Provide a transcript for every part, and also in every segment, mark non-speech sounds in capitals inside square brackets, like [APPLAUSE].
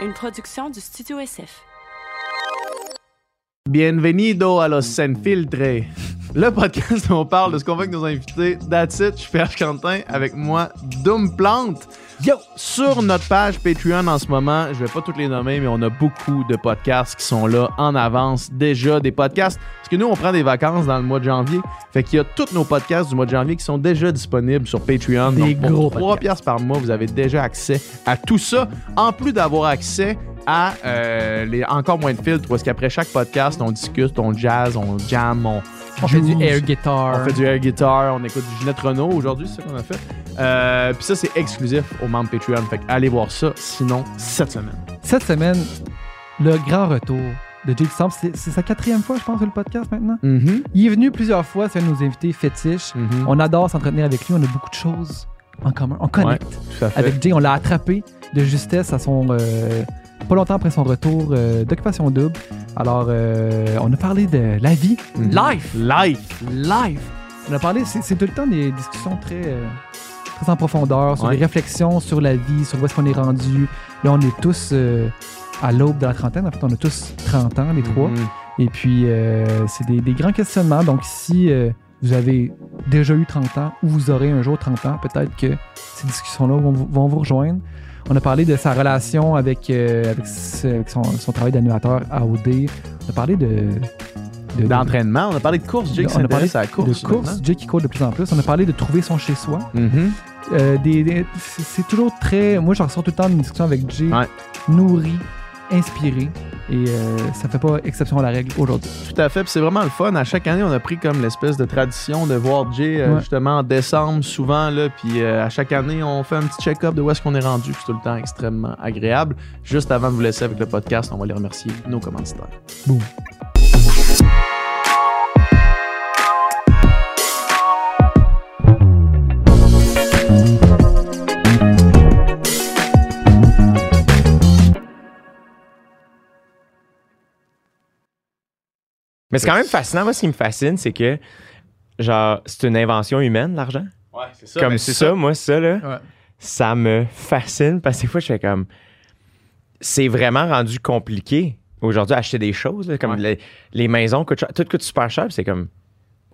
une production du Studio SF. Bienvenido a los Filtre, le podcast où on parle de ce qu'on veut avec nos invités. That's it, je suis Pierre Quentin avec moi, Doom Plante. Yo! Sur notre page Patreon en ce moment, je vais pas toutes les nommer, mais on a beaucoup de podcasts qui sont là en avance déjà, des podcasts. Parce que nous, on prend des vacances dans le mois de janvier. Fait qu'il y a tous nos podcasts du mois de janvier qui sont déjà disponibles sur Patreon. Des Donc, gros pour 3 podcasts. piastres par mois, vous avez déjà accès à tout ça, en plus d'avoir accès à euh, les encore moins de filtres, est-ce qu'après chaque podcast, on discute, on jazz, on jam, on, On fait du air guitar. on fait du air guitar, on écoute du Ginette Renault aujourd'hui, c'est ça qu'on a fait. Euh, Puis ça, c'est exclusif aux membres Patreon. Fait que allez voir ça, sinon, cette semaine. Cette semaine, le grand retour de Jake Stamp. C'est sa quatrième fois, je pense, sur le podcast maintenant. Mhm, Il est venu plusieurs fois, c'est un de nos invités fétiches. mhm. On adore s'entretenir avec lui, on a beaucoup de choses en commun. On connecte. Avec Jay, on l'a attrapé de justesse à son. euh, pas longtemps après son retour euh, d'occupation double. Alors, euh, on a parlé de la vie. Mhm. Life! Life. Live! On a parlé, c'est c'est tout le temps des discussions très, euh, très en profondeur, sur Ouais. des réflexions sur la vie, sur où est-ce qu'on est rendu. Là, on est tous euh, à l'aube de la trentaine. En fait, on a tous 30 ans, les trois. Mhm. Et puis, euh, c'est des, des grands questionnements. Donc, si euh, vous avez déjà eu 30 ans ou vous aurez un jour 30 ans, peut-être que ces discussions-là vont, vous- vont vous rejoindre. On a parlé de sa relation avec, euh, avec, ce- avec son, son travail d'animateur à OD. On a parlé de. de- D'entraînement, on a parlé de course, Jake on a parlé à la course. de course, Jay qui court de plus en plus. On a parlé de trouver son chez-soi. Mhm. Euh, des, des- c'est toujours très. Moi, j'en ressors tout le temps d'une discussion avec Jay, Ouais. nourri, inspiré. Et euh, ça fait pas exception à la règle aujourd'hui. Tout à fait, puis c'est vraiment le fun. À chaque année, on a pris comme l'espèce de tradition de voir Jay euh, Ouais. justement en décembre souvent là, puis euh, à chaque année, on fait un petit check-up de où est-ce qu'on est rendu. puis C'est tout le temps extrêmement agréable. Juste avant de vous laisser avec le podcast, on va les remercier nos commanditaires. Boum. Mais c'est quand même fascinant. Moi, ce qui me fascine, c'est que, genre, c'est une invention humaine, l'argent. Ouais, c'est comme ça, moi, ça, là, Ouais. ça me fascine parce que des fois, je fais comme. C'est vraiment rendu compliqué aujourd'hui acheter des choses. là, comme Ouais. les, les maisons coûtent cher. Tout coûte super cher. C'est comme.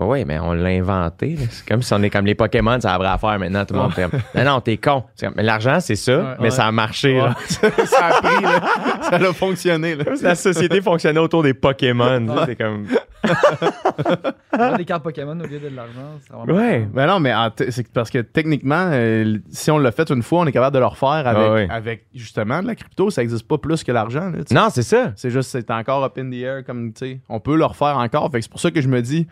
Ouais, ouais, mais on l'a inventé. C'est comme si on est comme les Pokémon, ça a vraie affaire maintenant. Tout le monde fait comme, Non, non, t'es con. Mais l'argent, c'est ça, Ouais. mais Ouais. ça a marché. là. [LAUGHS] ça a pris, là. [LAUGHS] ça a fonctionné. Là. La société fonctionnait autour des Pokémon. C'est comme. [LAUGHS] Des cartes Pokémon au lieu de l'argent, vraiment. Ouais. Ben non, mais c'est parce que techniquement, euh, si on l'a fait une fois, on est capable de le refaire avec, Ah ouais. avec justement de la crypto. Ça n'existe pas plus que l'argent. Non, c'est ça. C'est juste, c'est encore up in the air, comme tu sais. On peut le refaire encore. Fait que c'est pour ça que je me dis,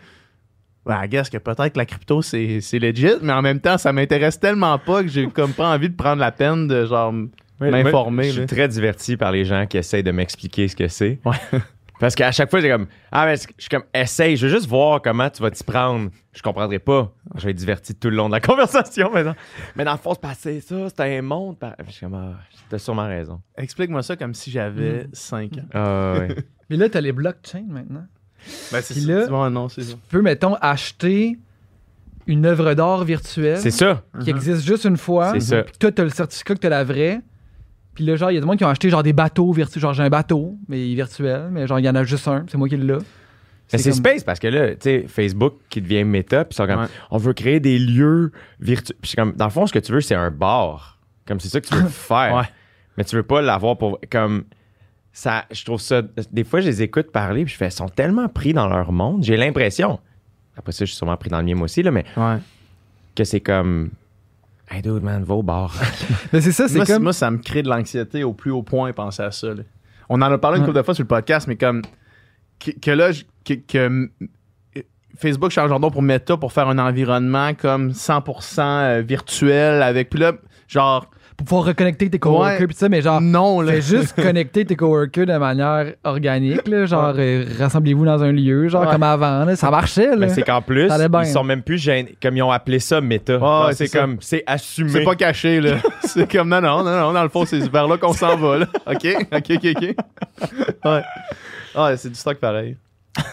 ben, I guess que peut-être que la crypto, c'est c'est legit, mais en même temps, ça m'intéresse tellement pas que j'ai comme pas envie de prendre la peine de genre m'informer. moi, Je suis très diverti par les gens qui essayent de m'expliquer ce que c'est. Ouais. [LAUGHS] Parce qu'à chaque fois, j'ai comme Ah, mais je suis comme essaye, je veux juste voir comment tu vas t'y prendre. Je comprendrai pas. Je vais être diverti tout le long de la [LAUGHS] conversation maintenant. Mais dans le fond, c'est passé ça, c'était un monde. par- Je suis comme Ah, t'as sûrement raison. Explique-moi ça comme si j'avais 5 ans. Ah, ouais. [LAUGHS] Mais là, t'as les blockchains maintenant. Ben, c'est Puis là- non, c'est ça. Tu peux, mettons, acheter une œuvre d'art virtuelle c'est ça. qui existe juste une fois. C'est ça. Puis toi, t'as le certificat que t'as la vraie. Puis là, genre, il y a des gens qui ont acheté genre des bateaux virtuels. Genre, j'ai un bateau, mais il est virtuel. Mais genre, il y en a juste un. C'est moi qui l'ai. Mais c'est comme- space parce que là, tu sais, Facebook qui devient méta, puis ils sont comme Ouais. on veut créer des lieux virtuels. Puis c'est comme dans le fond, ce que tu veux, c'est un bar. Comme c'est ça que tu veux [LAUGHS] faire. Ouais. Mais tu veux pas l'avoir pour. Comme. Ça, je trouve ça. Des fois, je les écoute parler, puis je fais, ils sont tellement pris dans leur monde. J'ai l'impression. Après ça, je suis sûrement pris dans le mien moi aussi, là, mais Ouais. que c'est comme. Hey, dude, man, va au bar. [LAUGHS] Mais c'est ça, c'est Moi, comme. moi, ça me crée de l'anxiété au plus haut point, penser à ça. là. On en a parlé une Ouais. couple de fois sur le podcast, mais comme que, que là, je- que, que, euh, Facebook change d'ordre pour Meta pour faire un environnement comme 100% euh, virtuel avec. Puis là, genre, Pour pouvoir reconnecter tes coworkers. Ouais. Puis ça, mais genre. non, là. Fais juste [LAUGHS] connecter tes coworkers de manière organique, là, genre euh, rassemblez-vous dans un lieu, genre Ouais. comme avant, là, ça marchait. Là. mais c'est qu'en plus, ils sont même plus gênés. Comme ils ont appelé ça méta. Genre, ouais, c'est comme. C'est assumé. C'est pas caché, là. [LAUGHS] c'est comme, non, non, non, non, dans le fond, c'est vers là qu'on s'en va, là. [LAUGHS] OK, OK, OK, OK. Ouais. Ouais, c'est du stock pareil.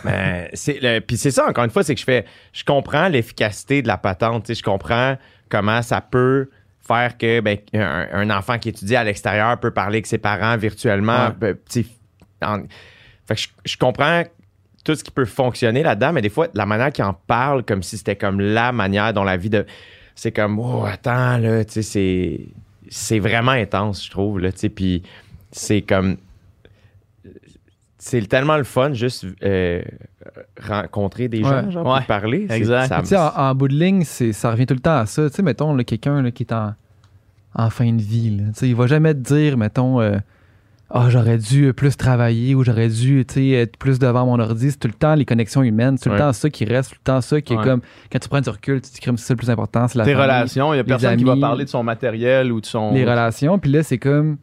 Ben, c'est le- puis c'est ça encore une fois c'est que je fais je comprends l'efficacité de la patente tu sais, je comprends comment ça peut faire que ben, un, un enfant qui étudie à l'extérieur peut parler avec ses parents virtuellement. Ouais. ben, en- fait que je, je comprends tout ce qui peut fonctionner là-dedans, mais des fois, la manière qu'il en parle, comme si c'était comme la manière dont la vie de. C'est comme, oh, attends, là, tu sais, c'est. C'est vraiment intense, je trouve, là, tu sais. Puis c'est comme. C'est tellement le fun, juste euh, rencontrer des gens, Ouais. genre, Ouais. puis parler. Exact. ça en, en bout de ligne, c'est- ça revient tout le temps à ça. Tu sais, mettons, là, quelqu'un là, qui est en, en fin de vie, là, il va jamais te dire, mettons, euh, ah, j'aurais dû plus travailler ou j'aurais dû être plus devant mon ordi. C'est tout le temps les connexions humaines. C'est tout Ouais. le temps ça qui reste. C'est tout le temps ça qui Ouais. est comme, quand tu prends du recul, tu te dis, c'est ça le plus important, c'est la Tes famille, relations, il y a personne qui va parler de son matériel ou de son. les relations. Puis là, c'est comme,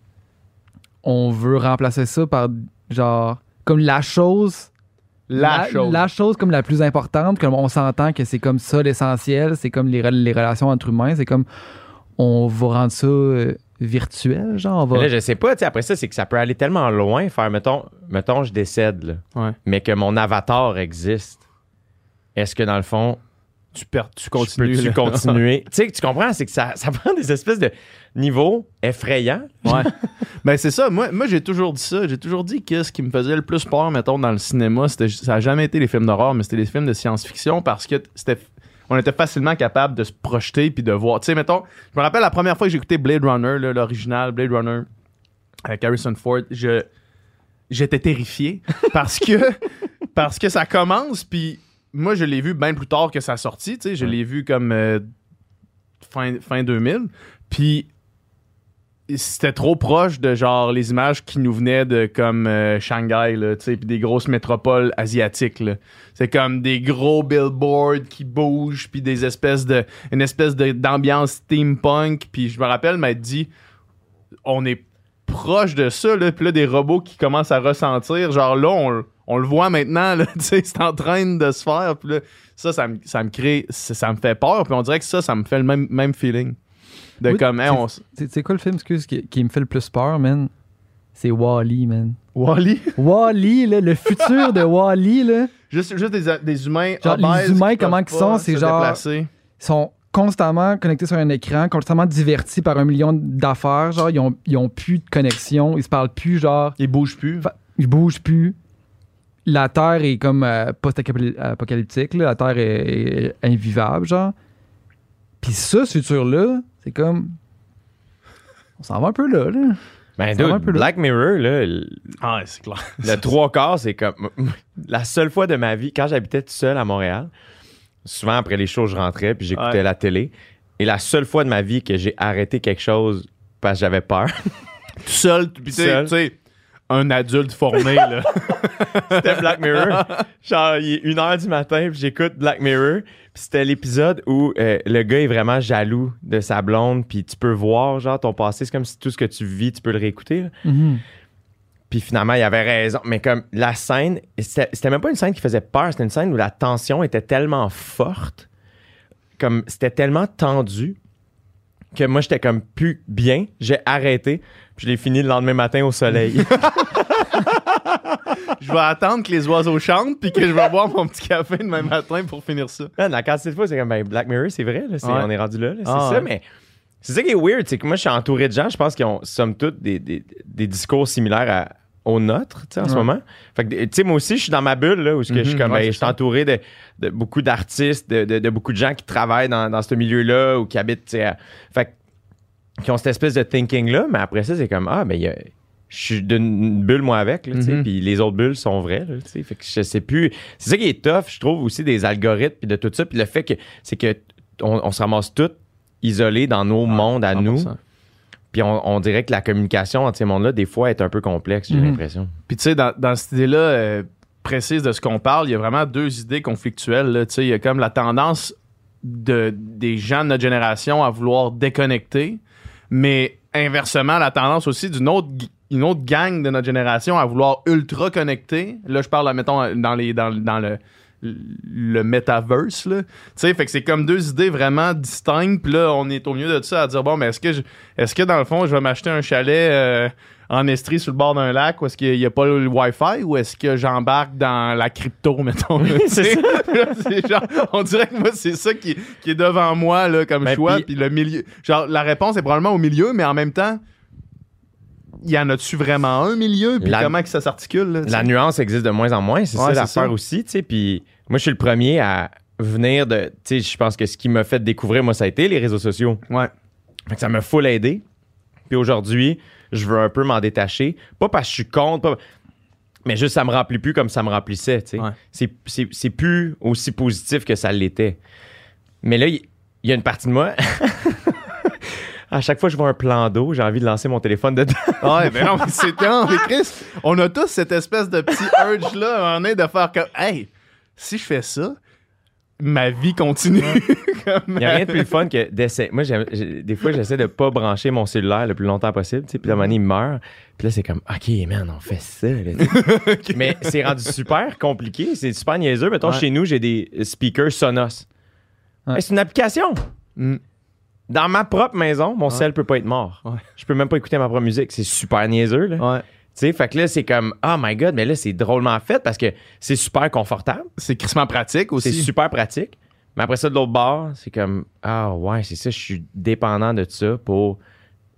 on veut remplacer ça par, genre, comme la chose La, chose. La chose comme la plus importante, comme on s'entend que c'est comme ça l'essentiel, c'est comme les relations entre humains, c'est comme on va rendre ça euh, virtuel, genre on va. Là, je sais pas, tu sais, après ça, c'est que ça peut aller tellement loin, faire, mettons, mettons je décède, là, Ouais. mais que mon avatar existe. Est-ce que dans le fond, Tu, perds, tu continues. peux-tu là? continuer? [LAUGHS] tu sais, tu comprends, c'est que ça, ça prend des espèces de niveaux effrayants. Ouais. [LAUGHS] ben c'est ça. Moi, moi j'ai toujours dit ça. J'ai toujours dit que ce qui me faisait le plus peur, mettons, dans le cinéma, c'était, ça n'a jamais été les films d'horreur, mais c'était les films de science-fiction parce que c'était, on était facilement capable de se projeter puis de voir. Tu sais, mettons, je me rappelle la première fois que j'ai écouté Blade Runner, l'original Blade Runner avec Harrison Ford, je, j'étais terrifié [LAUGHS] parce que, parce que ça commence puis moi je l'ai vu bien plus tard que sa sortie. Tu sais, je l'ai vu comme euh, fin, fin 2000. Puis c'était trop proche de genre les images qui nous venaient de comme euh, Shanghai là, tu sais, puis des grosses métropoles asiatiques. C'est comme des gros billboards qui bougent puis des espèces de une espèce d'ambiance steampunk puis je me rappelle m'être dit on est proche de ça là, puis là des robots qui commencent à ressentir genre là on, on le voit maintenant là, [LAUGHS] tu sais, c'est en train de se faire puis là ça ça me, ça me crée ça, ça me fait peur puis on dirait que ça ça me fait le même même feeling de Oui, comme hey, on s- C'est quoi le film, excuse, qui, qui me fait le plus peur, man? C'est Wally, man. Wally Wally, là, le futur de Wally, là, Juste, juste des, des humains Genre, les humains, comment qu'ils sont, c'est genre- déplacer. sont constamment connectés sur un écran, constamment divertis par un million d'affaires. Genre, ils ont, ils ont plus de connexion, ils se parlent plus, genre, Ils bougent plus. Fa- ils bougent plus. La Terre est comme euh, post-apocalyptique, là. la Terre est, est invivable, genre. Puis ce futur-là, c'est comme. On s'en va un peu là, là. Ben, dude, peu là. Black Mirror, là, le Ah, c'est clair. le trois quarts, c'est comme [LAUGHS] la seule fois de ma vie, quand j'habitais tout seul à Montréal, souvent après les shows, je rentrais puis j'écoutais Ouais. la télé. Et la seule fois de ma vie que j'ai arrêté quelque chose parce que j'avais peur, Tout Seul. tu sais, un adulte formé, là. [LAUGHS] c'était Black Mirror. Genre, il est une heure du matin, puis j'écoute Black Mirror. Puis c'était l'épisode où euh, le gars est vraiment jaloux de sa blonde, puis tu peux voir, genre, ton passé. C'est comme si tout ce que tu vis, tu peux le réécouter. Mhm. Puis finalement, il avait raison. Mais comme la scène, c'était c'était même pas une scène qui faisait peur, c'était une scène où la tension était tellement forte, comme c'était tellement tendu, que moi, j'étais comme plus bien. J'ai arrêté, puis je l'ai fini le lendemain matin au soleil. [LAUGHS] [LAUGHS] Je vais attendre que les oiseaux chantent, puis que je vais boire mon petit café demain matin pour finir ça. Man, la de fois, c'est comme ben, Black Mirror, c'est vrai, là, Ouais. on est rendu là, là, c'est Ah, ça, ouais. mais c'est ça qui est weird, c'est que moi, je suis entouré de gens, je pense qu'ils ont, somme toute, des, des, des discours similaires à- au nôtre, tu sais, en ce moment. Fait que, tu sais, moi aussi, je suis dans ma bulle, là, où je suis Mhm, comme, ouais, ben, je suis entouré de, de beaucoup d'artistes, de, de- de beaucoup de gens qui travaillent dans, dans ce milieu-là ou qui habitent, tu sais, à- fait que- qui ont cette espèce de thinking-là, mais après ça, c'est comme, ah, ben, y a- je suis d'une bulle, moi, avec, là, tu sais, Mhm. puis les autres bulles sont vraies, là, tu sais. Fait que je sais plus. C'est ça qui est tough, je trouve, aussi, des algorithmes, puis de tout ça. Puis le fait que, c'est que on, on se ramasse tous isolés dans nos mondes à nous. 100%. Puis on, on dirait que la communication entre ces mondes-là, des fois, est un peu complexe, j'ai Mhm. l'impression. Puis tu sais, dans, dans cette idée-là euh, précise de ce qu'on parle, il y a vraiment deux idées conflictuelles. Tu sais, il y a comme la tendance de, des gens de notre génération à vouloir déconnecter, mais inversement, la tendance aussi d'une autre, g- une autre gang de notre génération à vouloir ultra connecter. Là, je parle, mettons, dans, les, dans, dans le le metaverse là tu sais fait que c'est comme deux idées vraiment distinctes puis là on est au milieu de ça à dire bon mais est-ce que je- est-ce que dans le fond je vais m'acheter un chalet euh, en Estrie sur le bord d'un lac où est-ce qu'il n'y a pas le Wi-Fi ou est-ce que j'embarque dans la crypto, [LAUGHS] mettons? c'est ça. [LAUGHS] C'est genre, on dirait que moi, c'est ça qui, qui est devant moi là, comme Ben, choix. Puis le milieu. Genre, la réponse est probablement au milieu, mais en même temps, il y en a-tu vraiment un milieu? Puis La- comment que ça s'articule? là, La nuance existe de moins en moins, c'est Ouais, ça l'affaire aussi. Puis moi, je suis le premier à venir de. Je pense que ce qui m'a fait découvrir, moi, ça a été les réseaux sociaux. Ouais. Fait que ça m'a full aidé. Puis aujourd'hui, je veux un peu m'en détacher. Pas parce que je suis contre, pas- mais juste ça me remplit plus comme ça me remplissait. Ouais. C'est, c'est, c'est plus aussi positif que ça l'était. Mais là, il il y, a une partie de moi. [LAUGHS] à chaque fois que je vois un plan d'eau, j'ai envie de lancer mon téléphone dedans. Ouais, mais non, mais c'est mais [LAUGHS] Chris, on a tous cette espèce de petit [LAUGHS] urge-là, on est de faire comme, hey, si je fais ça, ma vie continue. [LAUGHS] Comme, Il n'y a rien de plus le fun que d'essayer. Moi, des fois, j'essaie de pas brancher mon cellulaire le plus longtemps possible. tu sais, Puis là, à un moment donné, il meurt. Puis là, c'est comme, OK, man, on fait ça. là. Mais c'est rendu super compliqué. C'est super niaiseux. Mettons, Ouais. chez nous, j'ai des speakers Sonos. Ouais. Hey, c'est une application. Mm. Dans ma propre maison, mon cell peut pas être mort. Je peux même pas écouter ma propre musique. C'est super niaiseux. Là. Sais, fait que là, c'est comme, oh my God, mais là, c'est drôlement fait parce que c'est super confortable. C'est crissement pratique C'est aussi. super pratique. Mais après ça, de l'autre bord, c'est comme Ah ouais, c'est ça, je suis dépendant de ça pour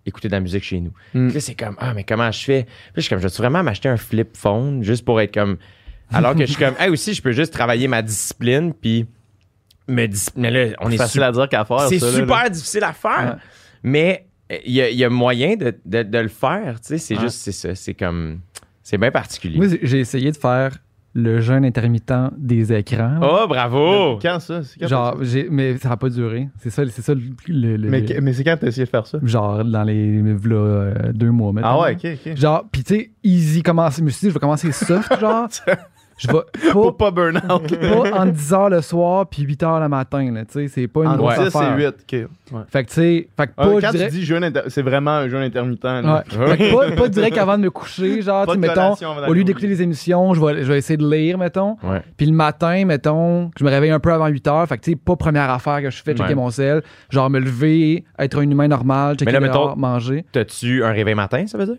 écouter de la musique chez nous. Mm. Là, c'est comme Ah, mais comment je fais? Puis je suis comme, je vais vraiment m'acheter un flip phone juste pour être comme. Alors que je suis comme, [LAUGHS] hey, aussi, je peux juste travailler ma discipline, puis me dis- Mais là, on est facile su- à dire qu'à faire. C'est super là. difficile à faire, Ouais. mais il y, a- il y a moyen de, de- de le faire, tu sais. C'est Ouais. juste, c'est ça. C'est comme. C'est bien particulier. Moi, j'ai essayé de faire le jeûne intermittent des écrans. Oh, bravo! Quand ça? C'est quand Genre, j'ai, mais ça n'a pas duré. C'est ça, c'est ça le, le-? Mais, mais c'est quand t'as essayé de faire ça? genre dans les euh, deux mois maintenant. Ah ouais, ok, ok. Genre, pis tu sais, easy commencer. Je me suis dit, je vais commencer soft, genre. [LAUGHS] Je vais pas, [LAUGHS] Pour pas burn out. [LAUGHS] pas en 10 h le soir puis 8 h le matin, là. Tu sais, c'est pas une En grosse 10 affaire. et 8. ok. Ouais. Fait que tu sais, fait que Ah, pas, quand je dirais- tu dis jeûne, inter- c'est vraiment un jeûne intermittent. là. [LAUGHS] Ouais. Fait que pas, pas direct avant de me coucher, genre, Pas tu mettons, au lieu d'écouter les émissions, je vais, je vais essayer de lire, mettons. Ouais. Puis le matin, mettons, je me réveille un peu avant 8 heures. Fait que, tu sais, pas première affaire que je fais, checker Ouais. mon sel. Genre, me lever, être un humain normal, checker Mais là, dehors, mettons- manger. T'as-tu un réveil matin, ça veut dire?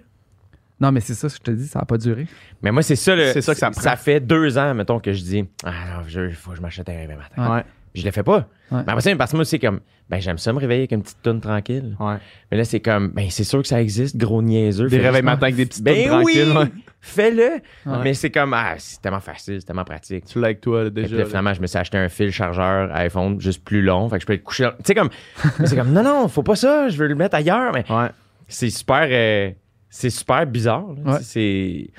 Non, mais c'est ça, ce que je te dis, ça a pas duré. Mais moi, c'est ça. le- C'est ça que ça prend. Ça fait deux ans, mettons, que je dis Ah non, il faut que je m'achète un réveil matin. Ouais. Puis je le fais pas. Ouais. Mais après ça, parce que moi, c'est comme Ben, j'aime ça me réveiller avec une petite toune tranquille. Ouais. Mais là, c'est comme Ben, c'est sûr que ça existe, gros niaiseux. Des Fais réveils matins avec des petites Ben tunes oui! tranquilles. ouais. Fais-le. Ouais. Mais c'est comme Ah, c'est tellement facile, c'est tellement pratique. Tu l'as avec toi là, Et puis déjà. là, finalement, je me suis acheté un fil chargeur iPhone juste plus long. Fait que je peux être couché. dans- Tu sais, comme. mais [LAUGHS] c'est comme Non, non, faut pas ça, je veux le mettre ailleurs. Mais Ouais. c'est super euh, c'est super bizarre là. Ouais. c'est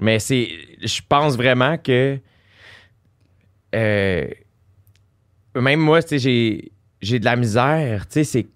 mais c'est je pense vraiment que euh, même moi tu sais j'ai j'ai de la misère tu sais c'est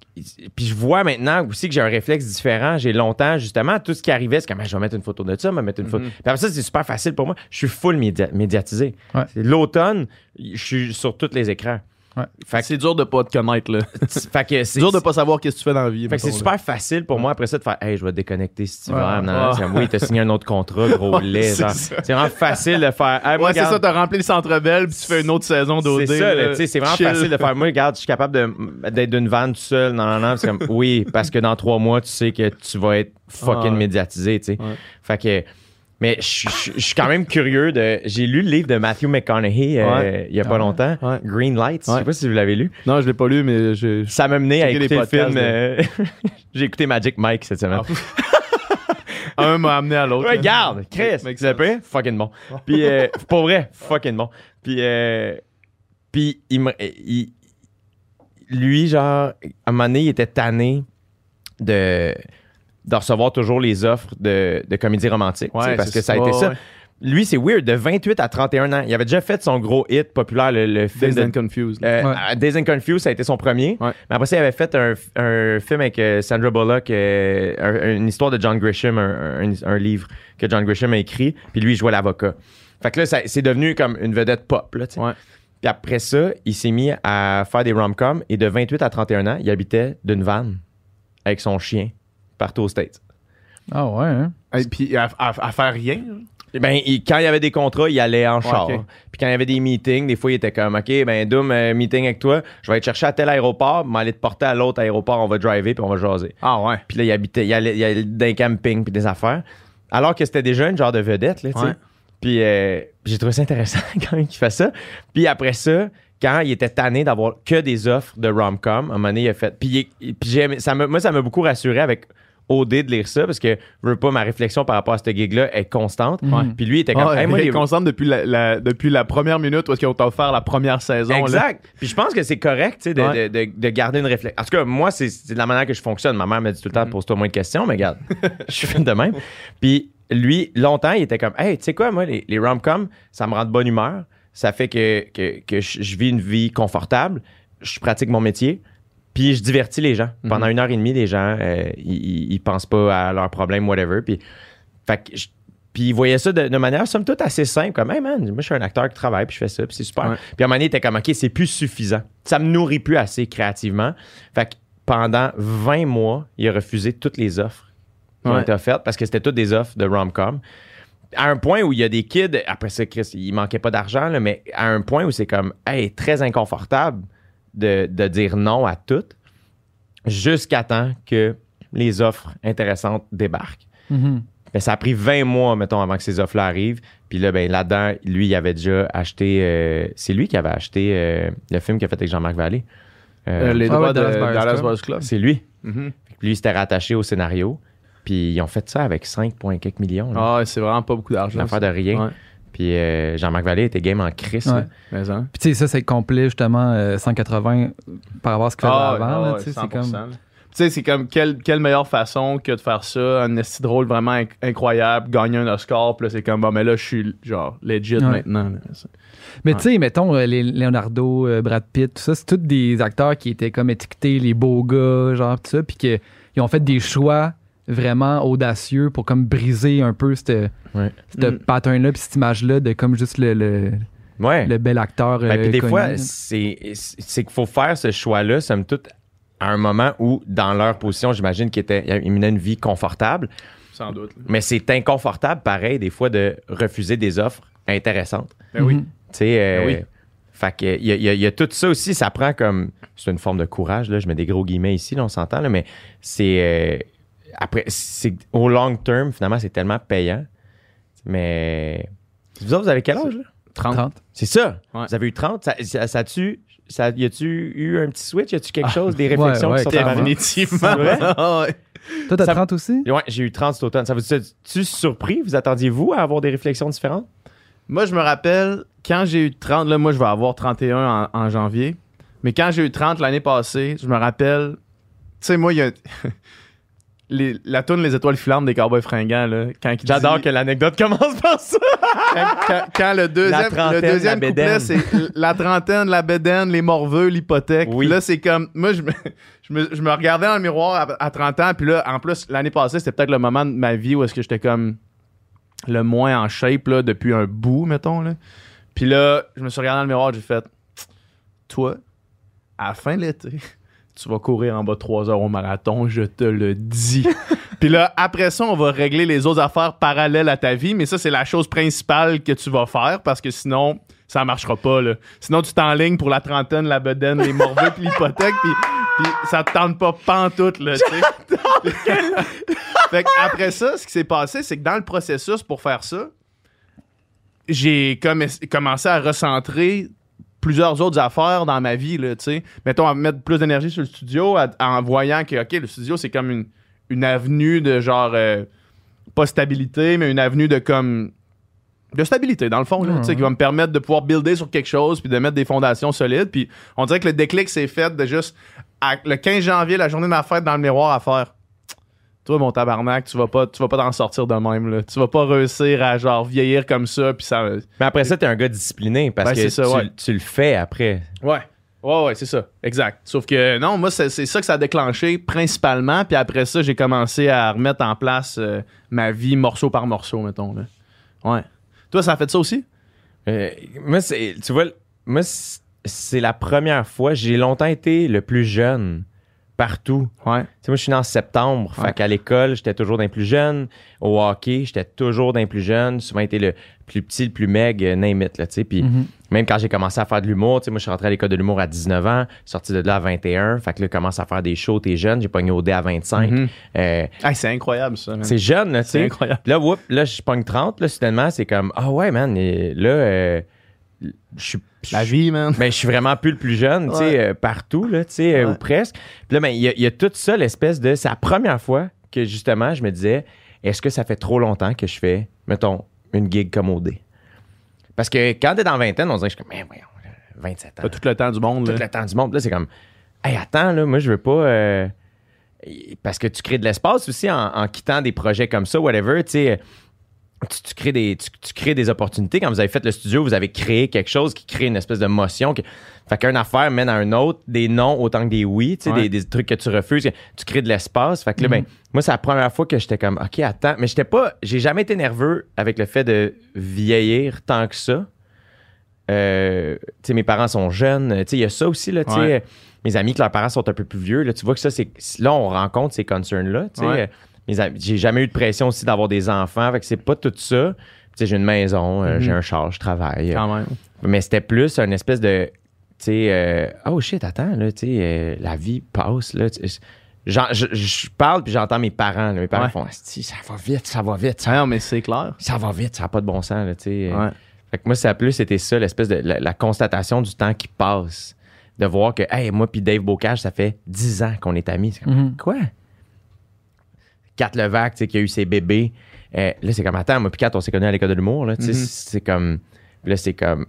puis je vois maintenant aussi que j'ai un réflexe différent j'ai longtemps justement tout ce qui arrivait c'est comme Ah, je vais mettre une photo de ça je vais mettre une photo Mhm. puis après ça c'est super facile pour moi je suis full média- médiatisé Ouais. L'automne je suis sur tous les écrans Ouais. C'est dur de pas te connaître là. [LAUGHS] fait que C'est dur de pas savoir qu'est-ce que tu fais dans la vie. fait que c'est super facile pour moi après ça de faire Hey, je vais déconnecter cet hiver. Ouais. Non, non, Ouais. c'est comme, oui, t'as signé un autre contrat, gros [LAUGHS] lait. c'est vraiment facile de faire. Hey, moi, Ouais, c'est ça, t'as rempli le centre belle puis tu fais une autre saison d'OD. C'est ça, tu sais, c'est vraiment Chill. facile de faire. Moi, regarde, je suis capable de- d'être d'une vanne tout seul. Non, non, non. C'est comme, oui, parce que dans trois mois, tu sais que tu vas être fucking Ouais. médiatisé, tu sais. Fait que. Mais je je- je suis quand même curieux de. J'ai lu le livre de Matthew McConaughey euh, Ouais. il y a pas Ah. longtemps, Ouais. Green Lights. Je sais pas si vous l'avez lu. Non, je l'ai pas lu, mais je. Ça m'a mené à écouter les le film. podcasts euh, [LAUGHS] J'ai écouté Magic Mike cette semaine. [LAUGHS] Un m'a amené à l'autre. là. Regarde, Chris, sense. pris? Fucking bon. Puis, euh, [LAUGHS] pour vrai, fucking bon. Puis, euh, puis il me- il- lui, genre, à un moment donné, il était tanné de, de recevoir toujours les offres de, de comédie romantique. Ouais, parce que ça a été Ouais, ça. ouais. Lui, c'est weird, de 28 à 31 ans. Il avait déjà fait son gros hit populaire, le, le film de- and Confused. euh, Ouais. Days and Confused, ça a été son premier. Ouais. Mais après ça, il avait fait un, un film avec euh, Sandra Bullock, euh, un- une histoire de John Grisham, un, un- un livre que John Grisham a écrit. Puis lui, il jouait l'avocat. Fait que là, ça- c'est devenu comme une vedette pop. Là. Puis après ça, il s'est mis à faire des rom-coms. Et de 28 à 31 ans, il habitait d'une vanne avec son chien partout aux States. Ah ouais, hein? Et puis à, à- à faire rien? Ben, il- quand il y avait des contrats, il allait en char. ok. Puis quand il y avait des meetings, des fois, il était comme, OK, ben, Doom, euh, meeting avec toi, je vais aller te chercher à tel aéroport, m'aller te porter à l'autre aéroport, on va driver, puis on va jaser. Ah ouais. Puis là, il habitait, il allait, il allait dans un camping, puis des affaires. Alors que c'était déjà une genre de vedette, là, tu sais. Ouais. Puis euh, j'ai trouvé ça intéressant [LAUGHS] quand même qu'il fasse ça. Puis après ça, quand il était tanné d'avoir que des offres de rom-com, à un moment donné, il a fait. Puis, il- puis j'ai aimé- ça m'a- moi, ça m'a beaucoup rassuré avec OD de lire ça parce que je veux pas, ma réflexion par rapport à ce gig-là est constante. Puis lui, il était comme. Ah, Hey, moi, il est constante depuis la, la- depuis la première minute où est-ce qu'ils ont offert la première saison. là. Exact. Puis je pense que c'est correct, de, Ouais. de- de- de garder une réflexion. En tout cas, moi, c'est c'est de la manière que je fonctionne. Ma mère me dit tout le Mm. temps, pose-toi moins de questions, mais regarde, [LAUGHS] je suis de même. Puis lui, longtemps, il était comme, hey, tu sais quoi, moi, les, les rom-coms, ça me rend de bonne humeur. Ça fait que, que, que je vis une vie confortable. Je pratique mon métier. Puis je divertis les gens. Mm-hmm. Pendant une heure et demie, les gens, euh, ils, ils- ils pensent pas à leurs problèmes, whatever. Puis, fait que je- puis il voyait ça de, de manière, somme toute, assez simple. Comme, hey man, moi, je suis un acteur qui travaille, puis je fais ça, puis c'est super. Ouais. Puis à un moment donné, était comme, OK, c'est plus suffisant. Ça me nourrit plus assez créativement. Fait que pendant 20 mois, il a refusé toutes les offres qui ont été offertes parce que c'était toutes des offres de rom-com. À un point où il y a des kids, après ça, Chris, il manquait pas d'argent, mais à un point où c'est comme, hey, très inconfortable de, de dire non à toutes jusqu'à temps que les offres intéressantes débarquent. Mhm. Ben, ça a pris 20 mois, mettons, avant que ces offres-là arrivent. Puis là, ben, là-dedans, lui, il avait déjà acheté. euh, c'est lui qui avait acheté euh, le film qu'il a fait avec Jean-Marc Vallée. Euh, Euh, les Ah droits ouais, de Dallas Buyers Dallas Club. Buyers Club. C'est lui. Mhm. Que Lui, il s'était rattaché au scénario. Puis ils ont fait ça avec 5 points quelques millions. là. Ah, c'est vraiment pas beaucoup Une d'argent. affaire de rien. Ouais. Puis euh, Jean-Marc Vallée était game en crise. Ouais. Mais, hein. Puis tu sais, ça, c'est complet, justement, euh, 180 par rapport à ce qu'il faisait Ah, avant. ouais, là, ouais, tu sais, 100%. c'est comme... Tu sais, c'est comme quelle, quelle meilleure façon que de faire ça, un esti drôle vraiment inc- incroyable, gagner un Oscar, puis là, c'est comme, bon, mais là, je suis genre legit Ouais. maintenant. là. Mais Ouais. tu sais, mettons, euh, les Leonardo, euh, Brad Pitt, tout ça, c'est tous des acteurs qui étaient comme étiquetés les beaux gars, genre, tout ça, puis qu'ils ont fait des choix vraiment audacieux pour comme briser un peu cette, Ouais. ce Mm. pattern-là, puis cette image-là de comme juste le, le, Ouais. le bel acteur. Ben, euh, puis des connu. fois, c'est c'est qu'il faut faire ce choix-là, somme toute, à un moment où, dans leur position, j'imagine qu'ils étaient- ils menaient une vie confortable. Sans doute. Mais c'est inconfortable, pareil, des fois, de refuser des offres intéressantes. Ben oui. Mhm. Tu sais, euh, Ben oui. Fait que il y, a- il y a- il y a tout ça aussi, ça prend comme. C'est une forme de courage, là. Je mets des gros guillemets ici, là, on s'entend, là, mais c'est. Après, c'est au long term, finalement, c'est tellement payant. Mais. Vous autres, vous avez quel âge, là? 30. 30. C'est ça. Ouais. Vous avez eu 30. Ça, ça, ça a-tu. Ça, y a-tu eu un petit switch? Y a-tu quelque Ah, chose, des réflexions ouais, qui sont apparues? Définitivement. C'est vrai? [LAUGHS] Ah. Toi, t'as Ça- 30 aussi? Ouais, j'ai eu 30 cet automne. Ça vous tu surpris? Vous attendiez-vous à avoir des réflexions différentes? Moi, je me rappelle, quand j'ai eu 30, là, moi, je vais avoir 31 en, en janvier. Mais quand j'ai eu 30 l'année passée, je me rappelle. Tu sais, moi, il y a. [LAUGHS] les- la tourne Les étoiles filantes des Cowboys fringants, là. Quand il J'adore dit- que l'anecdote commence par ça. quand, quand- quand le La deuxième, le couplet, c'est la trentaine, la bédaine, les morveux, l'hypothèque. Oui. Puis Là, c'est comme. Moi, je me, je, me, je me regardais dans le miroir à, à 30 ans. Puis là, en plus, l'année passée, c'était peut-être le moment de ma vie où est-ce que j'étais comme le moins en shape là, depuis un bout, mettons. Là. Puis là, je me suis regardé dans le miroir, j'ai fait Toi, à la fin de l'été, tu vas courir en bas de 3 heures au marathon, je te le dis. [LAUGHS] Puis là, après ça, on va régler les autres affaires parallèles à ta vie, mais ça, c'est la chose principale que tu vas faire parce que sinon, ça marchera pas. Là. Sinon, tu t'enlignes pour la trentaine, la bedaine, les morveux, puis l'hypothèque, puis, puis ça te tente pas pantoute. Là, [LAUGHS] [LAUGHS] fait après ça, ce qui s'est passé, c'est que dans le processus pour faire ça, j'ai commencé à recentrer plusieurs autres affaires dans ma vie, là, tu sais. Mettons, à mettre plus d'énergie sur le studio, en voyant que, OK, le studio, c'est comme une, une avenue de genre, euh, pas stabilité, mais une avenue de comme, de stabilité, dans le fond, là, tu sais, qui va me permettre de pouvoir builder sur quelque chose, puis de mettre des fondations solides. Puis on dirait que le déclic s'est fait de juste, le 15 janvier, la journée de ma fête, dans le miroir, à faire toi, mon tabarnak, tu vas pas, tu vas pas t'en sortir de même. Là. Tu vas pas réussir à genre vieillir comme ça. Puis ça. Mais après ça, t'es un gars discipliné parce Ben, que ça, tu, ouais. tu le fais après. Ouais. Ouais, ouais, c'est ça. Exact. Sauf que non, moi, c'est ça que ça a déclenché principalement. Puis après ça, j'ai commencé à remettre en place euh, ma vie morceau par morceau, mettons. Là. Ouais. Toi, ça a fait ça aussi? Euh, moi, c'est, tu vois, moi, c'est la première fois. J'ai longtemps été le plus jeune partout. Ouais. Tu sais, moi, je suis né en septembre. Ouais. Fait qu'à l'école, j'étais toujours d'un plus jeune. Au hockey, j'étais toujours d'un plus jeune. Souvent été le plus petit, le plus meg, euh, name it, là, tu sais. Puis Mhm. même quand j'ai commencé à faire de l'humour, tu sais, moi, je suis rentré à l'école de l'humour à 19 ans, sorti de là à 21. Fait que là, je commence à faire des shows, t'es jeune. J'ai pogné au dé à 25. Mhm. Euh, Hey, c'est incroyable, ça. man. c'est jeune, là, tu C'est sais. incroyable. Là, whoop, là, je pogne 30, là, soudainement, c'est comme, ah ouais, man, là, euh, je suis. La vie, man. Ben, je suis vraiment plus le plus jeune, tu sais, Ouais. euh, partout, là, tu sais, euh, Ouais. ou presque. Puis là, ben, il y, a- il y a tout ça, l'espèce de. C'est la première fois que, justement, je me disais, est-ce que ça fait trop longtemps que je fais, mettons, une gig comme OD? Parce que quand t'es dans vingtaine, on dirait, je suis comme, mais voyons, là, 27 ans. T'as tout le temps du monde. Tout là. le temps du monde. Là, c'est comme, hey, attends, là, moi, je veux pas. euh, parce que tu crées de l'espace aussi en, en quittant des projets comme ça, whatever, tu sais. Tu, tu crées des, tu, tu crées des opportunités. Quand vous avez fait le studio, vous avez créé quelque chose qui crée une espèce de motion. qui- fait qu'une affaire mène à un autre, des non autant que des oui, tu sais, Ouais. des, des trucs que tu refuses. Tu crées de l'espace. Fait que là, ben, moi, c'est la première fois que j'étais comme, OK, attends. Mais j'étais pas, j'ai jamais été nerveux avec le fait de vieillir tant que ça. Euh, tu sais, mes parents sont jeunes. Tu sais, il y a ça aussi, là, tu sais. Ouais. Mes amis, que leurs parents sont un peu plus vieux, là, tu vois que ça, c'est. Là, on rencontre ces concerns-là, tu sais. Ouais. J'ai jamais eu de pression aussi d'avoir des enfants, fait que c'est pas tout ça. Tu sais, j'ai une maison, euh, Mhm. j'ai un char, je travaille. Quand même. Mais c'était plus une espèce de. Tu sais, euh, oh shit, attends, là, tu sais, euh, la vie passe, là. Je, je parle puis j'entends mes parents. là. mes parents Ouais. font ça va vite, ça va vite, ça, Ah non, mais c'est clair. ça va vite, ça n'a pas de bon sens, là. Ouais. Fait que moi, ça a plus c'était ça, l'espèce de la, la constatation du temps qui passe. De voir que, hey, moi puis Dave Bocage, ça fait 10 ans qu'on est amis. Comme, Mhm. quoi? Kat Levac, tu sais, qui a eu ses bébés. Euh, là, c'est comme, attends, moi puis Kat, on s'est connus à l'école de l'humour, là. Tu sais, Mhm. c'est comme. Là, c'est comme,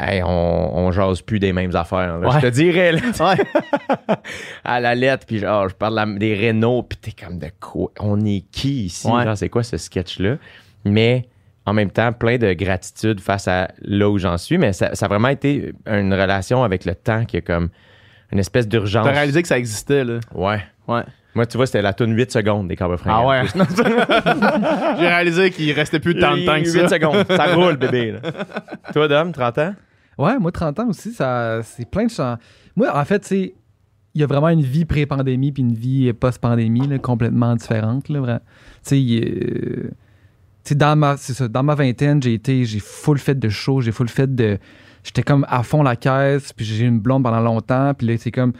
hey, on, on jase plus des mêmes affaires. là. Ouais. Je te dirais, là, Ouais. [LAUGHS] à la lettre, puis genre, je parle la- des Renault, puis t'es comme, de quoi? On est qui ici? Ouais. Genre, c'est quoi ce sketch-là? Mais en même temps, plein de gratitude face à là où j'en suis, mais ça, ça a vraiment été une relation avec le temps qui est comme une espèce d'urgence. T'as réalisé que ça existait, là. Ouais. Ouais. Moi, tu vois, c'était la tune 8 secondes des Cowboys Ah Fringants. ouais. [LAUGHS] J'ai réalisé qu'il restait plus tant de temps que 8 ça. secondes. Ça roule, bébé. là. [LAUGHS] Toi, Dom, 30 ans? Ouais, moi, 30 ans aussi, ça, c'est plein de chants. Moi, en fait, c'est. Il y a vraiment une vie pré-pandémie puis une vie post-pandémie là, complètement différente. Là, vraiment. Tu sais, il, euh, tu sais, dans ma, c'est ça, dans ma vingtaine, j'ai été, j'ai full fait de show, j'ai full fait de. J'étais comme à fond la caisse, puis j'ai eu une blonde pendant longtemps, puis là, c'est comme.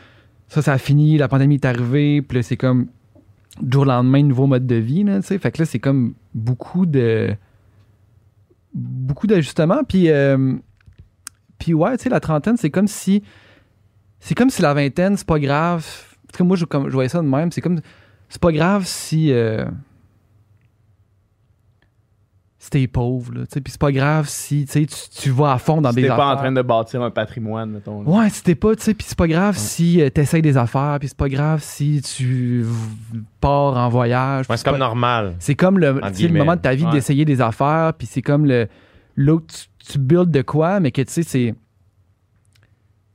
Ça, ça a fini, la pandémie est arrivée, puis là, c'est comme. Du jour au lendemain, nouveau mode de vie, là, tu sais. Fait que là, c'est comme beaucoup de. Beaucoup d'ajustements, puis. euh, puis ouais, tu sais, la trentaine, c'est comme si. C'est comme si la vingtaine, c'est pas grave. En tout cas, moi, je, comme, voyais ça de même. C'est comme. C'est pas grave si. euh, si t'es pauvre, là. tu sais, Puis c'est pas grave si tu, tu, tu vas à fond dans Si des t'es affaires. pas en train de bâtir un patrimoine, mettons. là. Ouais, si t'es pas, tu sais, puis c'est pas grave si euh, t'essayes des affaires, puis c'est pas grave si tu pars en voyage. Ouais, c'est comme pas- normal. c'est comme le, le moment de ta vie Ouais. d'essayer des affaires, puis c'est comme le là où tu, tu builds de quoi, mais que tu sais, c'est.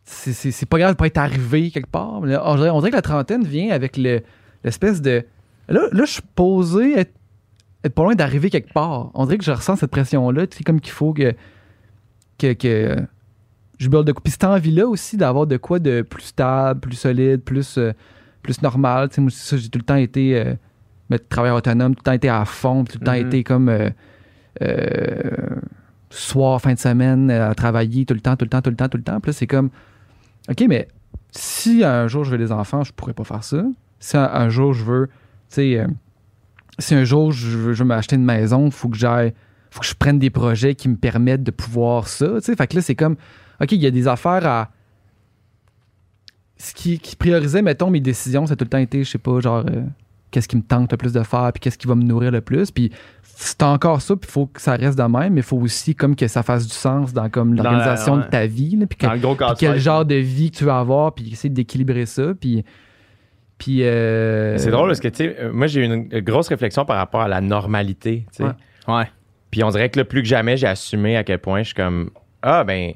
C'est, pas grave de pas être arrivé quelque part. Mais là, on, dirait, on dirait que la trentaine vient avec le, l'espèce de. Là, là je suis posé être, être pas loin d'arriver quelque part. On dirait que je ressens cette pression-là. Tu sais, comme qu'il faut que, que, que je build de. Puis cette envie-là aussi d'avoir de quoi de plus stable, plus solide, plus, euh, plus normal. Tu sais, moi, c'est ça, j'ai tout le temps été. euh, mais travailleur autonome, tout le temps été à fond, tout le temps Mhm. été comme euh, soir, fin de semaine, à travailler tout le temps, tout le temps, tout le temps, tout le temps. Puis là, c'est comme, OK, mais si un jour je veux des enfants, je pourrais pas faire ça. Si un, un jour je veux, tu sais, si un jour je veux, je veux m'acheter une maison, il faut que j'aille, faut que je prenne des projets qui me permettent de pouvoir ça, tu sais. Fait que là, c'est comme, OK, il y a des affaires à. Ce qui, qui priorisait, mettons, mes décisions, ça a tout le temps été, je sais pas, genre, euh, qu'est-ce qui me tente le plus de faire, puis qu'est-ce qui va me nourrir le plus. Puis c'est encore ça, puis il faut que ça reste de même, mais il faut aussi comme que ça fasse du sens dans comme l'organisation ouais. de ta vie, là, puis que- quel genre de vie que tu veux avoir, puis essayer d'équilibrer ça, puis... Puis... euh, C'est drôle parce que, tu sais, euh, moi, j'ai eu une grosse réflexion par rapport à la normalité, tu sais. Ouais. Ouais. Puis on dirait que là, plus que jamais, j'ai assumé à quel point je suis comme, ah, ben,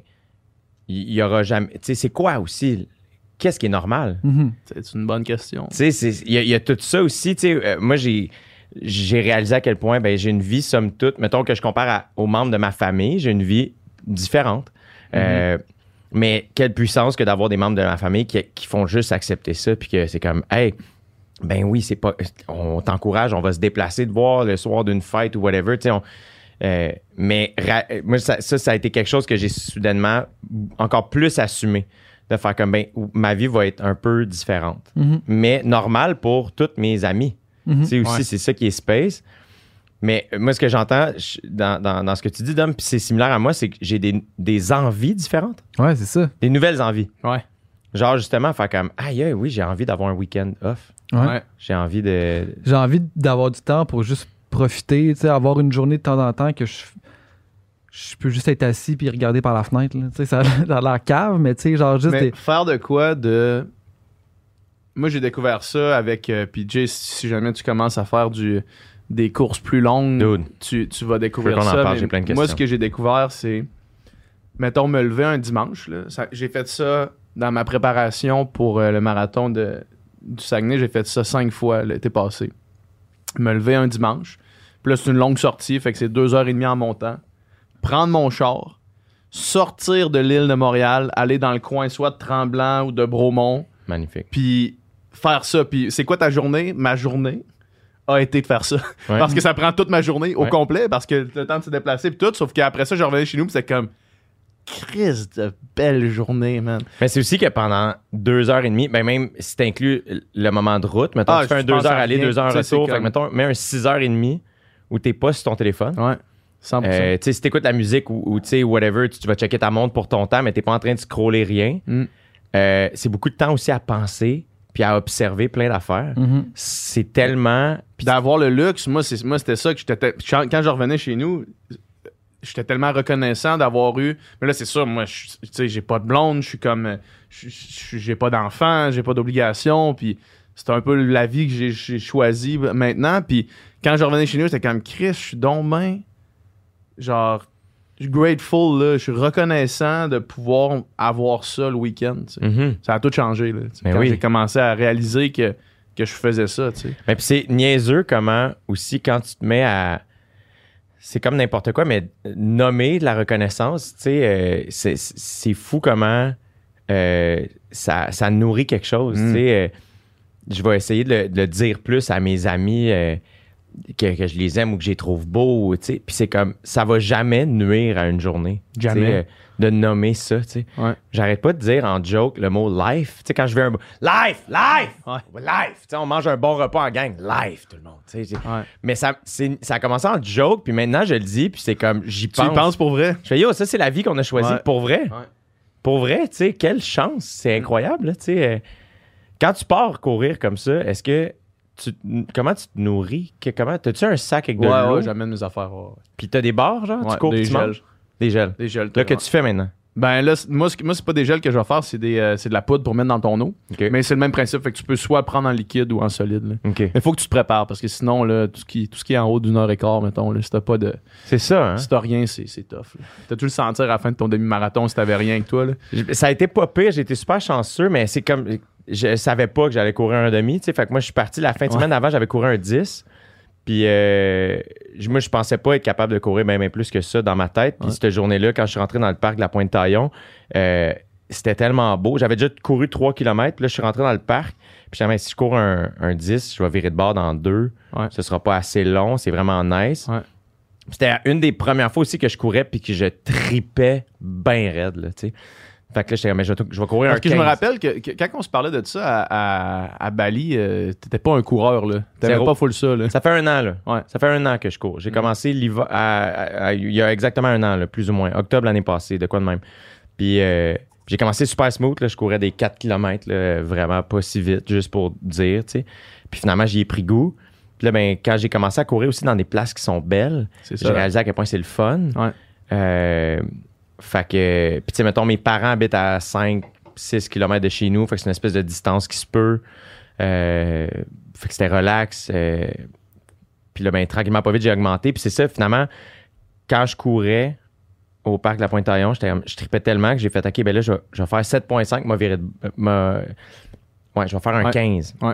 il y, aura jamais. Tu sais, c'est quoi aussi? Qu'est-ce qui est normal? mhm. C'est une bonne question. Tu sais, c'est- il y, a- il y a tout ça aussi. Tu sais, euh, moi, j'ai. J'ai réalisé à quel point ben, j'ai une vie, somme toute, mettons que je compare à- aux membres de ma famille, j'ai une vie différente. Euh, Mais quelle puissance que d'avoir des membres de ma famille qui, qui font juste accepter ça, puis que c'est comme, hey, ben oui, c'est pas. On t'encourage, on va se déplacer de voir le soir d'une fête ou whatever, tu sais. on- euh, mais ra- moi, ça, ça, ça a été quelque chose que j'ai soudainement encore plus assumé. De faire comme, ben, ma vie va être un peu différente. Mhm. Mais normal pour toutes mes amis. Mhm. Tu sais, aussi, Ouais. c'est ça qui est space. Mais euh, moi, ce que j'entends je- dans, dans- dans ce que tu dis, Dom, puis c'est similaire à moi, c'est que j'ai des, des envies différentes, Ouais, c'est ça. des nouvelles envies. Ouais. Genre, justement, faire comme, aïe, aïe, oui, j'ai envie d'avoir un week-end off. Ouais. J'ai envie de. J'ai envie d'avoir du temps pour juste profiter, tu sais, avoir une journée de temps en temps que je, je peux juste être assis puis regarder par la fenêtre. là. Tu sais, ça a [LAUGHS] ça a l'air cave, mais tu sais, genre juste Mais des. faire de quoi de. Moi, j'ai découvert ça avec euh, PJ. Si jamais tu commences à faire du, des courses plus longues, Dude. tu, tu vas découvrir ça. parle, mais j'ai plein de Moi, ce que j'ai découvert, c'est. Mettons, me lever un dimanche. J'ai fait ça dans ma préparation pour euh, le marathon de, du Saguenay. J'ai fait ça cinq fois l'été passé. Me lever un dimanche. Puis là, c'est une longue sortie, fait que c'est deux heures et demie en montant. Prendre mon char, sortir de l'île de Montréal, aller dans le coin soit de Tremblant ou de Bromont, Magnifique. puis faire ça. Puis c'est quoi ta journée? Ma journée a été de faire ça. Ouais. Parce que ça prend toute ma journée au Ouais. complet, parce que le temps de se déplacer, puis tout. Sauf qu'après ça, je revenais chez nous, puis c'était comme. Crise de belle journée, man. Mais c'est aussi que pendant deux heures et demie, ben même si t'inclus le moment de route, mettons, Ah, tu fais un deux heures aller, rien. deux heures c'est retour, fait que mettons, mets un six heures et demie où t'es pas sur ton téléphone. Ouais. 100%. Euh, tu sais, si t'écoutes la musique ou, ou tu sais, whatever, tu, tu vas checker ta montre pour ton temps, mais t'es pas en train de scroller rien. Mm. Euh, c'est beaucoup de temps aussi à penser puis à observer plein d'affaires. Mhm. C'est tellement. Puis d'avoir le luxe, moi, c'est, moi c'était ça que j'étais. Quand je revenais chez nous, j'étais tellement reconnaissant d'avoir eu. Mais là, c'est sûr, moi, je- tu sais, j'ai pas de blonde, je suis comme. J'ai pas d'enfant, j'ai pas d'obligation, puis c'est un peu la vie que j'ai, j'ai choisie maintenant. Puis quand je revenais chez nous, j'étais comme Chris, je suis donc ben. Genre, suis grateful, là. Je suis reconnaissant de pouvoir avoir ça le week-end. Mhm. Ça a tout changé, là. Ben quand oui. j'ai commencé à réaliser que, que je faisais ça, tu sais. Mais puis c'est niaiseux comment aussi quand tu te mets à. C'est comme n'importe quoi, mais nommer de la reconnaissance, tu sais, euh, c'est- c'est fou comment euh, ça, ça nourrit quelque chose. Mm. Tu sais, euh, je vais essayer de le, de le dire plus à mes amis que, que je les aime ou que je les trouve beaux, tu sais. Puis c'est comme, ça va jamais nuire à une journée. Jamais. euh, de nommer ça, tu sais. Ouais. J'arrête pas de dire en joke le mot life. Tu sais, quand je vais un. Life! Life! Ouais. Life! Tu sais, on mange un bon repas en gang. Life, tout le monde. Tu sais, Ouais. Mais ça, c'est- ça a commencé en joke, puis maintenant je le dis, puis c'est comme, j'y Tu y pense. penses pour vrai? Je fais, yo, ça, c'est la vie qu'on a choisie. Ouais. Pour vrai. Ouais. Pour vrai, tu sais, quelle chance. C'est incroyable, tu sais. euh, Quand tu pars courir comme ça, est-ce que. Tu, comment tu te nourris? Que- comment, t'as-tu un sac avec de Ouais, l'eau? ouais, j'amène mes affaires. ouais. Puis t'as des bars, genre? Ouais, tu cours, des puis tu gels. manges? Des gels. Des gels. Là, que tu fais maintenant? Ben là, moi, ce- moi c'est pas des gels que je vais faire, c'est euh, de la poudre pour mettre dans ton eau. Mais c'est le même principe, fait que tu peux soit prendre en liquide ou en solide. Mais faut que tu te prépares parce que sinon, là, tout, ce qui, tout ce qui est en haut d'une heure et quart, mettons, là, si t'as pas de. C'est ça, hein? Si t'as rien, c'est, tough. T'as dû le sentir à la fin de ton demi-marathon si t'avais rien avec toi. Là. Ça a été pas pire, j'ai été super chanceux, mais c'est comme. Je savais pas que j'allais courir un demi, tu sais. Fait que moi, je suis parti la fin de Ouais. semaine avant, j'avais couru un 10. Puis euh, je- moi, je pensais pas être capable de courir même plus que ça dans ma tête. Puis Ouais. cette journée-là, quand je suis rentré dans le parc de la Pointe-Taillon, euh, c'était tellement beau. J'avais déjà couru 3 km, puis là, je suis rentré dans le parc. Puis je me si je cours un, un 10, je vais virer de bord dans deux. Ouais. Ce sera pas assez long, c'est vraiment nice. Ouais. C'était une des premières fois aussi que je courais puis que je tripais bien raide, là, tu sais. Fait que là, j'étais mais je vais, je vais courir Parce un que je me 15. rappelle que, que quand on se parlait de ça à, à, à Bali, euh, t'étais pas un coureur. là. T'avais pas full ça. Là. Ça fait un an, là. Ouais. Ça fait un an que je cours. J'ai commencé l'hiver, à- à- il y a exactement un an, là, plus ou moins. Octobre l'année passée, de quoi de même. Puis euh, j'ai commencé super smooth, là. Je courais des 4 km, là, vraiment pas si vite, juste pour dire, tu sais. Puis finalement, j'y ai pris goût. Puis là, ben, quand j'ai commencé à courir aussi dans des places qui sont belles, j'ai réalisé à quel point c'est le fun. Ouais. Euh, fait que, puis tu sais, mettons, mes parents habitent à 5, 6 km de chez nous. Fait que c'est une espèce de distance qui se peut. Euh, fait que c'était relax. euh, puis là, ben, tranquillement, pas vite, j'ai augmenté. Puis c'est ça, finalement, quand je courais au parc de la Pointe-Taillon, je tripais tellement que j'ai fait, OK, ben là, je vais, je vais faire 7,5, m'a viré de- Ouais, je vais faire un Ouais. 15. Ouais.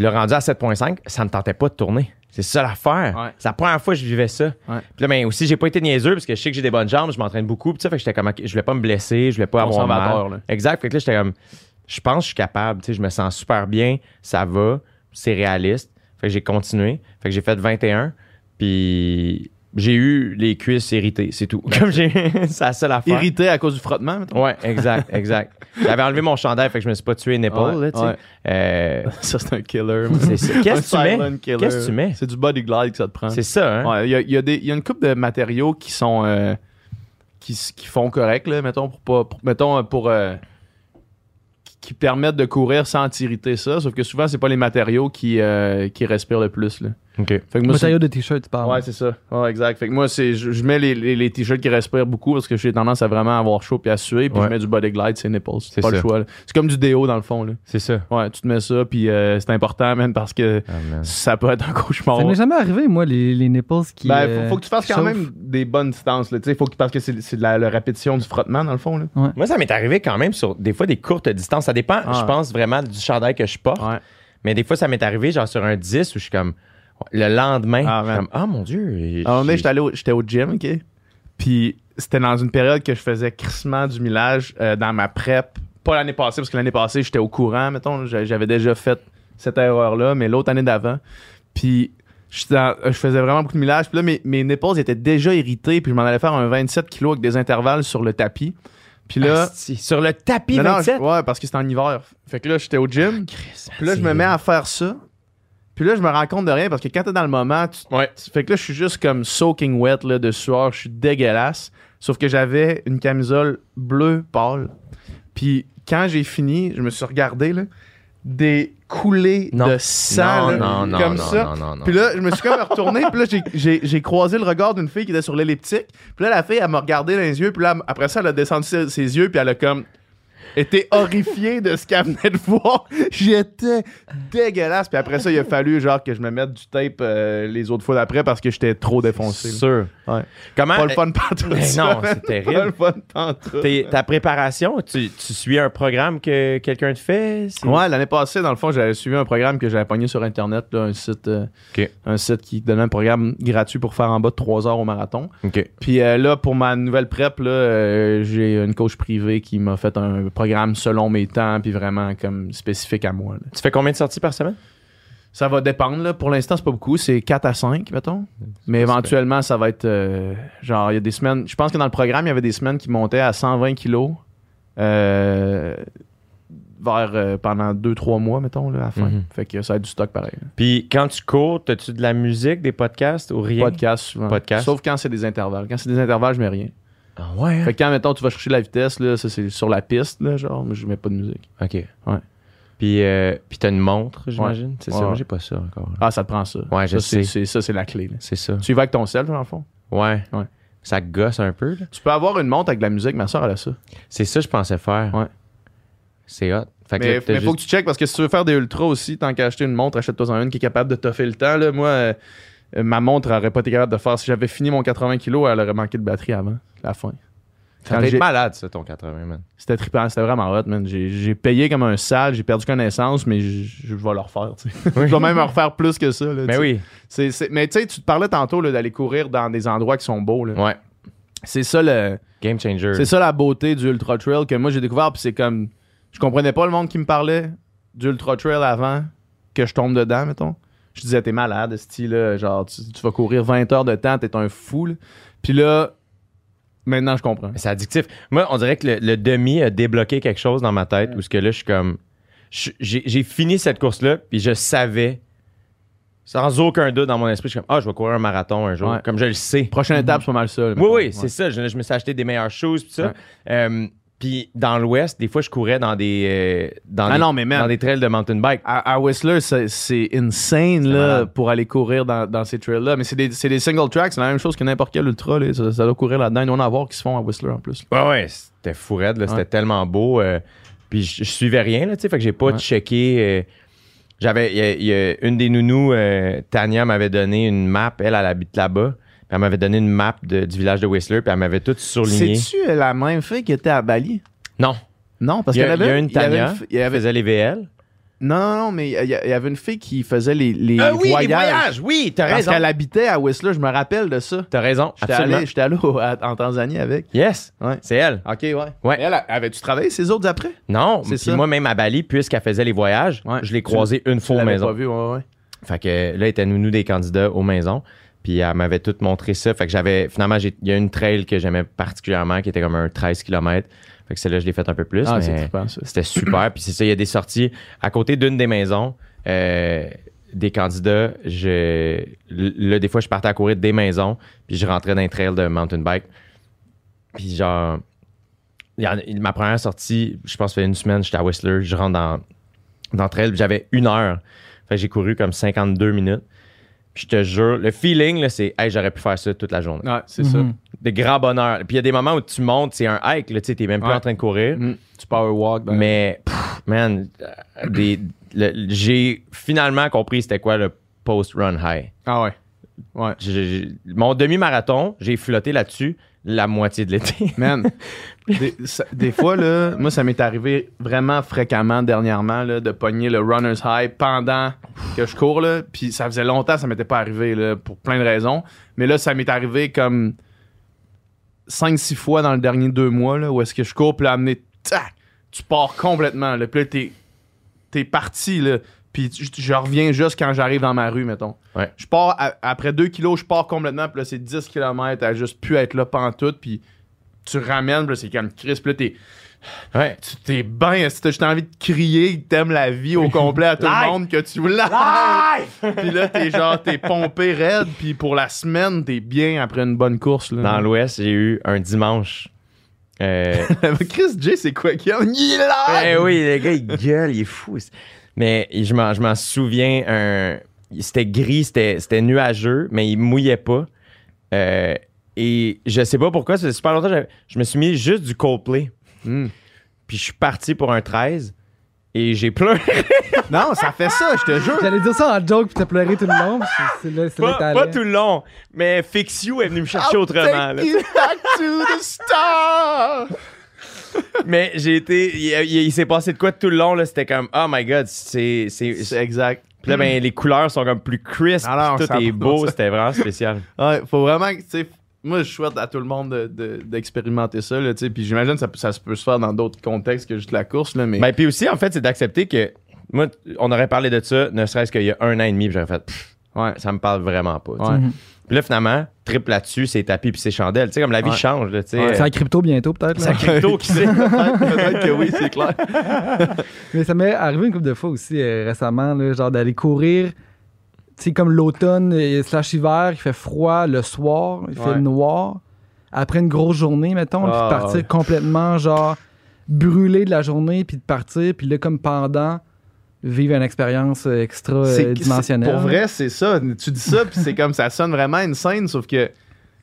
Puis le rendu à 7.5, ça me tentait pas de tourner. C'est ça l'affaire. Ouais. C'est la première fois que je vivais ça. Ouais. Puis là, ben, aussi, j'ai pas été niaiseux parce que je sais que j'ai des bonnes jambes, je m'entraîne beaucoup. Puis ça, fait que j'étais comme, je voulais pas me blesser, je voulais pas avoir mal. là. Exact. Fait que là, j'étais comme, je pense que je suis capable. Tu sais, je me sens super bien, ça va, c'est réaliste. Fait que j'ai continué. Fait que j'ai fait 21. Puis j'ai eu les cuisses irritées, c'est tout. Comme j'ai, [LAUGHS] c'est la seule affaire. Irrité à cause du frottement, mettons? Ouais, exact, exact. J'avais enlevé mon chandail, fait que je me suis pas tué nipple, Ouais, là, tu sais. ouais. Euh, [LAUGHS] Ça, c'est un killer. c'est ça. Un Qu'est-ce que tu mets? Qu'est-ce que tu mets? C'est du body glide que ça te prend. C'est ça, hein? Ouais, il y a, y a des- il y a une couple de matériaux qui sont euh, qui, font correct là, mettons pour pas pour- mettons euh, pour euh, qui, qui permettent de courir sans t'irriter ça, sauf que souvent c'est pas les matériaux qui euh, qui respirent le plus là. OK. Fait que moi, c'est- Matériau de t-shirt, tu parles. Ouais, c'est ça. Ouais, exact. Fait que moi, c'est, je, je mets les, les, les t-shirts qui respirent beaucoup parce que j'ai tendance à vraiment avoir chaud puis à suer. Puis Ouais. je mets du body glide, c'est nipples. C'est pas le ça. choix. là. C'est comme du déo dans le fond. Là. C'est ça. Ouais, tu te mets ça, puis euh, c'est important, man, parce que Ah, man. ça peut être un cauchemar. Ça m'est jamais arrivé, moi, les, les nipples qui. Ben, euh, faut, faut que tu fasses quand même des bonnes distances. Là, tu sais, faut que, parce que c'est, c'est de la, la répétition du frottement, dans le fond. Là. Moi, ça m'est arrivé quand même sur des fois des courtes distances. Ça dépend, Ah. je pense, vraiment du chandail que je porte. Ouais. Mais des fois, ça m'est arrivé, genre sur un 10 où je suis comme. Le lendemain, Ah, man. comme, ah mon Dieu. À un moment donné, j'ai- j'étais, allé au, j'étais au gym, OK? Puis c'était dans une période que je faisais crissement du millage euh, dans ma prep. Pas l'année passée, parce que l'année passée, j'étais au courant, mettons. J'a- J'avais déjà fait cette erreur-là, mais l'autre année d'avant. Puis j'étais dans- je faisais vraiment beaucoup de millage. Puis là, mes, mes étaient déjà irrités. Puis je m'en allais faire un 27 kilos avec des intervalles sur le tapis. Puis là... Asti, sur le tapis Non, non, 27. je- ouais, parce que c'était en hiver. Fait que là, j'étais au gym. Christ, Puis là, je me mets à faire ça. Puis là, je me rends compte de rien parce que quand t'es dans le moment, tu, Ouais. fait que là, je suis juste comme soaking wet là, de sueur. Je suis dégueulasse. Sauf que j'avais une camisole bleue pâle. Puis quand j'ai fini, je me suis regardé, là, des coulées Non. de sang, Non, là, non, non, comme non, ça. non, non, non. Puis là, je me suis comme retourné. Puis là, j'ai- j'ai j'ai croisé le regard d'une fille qui était sur l'elliptique. Puis là, la fille, elle m'a regardé dans les yeux. Puis là, après ça, elle a descendu ses, ses yeux. Puis elle a comme été horrifiée de ce qu'elle venait de voir. [LAUGHS] J'étais dégueulasse. Puis après ça, il a fallu genre que je me mette du tape euh, les autres fois d'après parce que j'étais trop défoncé. sûr. Ouais. Comment. Pas le fun pantoute. Mais non, c'est terrible. Pas le fun pantoute. Ta préparation, tu, tu suis un programme que quelqu'un te fait? Ouais, l'année passée, dans le fond, j'avais suivi un programme que j'avais pogné sur Internet, là, un site euh, un site qui donnait un programme gratuit pour faire en bas de 3 heures au marathon. Puis euh, là, pour ma nouvelle prep, j'ai une coach privée qui m'a fait un programme selon mes temps, puis vraiment comme spécifique à moi. là. Tu fais combien de sorties par semaine? Ça va dépendre. Là. Pour l'instant, c'est pas beaucoup. C'est 4 à 5, mettons. Mais éventuellement, ça va être euh, genre, il y a des semaines. Je pense que dans le programme, il y avait des semaines qui montaient à 120 kilos euh, vers euh, pendant 2-3 mois, mettons, là, à la fin. Mhm. Fait que ça va être du stock pareil. là. Puis quand tu cours, as-tu de la musique, des podcasts ou rien? Podcast souvent. Podcast. Sauf quand c'est des intervalles. Quand c'est des intervalles, je mets rien. Ah ouais? Fait que quand, mettons, tu vas chercher la vitesse, là, ça c'est sur la piste, là, genre, mais je mets pas de musique. OK. Ouais. Puis, euh, puis t'as une montre, j'imagine? C'est Ouais, ça? Ouais. j'ai pas ça encore. Ah, ça te prend ça. Ouais, je ça, sais. c'est- Ça, c'est la clé. là. C'est ça. Tu y vas avec ton sel, dans le fond? Ouais. Ouais. Ça gosse un peu, là. Tu peux avoir une montre avec de la musique, ma soeur, elle a ça. C'est ça que je pensais faire. Ouais. C'est hot. Fait que Mais, là, faut que tu checkes parce que si tu veux faire des ultras aussi, tant qu'à acheter une montre, achète-toi en une qui est capable de toffer le temps. Là. Moi, euh, ma montre aurait pas été capable de faire. Si j'avais fini mon 80 kg, elle aurait manqué de batterie avant la fin. Être malade, ça, ton 80, man. C'était trippant, c'était vraiment hot, man. J'ai payé comme un sale, j'ai perdu connaissance, mais je, vais le refaire. tu sais. [LAUGHS] je vais même en refaire plus que ça. là, Mais oui. Mais tu sais, tu te parlais tantôt d'aller courir dans des endroits qui sont beaux. là. Ouais. C'est ça le. Game changer. C'est ça la beauté du Ultra Trail que moi j'ai découvert, puis c'est comme. Je comprenais pas le monde qui me parlait du Ultra Trail avant que je tombe dedans, mettons. Je disais, t'es malade, style, là, genre, tu, tu vas courir 20 heures de temps, t'es un fou. là. Puis là, maintenant je comprends. C'est addictif. Moi, on dirait que le, le demi a débloqué quelque chose dans ma tête où ce que là, je suis comme. J'ai fini cette course-là, puis je savais, sans aucun doute dans mon esprit, je suis comme, ah, je vais courir un marathon un jour. Ouais. Comme je le sais. Prochaine étape, c'est pas mal ça. Oui, oui, Ouais. c'est ça. Je, je me suis acheté des meilleures choses, puis ça. Ouais. Euh, puis dans l'Ouest, des fois, je courais dans des, euh, dans Ah des, non, mais man. dans des trails de mountain bike. À, à Whistler, c'est- insane là, malade. pour aller courir dans, dans ces trails-là. Mais c'est des, des single tracks, c'est la même chose que n'importe quel ultra. là. Ça, ça doit courir là-dedans. Il doit en avoir qui se font à Whistler en plus. Ouais, ouais, c'était fou raide, là. C'était tellement beau. euh, puis je, je suivais rien, là, tu sais. Fait que j'ai pas Ouais. checké. euh, j'avais, il y a- il y a une des nounous, euh, Tania, m'avait donné une map. Elle, elle habite là-bas. Puis elle m'avait donné une map de- du village de Whistler. Puis elle m'avait tout surligné. C'est-tu la même fille qui était à Bali? Non. Non, parce y, qu'il y avait il y une avait Tania une fi- il y qui avait- faisait les VL. Non, non, non, mais il y, avait une fille qui faisait les, les Ah oui, voyages. les voyages, oui, t'as Parce raison. qu'elle habitait à Whistler, je me rappelle de ça. T'as raison, J'étais absolument. allé, j'étais allé au- à- en Tanzanie avec. Yes, Ouais. c'est elle. OK, ouais. Ouais. Elle, avait-tu travaillé ces autres après? Non, C'est puis ça. moi, même à Bali, puisqu'elle faisait les voyages, Ouais. je l'ai croisée une Tu fois aux maisons. pas vu, ouais, ouais. Fait que là, elle était nounou des candidats aux maisons. Puis elle m'avait tout montré ça. Fait que j'avais. Finalement, il y a une trail que j'aimais particulièrement qui était comme un 13 km. Fait que celle-là, je l'ai faite un peu plus. Ah. C'était super. Puis c'est ça, il y a des sorties à côté d'une des maisons. euh, des candidats, je, là, des fois, je partais à courir des maisons, puis je rentrais dans un trail de mountain bike. Puis genre, ma première sortie, je pense, fait une semaine, j'étais à Whistler, je rentre dans, dans le trail, puis j'avais une heure. Fait que j'ai couru comme 52 minutes. Puis je te jure, le feeling, là, c'est, hey, j'aurais pu faire ça toute la journée. Ouais, c'est ça. Mhm. De grand bonheur. Puis il y a des moments où tu montes, c'est un hike, là, tu sais, t'es même plus Ouais. en train de courir. Mm. Tu power walk. dans- Mais, pff, man, euh, des, le- j'ai finalement compris c'était quoi le post-run high. Ah ouais. Ouais. J'ai- j'ai- mon demi-marathon, j'ai flotté là-dessus la moitié de l'été. [LAUGHS] Man, des, fois, là, moi, ça m'est arrivé vraiment fréquemment dernièrement là, de pogner le runner's high pendant que je cours. Là, puis ça faisait longtemps ça m'était pas arrivé là, pour plein de raisons. Mais là, ça m'est arrivé comme 5-6 fois dans le dernier deux mois là, où est-ce que je cours, puis là, tac, tu pars complètement. Là, puis là, t'es, t'es parti. Là, puis je, je reviens juste quand j'arrive dans ma rue, mettons. Ouais. Je pars, à- après 2 kilos, je pars complètement, puis là, c'est 10 km à juste pu être là pantoute, puis tu ramènes, puis là, c'est comme Chris, puis là, t'es, Ouais. tu t'es bien, si t'as juste envie de crier que t'aimes la vie au complet à tout le monde, que tu live! [LAUGHS] puis là, t'es genre, t'es pompé raide, puis pour la semaine, t'es bien après une bonne course, là. Dans l'Ouest, j'ai eu un dimanche. Euh, [LAUGHS] Chris J, c'est quoi qu'il y a? Il est là! Eh oui, le gars, il gueule, il est fou. Mais je m'en, je m'en souviens, un, c'était gris, c'était, c'était nuageux, mais il mouillait pas. Euh, et je sais pas pourquoi, fait super longtemps, je, je me suis mis juste du Coldplay. Hmm. Puis je suis parti pour un 13 et j'ai pleuré. [LAUGHS] Non, ça fait ça, je te jure. J'allais dire ça en joke puis t'as pleuré tout le long. C'est c'est c'est pas, tout le long, mais Fix You est venu me chercher autrement. là. Take you back to the star! [LAUGHS] Mais j'ai été. Il, il- il s'est passé de quoi tout le long, là? C'était comme, oh my god, c'est. c'est, exact. Puis là, ben, les couleurs sont comme plus crisp. Alors, ça tout est beau. de C'était vraiment spécial. [LAUGHS] Ouais, faut vraiment que, tu sais, moi, je souhaite à tout le monde de- de- d'expérimenter ça, là, tu sais, puis j'imagine que ça, peut- ça se peut se faire dans d'autres contextes que juste la course, là, mais... Ben, puis aussi, en fait, c'est d'accepter que. Moi, on aurait parlé de ça, ne serait-ce qu'il y a un an et demi, puis j'aurais fait, Pff, ouais, ça me parle vraiment pas. ouais. Puis là, finalement, triple là-dessus, c'est tapis puis c'est chandelle. Tu sais, comme la vie Ouais. change, là, tu sais. Ouais. C'est la crypto bientôt, peut-être. là. Ça crypto, qui sait. Peut-être [LAUGHS] peut-être que oui, c'est clair. [LAUGHS] Mais ça m'est arrivé une couple de fois aussi euh, récemment, là, genre d'aller courir, tu sais, comme l'automne euh, slash hiver, il fait froid le soir, il fait Ouais. noir. Après une grosse journée, mettons, puis Ah, de partir ouais. complètement, genre, brûlé de la journée, puis de partir, puis là, comme pendant, vivre une expérience euh, extra dimensionnelle. Pour vrai, c'est ça. Tu dis ça, puis c'est comme ça sonne vraiment une scène, sauf que,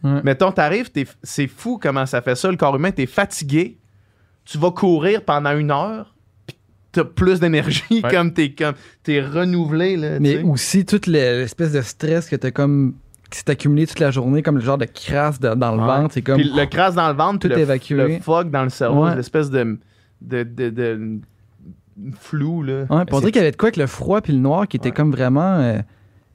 Ouais. mettons, t'arrives, t'es- c'est fou comment ça fait ça, le corps humain, t'es fatigué, tu vas courir pendant une heure, puis t'as plus d'énergie, Ouais. comme t'es comme t'es renouvelé, là, Mais aussi toute le- l'espèce de stress que t'as comme qui s'est accumulé toute la journée, comme le genre de crasse de- dans le Ouais. ventre. C'est comme Puis le crasse dans le ventre, Tout le, évacué. le fog dans le cerveau, Ouais. l'espèce de, de, de, de- flou, là. Ouais, on dirait qu'il y avait de quoi avec le froid puis le noir qui était Ouais. comme vraiment euh,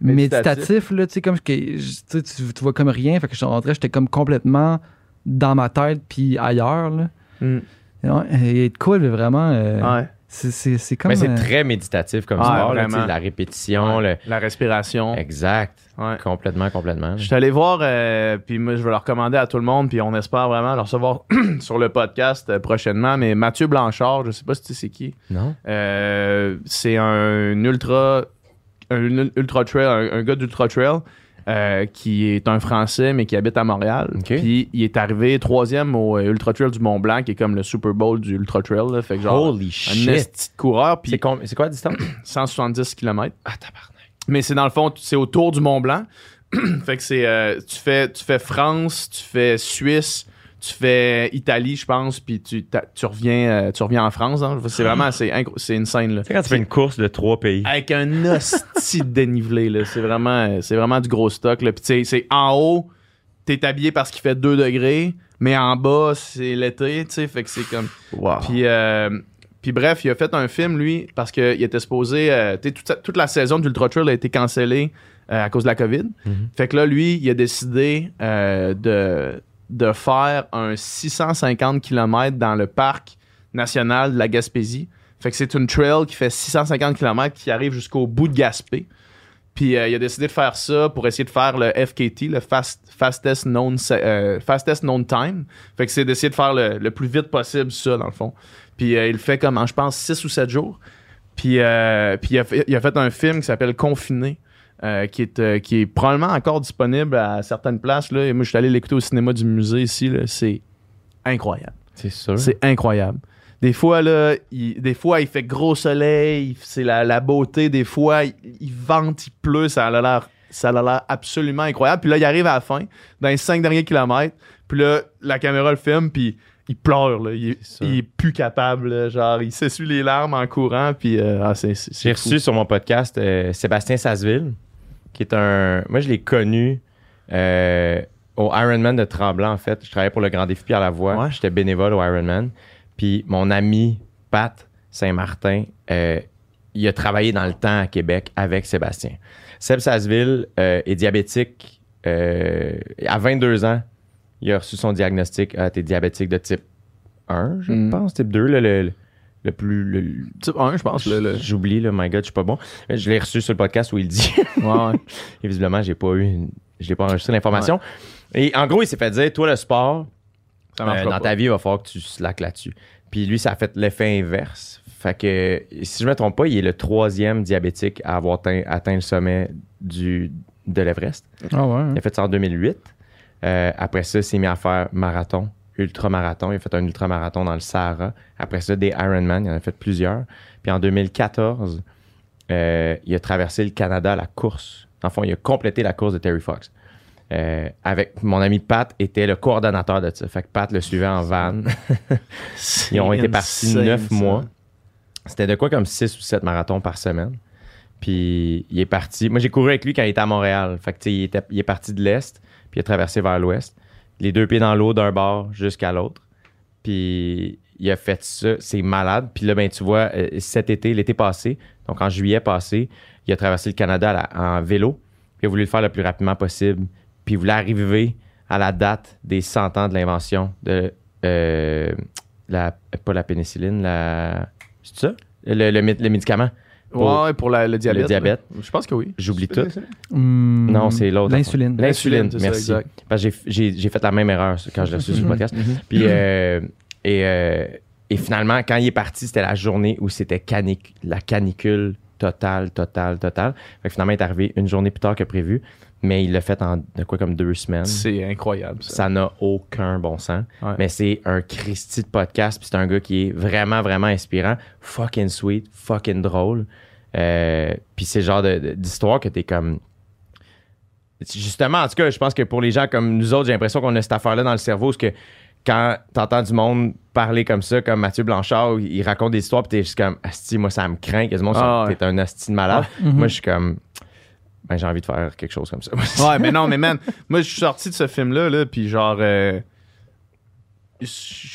Méditatif. méditatif, là, comme que tu, vois comme rien, fait que je suis rentré, j'étais comme complètement dans ma tête puis ailleurs, là. Mm. Ouais, et de quoi, vraiment, euh, Ouais. C'est- comme... Mais c'est euh, très méditatif comme Ouais, sport, là, la répétition. le- La respiration. Exact. Ouais. Complètement, complètement. Je suis allé voir, euh, puis moi, je vais le recommander à tout le monde, puis on espère vraiment le recevoir [CLEARS THROAT] sur le podcast euh, prochainement. Mais Mathieu Blanchard, je sais pas si tu sais c'est qui. Non? Euh, c'est un ultra, un ultra trail, un, un gars d'ultra trail euh, qui est un Français mais qui habite à Montréal. Puis il est arrivé troisième au euh, ultra trail du Mont Blanc, qui est comme le Super Bowl du ultra trail. là. Fait que genre Holy un shit. coureur, c'est quoi la distance? [CLEARS THROAT] 170 km. Ah, tabarnak. Mais c'est dans le fond, c'est autour du Mont Blanc. [CLEARS THROAT] fait que c'est euh, tu fais tu fais France, tu fais Suisse, tu fais Italie, je pense, puis tu, tu reviens euh, tu reviens en France. hein. C'est vraiment c'est c'est une scène là. Sais, quand tu fais une course de trois pays. Avec un hostie de dénivelé là, c'est vraiment euh, c'est vraiment du gros stock là. Puis c'est en haut, t'es habillé parce qu'il fait 2 degrés, mais en bas, c'est l'été, fait que c'est comme Wow. puis, euh, Puis bref, il a fait un film, lui, parce qu'il était supposé. euh, toute, toute la saison d'Ultra Trail a été cancellée à cause de la COVID. Fait que là, lui, il a décidé de, de faire un 650 km dans le parc national de la Gaspésie. Fait c'est une trail qui fait 650 km qui arrive jusqu'au bout de Gaspé. Puis euh, il a décidé de faire ça pour essayer de faire le FKT, le euh, fastest known time. C'est d'essayer de faire le, plus vite possible ça, dans le fond. Puis euh, il fait comme, je pense, 6 ou 7 jours. Puis, il a fait un film qui s'appelle Confiné, euh, qui, est, euh, qui est probablement encore disponible à certaines places. Là. Et moi, je suis allé l'écouter au cinéma du musée ici. là. C'est incroyable. C'est sûr. C'est incroyable. Des fois, là, il, des fois, il fait gros soleil, c'est la, la beauté. Des fois, il, il vente, il pleut, ça a l'air ça a l'air absolument incroyable. Puis là, il arrive à la fin, dans les cinq derniers kilomètres. Puis là, la caméra le filme, puis il pleure. Là. Il, est, il plus capable. là. Genre, il s'essuie les larmes en courant. Puis euh, ah, c'est, J'ai reçu sur mon podcast euh, Sébastien Sasseville, qui est un. Moi, je l'ai connu euh, au Ironman de Tremblant, en fait. Je travaillais pour le Grand Défi Pierre Lavoie. Ouais. J'étais bénévole au Ironman. Puis mon ami Pat Saint-Martin, euh, il a travaillé dans le temps à Québec avec Sébastien. Seb Sasseville euh, est diabétique. à 22 ans, il a reçu son diagnostic. Ah, t'es diabétique de type 1, je Mm. pense, type 2, là, le, le- le plus. le- Type 1, je pense. le- le- J'oublie, là, my God, je suis pas bon. Je l'ai reçu sur le podcast où il dit. Ouais, ouais. [LAUGHS] Et visiblement, j'ai pas eu. une- Je l'ai pas enregistré l'information. Et en gros, il s'est fait dire toi, le sport, Ça euh, dans pas. ta vie, il va falloir que tu slack là-dessus. Puis lui, ça a fait l'effet inverse. Fait que, si je me trompe pas, il est le troisième diabétique à avoir atteint, atteint le sommet du, de l'Everest. Ah ouais. Il a fait ça en 2008. Euh, après ça, il s'est mis à faire marathon, ultramarathon. Il a fait un ultramarathon dans le Sahara. Après ça, des Ironman. Il en a fait plusieurs. Puis en 2014, euh, il a traversé le Canada à la course. En fond, il a complété la course de Terry Fox. Euh, avec mon ami Pat, était le coordonnateur de ça. Fait que Pat le suivait en van. [LAUGHS] Ils ont été partis neuf mois. C'était de quoi comme 6 ou 7 marathons par semaine. Puis il est parti. Moi, j'ai couru avec lui quand il était à Montréal. Fait que, tu sais, il, était- il est parti de l'Est, puis il a traversé vers l'Ouest. Les deux pieds dans l'eau d'un bord jusqu'à l'autre. Puis il a fait ça. C'est malade. Puis là, ben, tu vois, euh, cet été, l'été passé, donc en juillet passé, il a traversé le Canada en vélo. Il a voulu le faire le plus rapidement possible. Puis il voulait arriver à la date des 100 ans de l'invention de euh, la, pas la pénicilline. C'est ça? Le médicament. Pour- Ouais, pour la- le diabète. Le diabète. là. Je pense que oui. J'oublie tout. Hmm, Non, c'est l'autre. L'insuline. L'insuline, c'est ça, merci. exact. Parce que j'ai- j'ai j'ai fait la même erreur quand je l'ai reçu sur le podcast. Mhm. Puis, euh, et, euh, et finalement, quand il est parti, c'était la journée où c'était canic- la canicule totale, totale, totale. Fait que finalement, il est arrivé une journée plus tard que prévu, mais il l'a fait en de quoi comme deux semaines. C'est incroyable, ça. N'a aucun bon sens. Ouais. Mais c'est un Christy de podcast. Puis c'est un gars qui est vraiment, vraiment inspirant. Fucking sweet, fucking drôle. Euh, puis c'est le genre d'histoire que t'es comme. Justement, en tout cas, je pense que pour les gens comme nous autres, j'ai l'impression qu'on a cette affaire-là dans le cerveau. Parce que quand t'entends du monde parler comme ça, comme Mathieu Blanchard, il raconte des histoires, puis t'es juste comme, Asti, moi, ça me craint. Quasiment, Ah ouais. t'es un asti de malade. Mhm. Moi, je suis comme, ben, j'ai envie de faire quelque chose comme ça. Ouais, mais non, mais man, moi, je suis sorti de ce film-là, là, puis genre, euh, je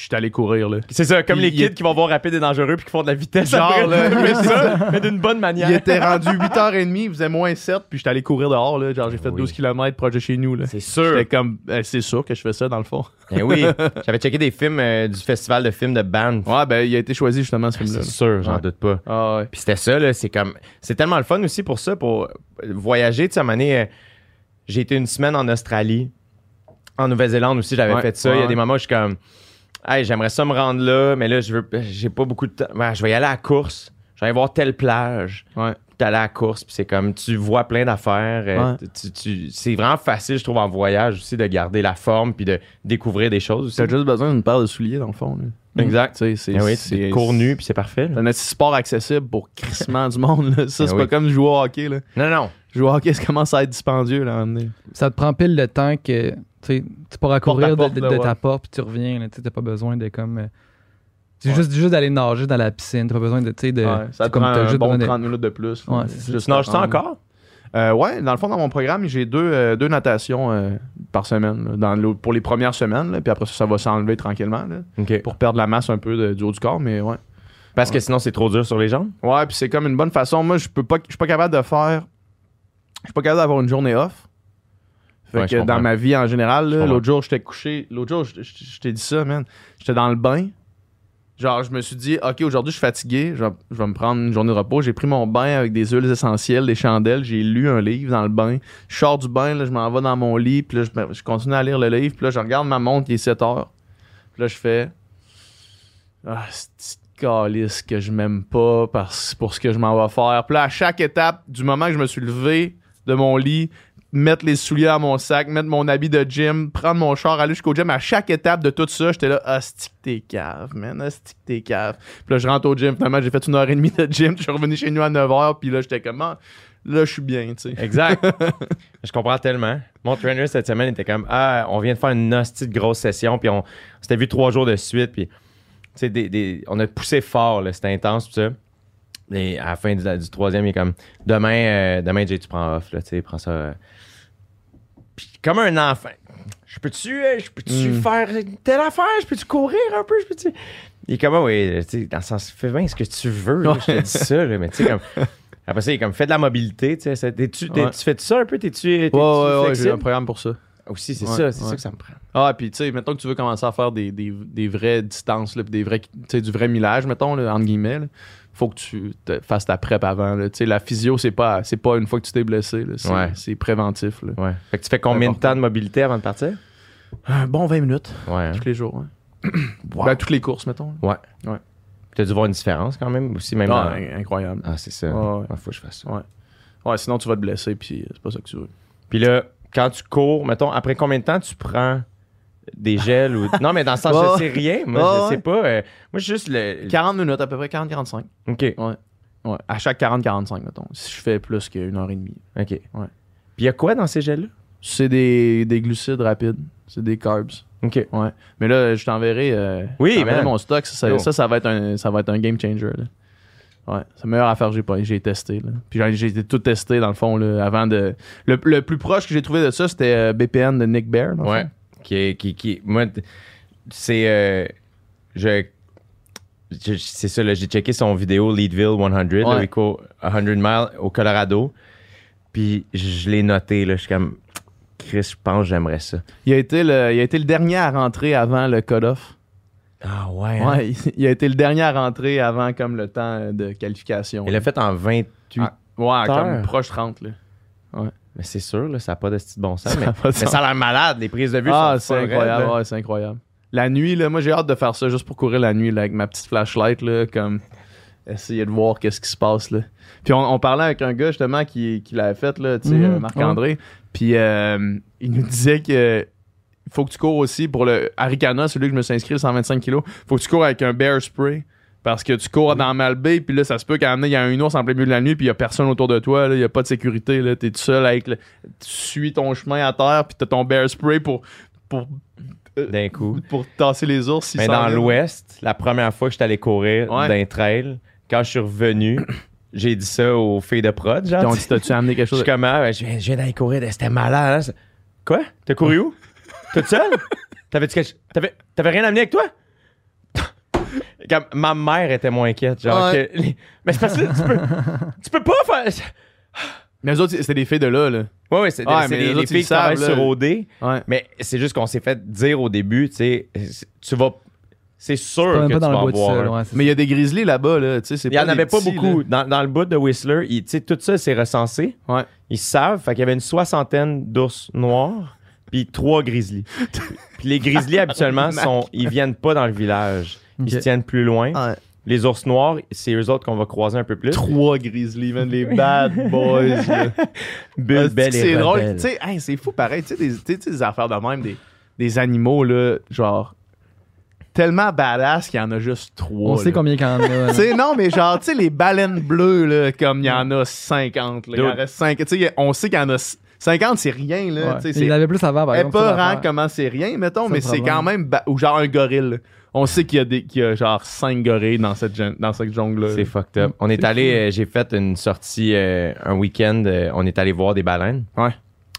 suis allé courir, là. C'est ça, comme Il- les kids qui vont voir rapide et dangereux puis qui font de la vitesse. Genre, après. là, [LAUGHS] mais ça, mais d'une bonne manière. Il était rendu 8h30, il faisait moins 7, puis j'étais allé courir dehors, là. Genre, j'ai fait Oui. 12 km proche de chez nous, là. C'est sûr. J'étais comme, euh, c'est sûr que je fais ça, dans le fond. [LAUGHS] Eh oui, [LAUGHS] j'avais checké des films euh, du festival de films de Banff. Ouais, ben, il a été choisi, justement, ce Ah, film-là. c'est sûr, j'en Ouais. doute pas. Ah, ouais. Puis c'était ça, là, c'est comme. C'est tellement le fun aussi pour ça, pour voyager. Tu sais, à un moment donné, euh, j'ai été une semaine en Australie. En Nouvelle-Zélande aussi, j'avais Ouais, fait ça. Il y a des moments où je suis comme. Hey, j'aimerais ça me rendre là, mais là, je veux. J'ai pas beaucoup de temps. Ouais, je vais y aller à la course. Je vais aller voir telle plage. Ouais. Allé à la course, puis c'est comme tu vois plein d'affaires. euh, tu- tu- c'est vraiment facile, je trouve, en voyage aussi, de garder la forme puis de découvrir des choses aussi. T'as juste besoin d'une paire de souliers, dans le fond, là. Exact. Tu sais, c'est. Eh oui, c'est- tu cours nu, puis c'est parfait. là. C'est un petit sport accessible pour crissement du monde, là. Ça, Eh c'est oui. pas comme jouer au hockey, là. Non, non. Jouer au hockey, ça commence à être dispendieux, là, à un moment donné. Ça te prend pile le temps que tu pourras courir de, porte, de- là, de ouais. ta porte puis tu reviens. Tu n'as pas besoin de comme. euh, c'est juste, juste d'aller nager dans la piscine. Tu pas besoin de. tu sais, de Ouais, ça te comme prend t'as un juste bon besoin de- 30 minutes de plus. Ouais, c'est ça. Juste Tu nages ça encore? Euh, ouais, dans le fond, dans mon programme, j'ai deux, euh, deux natations euh, par semaine là, dans l'eau- pour les premières semaines. là, puis après ça, ça va s'enlever tranquillement là, pour perdre la masse un peu de- du haut du corps. Mais ouais. Parce que sinon, c'est trop dur sur les jambes? Ouais, puis c'est comme une bonne façon. Moi, je peux pas, je suis pas capable de faire. Je suis pas capable d'avoir une journée off. Fait Ouais, que dans ma vie en général, l'autre jour, j'étais couché. L'autre jour, je, t'ai dit ça, man. J'étais dans le bain. Genre, je me suis dit, OK, aujourd'hui, je suis fatigué. Je vais, je vais me prendre une journée de repos. J'ai pris mon bain avec des huiles essentielles, des chandelles. J'ai lu un livre dans le bain. Je sors du bain, là, je m'en vais dans mon lit. Puis là, je, continue à lire le livre. Puis là, je regarde ma montre, il est 7 heures. Puis là, je fais. Ah, c'est calice que je m'aime pas parce, pour ce que je m'en vais faire. Puis là, à chaque étape, du moment que je me suis levé de mon lit, mettre les souliers dans mon sac, mettre mon habit de gym, prendre mon char, aller jusqu'au gym, à chaque étape de tout ça, j'étais là, stick t'es cave, man, stick t'es cave. Puis là, je rentre au gym, finalement, j'ai fait une heure et demie de gym, [LAUGHS] je suis revenu chez nous à 9h, puis là, j'étais comme, ah, là, je suis bien, tu sais. Exact. [LAUGHS] je comprends tellement. Mon trainer cette semaine était comme Ah, on vient de faire une hostie de grosse session, puis on, on s'était vu trois jours de suite, puis tu sais, des, des- on a poussé fort, là, c'était intense, tout ça. Et à la fin du, du troisième, il est comme Demain, euh, demain Jay, tu prends off, là, tu sais, prends ça. euh. Puis comme un enfant, je peux-tu euh, je peux-tu Mm. faire telle affaire, je peux-tu courir un peu, je peux-tu? Il est comme Ah, oui, tu sais, dans le sens, fais bien ce que tu veux, là, je te dis ça, là, mais tu sais, comme. [LAUGHS] Après ça, il est comme, fais de la mobilité, tu sais. Ouais. Tu fais ça un peu? T'es-tu Ouais, ouais, ouais, j'ai un programme pour ça. Aussi, c'est Ouais, ça, c'est ça que ça me prend. Ah, puis tu sais, mettons que tu veux commencer à faire des, des, des vraies distances, là, des vrais, du vrai millage, mettons, là, entre guillemets, là, faut que tu te fasses ta prep avant. là. Tu la physio, c'est pas, c'est pas une fois que tu t'es blessé, c'est, Ouais. c'est préventif. Là. Ouais. Fait que tu fais combien de temps de mobilité avant de partir? Un bon 20 minutes, Ouais. hein? tous les jours. ouais. [CLEARS THROAT] Wow. Ben, toutes les courses, mettons. là. T'as dû voir une différence quand même aussi, même Ah, dans- incroyable. Ah, c'est ça. Ouais, ouais. Ouais, faut que je fasse ça. Ouais. Ouais, sinon tu vas te blesser, puis c'est pas ça que tu veux. Puis là, quand tu cours, mettons, après combien de temps tu prends des gels ou. Non, mais dans le sens, Ouais. je [LAUGHS] sais rien. Moi, Ouais, je ouais. sais pas. euh, moi, juste le. 40 minutes, à peu près 40-45. OK. Ouais, à chaque 40-45, mettons. Si je fais plus qu'une heure et demie. OK. Ouais. Puis il y a quoi dans ces gels-là? C'est des, des glucides rapides. C'est des carbs. OK. Ouais. Mais là, je t'enverrai. euh, Oui, man. mon stock. Ça, ça, ça, ça va être un, ça va être un game changer. Là. Ouais. C'est la meilleure affaire que j'ai pas. J'ai testé. Là. Puis j'ai- tout testé, dans le fond, là, avant de. Le, le plus proche que j'ai trouvé de ça, c'était euh, BPN de Nick Bear. dans le Ouais. fond. Qui, qui, qui, moi, c'est. euh, je, je- c'est ça, là, j'ai checké son vidéo Leadville 100, là, Ouais. court 100 miles au Colorado. Puis je, l'ai noté, là, je suis comme. Chris, je pense que j'aimerais ça. Il, a été le, il a été le dernier à rentrer avant le cut-off. Ah ouais. Ouais, il, [LAUGHS] il a été le dernier à rentrer avant comme le temps de qualification. Il l'a fait en 28. Ah, Ouais, comme proche 30. Là. Mais c'est sûr, là, ça n'a pas de style bon sens. Ça mais, ça a l'air malade, les prises de vue Ah, c'est raides, incroyable. ouais, c'est incroyable. La nuit, là, moi j'ai hâte de faire ça juste pour courir la nuit là, avec ma petite flashlight, là, comme essayer de voir qu'est-ce qui se passe. Là. Puis on, on parlait avec un gars justement qui, qui l'avait fait, là, tu sais, Mhm, euh, Marc-André. Puis euh, il nous disait que faut que tu cours aussi pour le Aricana, celui que je me suis inscrit, le 125 kg. faut que tu cours avec un bear spray. Parce que tu cours dans Malbay, puis là, ça se peut qu'à un il y a un ours en plein milieu de la nuit, puis il y a personne autour de toi, il y a pas de sécurité, là, t'es tout seul avec le- Tu suis ton chemin à terre, puis t'as ton bear spray pour, pour, D'un coup. pour tasser les ours. Mais dans l'Ouest, la première fois que je suis allé courir Ouais. d'un trail, quand je suis revenu, [COUGHS] j'ai dit ça aux filles de prod, genre. Sais. [LAUGHS] t'as-tu amené quelque Je chose? suis comme, ah, ben, je viens, je viens d'aller courir, c'était malade. hein, Quoi? T'as couru où? [LAUGHS] Toute seule? T'avais-tu quelque- T'avais, t'avais rien amené avec toi? Ma mère était moins inquiète. Genre Ouais. que- mais c'est parce que tu peux, [LAUGHS] tu peux pas faire. Mais les autres, c'était des filles de là, là. Ouais, ouais, c'est, des- Ouais, c'est mais des, filles ils qui travaillent savent, là. sur OD. Ouais. Mais c'est juste qu'on s'est fait dire au début, tu sais, tu vas. C'est sûr Pas même que pas tu dans vas le bois tout boire. seul. un. ouais, c'est Mais il y a des grizzlies là-bas, là. Tu sais, c'est Il y en des avait pas petits, beaucoup. Dans, dans le bout de Whistler, il- tu sais, tout ça, c'est recensé. Ouais. Ils savent. Fait qu'il y avait une soixantaine d'ours noirs, puis trois grizzlies. [LAUGHS] puis les grizzlies, habituellement, sont, ils viennent pas dans le village. Ils se tiennent plus loin. Ouais. Les ours noirs, c'est eux autres qu'on va croiser un peu plus. Trois grizzlies, man. Les [LAUGHS] bad boys, là. Bulle, Ah, c'est drôle. rebelle. Tu sais, hey, c'est fou pareil. Tu sais, des, des affaires de même, des, des animaux, là, genre, tellement badass qu'il y en a juste trois. On sait combien qu'il y en a. [LAUGHS] là. Tu sais, non, mais genre, tu sais, les baleines bleues, là, comme il y en a 50, là. Il en reste 5. Tu sais, on sait qu'il y en a 50, c'est rien, là. Ouais. Il avait plus avant, par exemple. épeurant comment c'est rien, mettons, mais c'est quand même. ba- Ou genre un gorille. là. On sait qu'il y a, des, qu'il y a genre 5 gorilles dans cette, dans cette jungle-là. C'est fucked up. On est allé, euh, j'ai fait une sortie euh, un week-end. euh, on est allé voir des baleines. Ouais.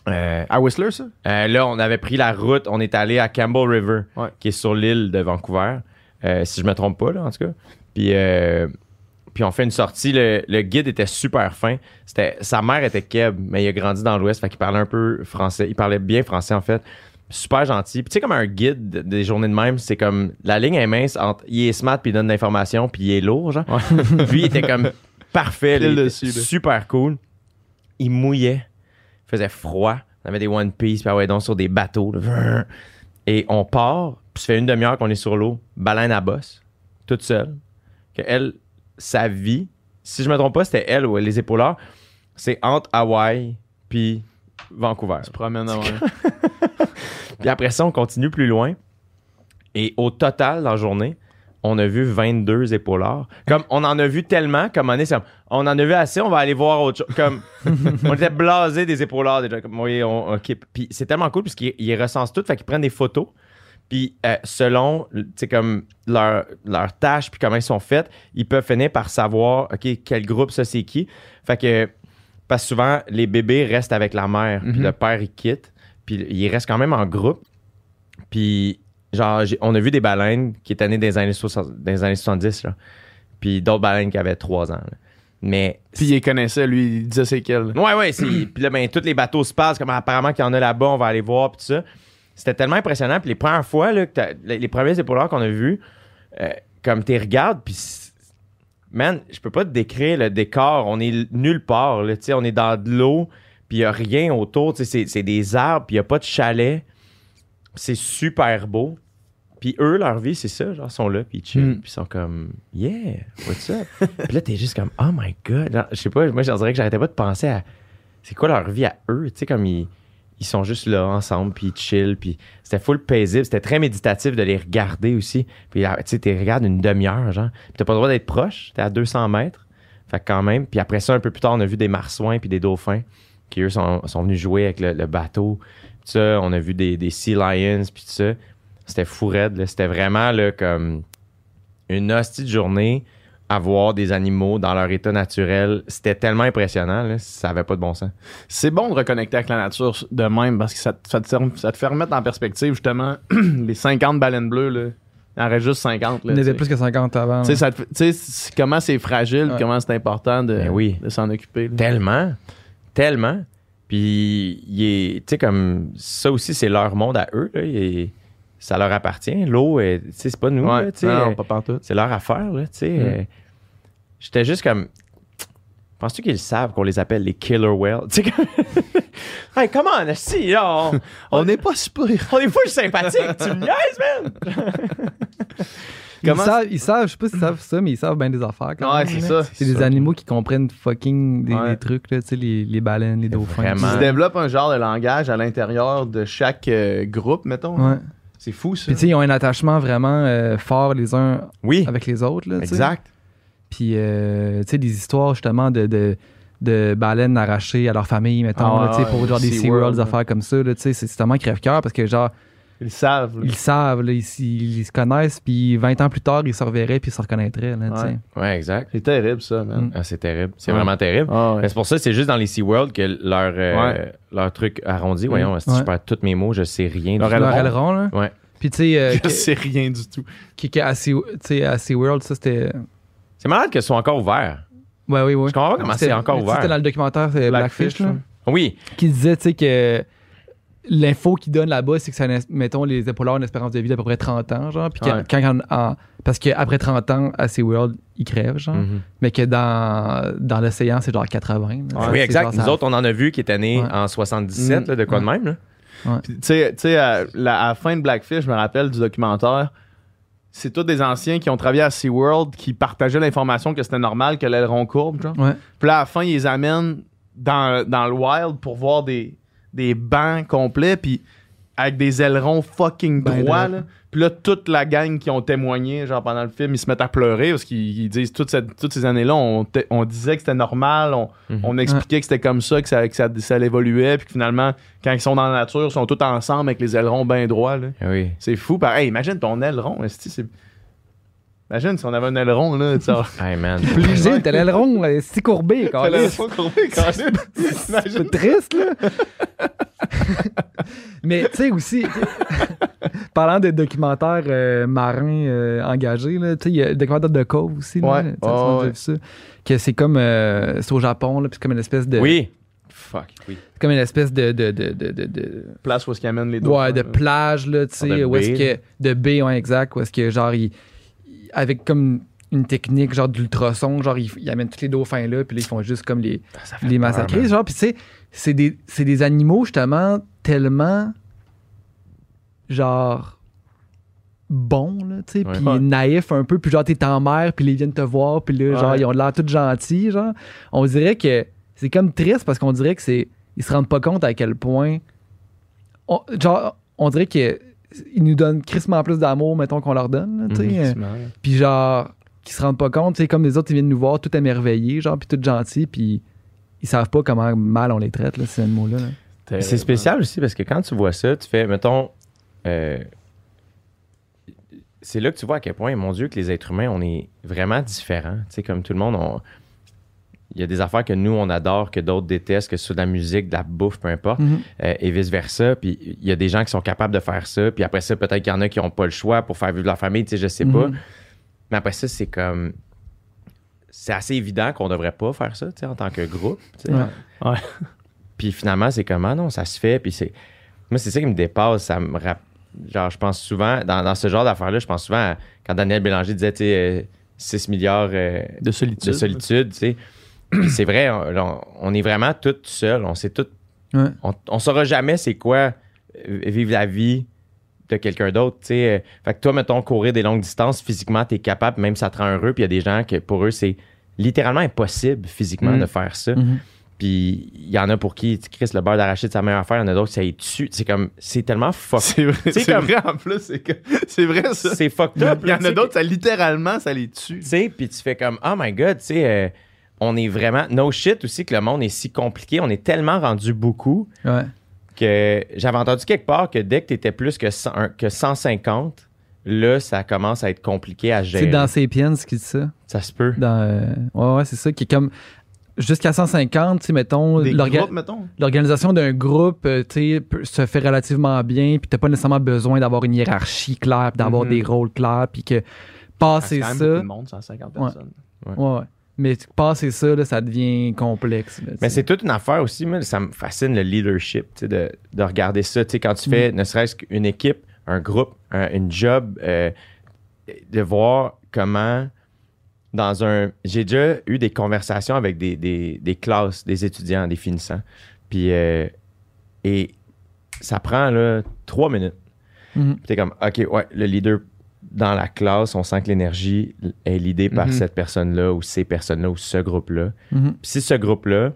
Euh, À Whistler, ça? Euh, là, on avait pris la route, on est allé à Campbell River, Ouais. qui est sur l'île de Vancouver, euh, si je me trompe pas, là, en tout cas. Puis, euh, puis on fait une sortie. Le, le guide était super fin. C'était, sa mère était keb, mais il a grandi dans l'Ouest, fait qu'il parlait un peu français. Il parlait bien français, en fait. Super gentil. Puis tu sais, comme un guide de- des journées de même, c'est comme la ligne est mince entre il est smart puis il donne l'information puis il est lourd, genre. Lui, il était comme parfait. là, il était super cool. Il mouillait. Il faisait froid. On avait des One Piece, puis ah ouais, donc sur des bateaux. là. Et on part, puis ça fait une demi-heure qu'on est sur l'eau, baleine à bosse, toute seule. Que elle, sa vie, si je me trompe pas, c'était elle ou les épaulards, c'est entre Hawaï puis Vancouver. Tu promènes avant. [LAUGHS] Puis après ça, on continue plus loin. Et au total, dans la journée, on a vu 22 épaulards. Comme on en a vu tellement, comme on est, comme, on en a vu assez, on va aller voir autre chose. Comme [LAUGHS] on était blasés des épaulards déjà. Comme, oui, on, ok. Puis c'est tellement cool parce qu'ils ils recensent tout, fait qu'ils prennent des photos. Puis euh, selon, comme leur, leur tâche puis comment ils sont faits, ils peuvent finir par savoir, OK, quel groupe ça c'est qui. Fait que, parce que souvent, les bébés restent avec la mère, puis Mhm. le père, il quitte, puis ils restent quand même en groupe. Puis, genre, on a vu des baleines qui étaient nées dans les années, 60 dans les années 70, là. Puis d'autres baleines qui avaient 3 ans. là. Mais Puis il connaissait, lui, il disait c'est quel. Ouais, ouais. c'est- [CLEARS THROAT] puis là, ben, tous les bateaux se passent, comme apparemment qu'il y en a là-bas, on va aller voir, puis tout ça. C'était tellement impressionnant. Puis les premières fois, là, que les, les premiers épaulards qu'on a vus, euh, comme tu regardes, puis man, je peux pas te décrire le décor. On est nulle part, là, tu sais, on est dans de l'eau, puis il y a rien autour, c'est- c'est des arbres, puis il y a pas de chalet. C'est super beau. Puis eux, leur vie, c'est ça, genre, ils sont là, puis ils chill, Mm. puis ils sont comme, yeah, what's up? [LAUGHS] puis là, t'es juste comme, oh my god. Je sais pas, moi, j'en dirais que j'arrêtais pas de penser à, c'est quoi leur vie à eux, tu sais, comme ils, ils sont juste là ensemble, puis ils chill, puis c'était full paisible, c'était très méditatif de les regarder aussi. Puis là, tu sais, tu regardes une demi-heure, genre, puis t'as pas le droit d'être proche, t'es à 200 mètres, fait que quand même. Puis après ça, un peu plus tard, on a vu des marsouins puis des dauphins qui, eux, sont, sont venus jouer avec le, bateau. Tout ça, on a vu des, des Sea Lions, puis tout ça. C'était fou raide. C'était vraiment, là, comme une hostie de journée à voir des animaux dans leur état naturel. C'était tellement impressionnant, là. Ça avait pas de bon sens. C'est bon de reconnecter avec la nature de même parce que ça, te- ça te, ça te fait remettre en perspective justement [CLEARS THROAT] les 50 baleines bleues. Là. Il en reste juste 50. Là, Il y en avait plus que 50 avant. Tu sais, comment c'est fragile, Ouais. comment c'est important de, Ben oui. de s'en occuper. là. Tellement. Tellement. Puis, tu sais, comme ça aussi, c'est leur monde à eux. Là. Il est- ça leur appartient. L'eau, sais, c'est pas nous. Ouais, là, tu sais. non, pas pantoute. c'est leur affaire. Là, tu sais. Mm. Euh, J'étais juste comme. Penses-tu qu'ils savent qu'on les appelle les killer whales? Tu sais, comme. [LAUGHS] hey, come on, si, là, on, [LAUGHS] On n'est pas super. on est full sympathique. tu me niaises, man! [LAUGHS] Ils, savent, ils savent, je sais pas s'ils savent ça, mais ils savent bien des affaires. quand Ouais, c'est là. ça. C'est des animaux qui comprennent fucking des, Ouais. des trucs, là, tu sais, les, les baleines, les dauphins. Vraiment. Ils se développent un genre de langage à l'intérieur de chaque euh, groupe, mettons. Ouais. C'est fou, ça. Puis tu sais, ils ont un attachement vraiment euh, fort les uns Oui, avec les autres. Là, exact. Puis, euh, tu sais, des histoires justement de, de, de baleines arrachées à leur famille, mettons, Ah là, pour genre des SeaWorld, des affaires comme ça. c'est tellement crève-cœur parce que, genre, Ils savent. là. ils savent, là, ils, ils- ils se connaissent, puis 20 ans plus tard, ils se reverraient, puis ils se reconnaîtraient. Là. Ouais. Ouais, exact. C'est terrible, ça, man. Mm. Ah, c'est terrible. C'est Ouais. vraiment terrible. Ah, ouais. Mais C'est pour ça que c'est juste dans les SeaWorld que leur, euh, Ouais. leur truc arrondi. Voyons, si Ouais. je perds tous mes mots, je sais rien. du Leur. Leur aileron, là? Ouais. Puis, tu sais, euh, Je que- sais rien du tout. qui- qui- à Sea- tu sais, à SeaWorld, ça, c'était. C'est malade que ce soit encore ouvert. Ouais, oui, oui. Je comprends pas comment c'est encore ouvert. C'était dans le documentaire c'est Blackfish, là, ouais. Oui, qui disait, tu sais, que l'info qu'il donne là-bas, c'est que ça, mettons, les épaulards ont une espérance de vie d'à peu près 30 ans, genre. Puis Ouais. quand, en- parce qu'après 30 ans, à SeaWorld, ils crèvent, genre. Mhm. Mais que dans, dans l'océan, c'est genre 80. là. Ouais. Oui, exact. genre, Nous ça- autres, on en a vu qui étaient nés Ouais. en 77, Mm. là, de quoi de même. Tu sais, tu sais, à, la, à la fin de Blackfish, je me rappelle du documentaire, c'est tous des anciens qui ont travaillé à SeaWorld qui partageaient l'information que c'était normal que l'aileron courbe, genre. Ouais. Puis là, à la fin, ils les amènent dans, dans le wild pour voir des, des bancs complets, puis avec des ailerons fucking Ben droits. Puis là, toute la gang qui ont témoigné, genre pendant le film, ils se mettent à pleurer parce qu'ils ils disent toute cette- toutes ces années-là, on, disait que c'était normal, on, Mhm. on expliquait que c'était comme ça, que ça, que ça, ça évoluait, puis que finalement, quand ils sont dans la nature, ils sont tous ensemble avec les ailerons bien droits. là. Oui. C'est fou. Pareil, imagine ton aileron. c'est- Imagine si on avait un aileron, là. tu sais. [LAUGHS] Hey, man. Plugé, t'as l'aileron, là, si courbé, [LAUGHS] T'as câlisse. l'aileron courbé, [LAUGHS] quand même. C'est triste, là. Mais tu sais aussi, parlant de documentaires euh, marins euh, engagés, là, tu sais, il y a le documentaire de Cove aussi. Là, Ouais. Ouais, ça. Que c'est comme. euh, c'est au Japon, là, puis c'est comme une espèce de. Oui. Fuck, oui. C'est comme une espèce de. de, de, de, de- Place où est-ce qu'ils amènent les dauphins. ouais, de plage, là, tu sais, où est-ce que. De baie, ouais, exact. Où est-ce que, genre, il, il- avec comme une technique, genre d'ultrason, genre, ils il amènent tous les dauphins là, puis là, ils font juste comme les, fait les massacrer. Genre, puis tu sais, c'est des, c'est des animaux, justement, tellement. Genre. bons, là, tu sais, puis Ouais. naïfs un peu, puis genre, t'es en mer, puis ils viennent te voir, puis là, genre, ils ont l'air tout gentils, genre. On dirait que c'est comme triste parce qu'on dirait que c'est. Ils se rendent pas compte à quel point. on- genre, on dirait qu'ils nous donnent crissement plus d'amour, mettons, qu'on leur donne, là, tu sais. Mhm. Puis genre, qui se rendent pas compte, tu sais, comme les autres, ils viennent nous voir tout émerveillés, genre, puis tout gentils, puis ils savent pas comment mal on les traite, là, ces animaux-là. là. C'est spécial aussi parce que quand tu vois ça, tu fais, mettons, euh, c'est là que tu vois à quel point, mon Dieu, que les êtres humains, on est vraiment différents. Tu sais, comme tout le monde, on- il y a des affaires que nous, on adore, que d'autres détestent, que ce soit de la musique, de la bouffe, peu importe, Mhm. euh, et vice-versa. Puis il y a des gens qui sont capables de faire ça, puis après ça, peut-être qu'il y en a qui n'ont pas le choix pour faire vivre leur famille, tu sais, je sais pas. Mhm. Mais après ça, c'est comme... C'est assez évident qu'on devrait pas faire ça, tu sais, en tant que groupe. tu sais. Ouais. Ouais. [LAUGHS] Puis finalement, c'est comment non, ça se fait. Puis c'est. Moi, c'est ça qui me dépasse. Ça me rapp- Genre, je pense souvent, dans, dans ce genre d'affaires-là, je pense souvent à quand Daniel Bélanger disait, tu sais, euh, 6 milliards euh, De solitude. de solitude, tu sais. [CLEARS THROAT] C'est vrai, on, est vraiment tous seuls. On sait tout. Ouais. On, on saura jamais c'est quoi euh, vivre la vie de quelqu'un d'autre, tu sais. Euh, Fait que toi, mettons, courir des longues distances, physiquement, t'es capable, même ça te rend heureux. Puis il y a des gens que pour eux, c'est littéralement impossible physiquement Mm. de faire ça. Mhm. Puis il y en a pour qui, tu Chris, le beurre d'arachide, c'est sa meilleure affaire. Il y en a d'autres, ça y tue. C'est comme, c'est tellement fuck. C'est vrai, sais, c'est comme- vrai en plus. C'est que- c'est vrai ça. C'est fucked up. Il y en tu a d'autres, ça littéralement, ça les tue. Tu sais, puis tu fais comme, oh my god, tu sais, euh, on est vraiment. No shit aussi que le monde est si compliqué. On est tellement rendu beaucoup Ouais. que j'avais entendu quelque part que dès que tu étais plus que, 100 un- que 150, là, ça commence à être compliqué à gérer. C'est dans Sapiens qui dit ça. Ça se peut. Dans, euh, ouais, ouais, c'est ça, qui est comme. Jusqu'à 150, tu sais, mettons, l'organisation d'un groupe, euh, tu sais, se fait relativement bien, puis t'as pas nécessairement besoin d'avoir une hiérarchie claire, puis d'avoir Mhm. des rôles clairs, puis que Ah, c'est passer quand même ça. beaucoup de monde, 150 Ouais. personnes. Ouais, ouais. Mais passer ça, là, ça devient complexe. là, Mais c'est toute une affaire aussi. Moi, ça me fascine le leadership, de, de regarder ça. Quand tu fais ne serait-ce qu'une équipe, un groupe, un- une job, euh, de voir comment dans un. J'ai déjà eu des conversations avec des, des- des classes, des étudiants, des finissants. Puis, euh, et ça prend là, trois minutes. Mhm. Puis t'es comme, OK, ouais, le leader dans la classe, on sent que l'énergie est l'idée par Mhm. cette personne-là ou ces personnes-là ou ce groupe-là. Mhm. Si ce groupe-là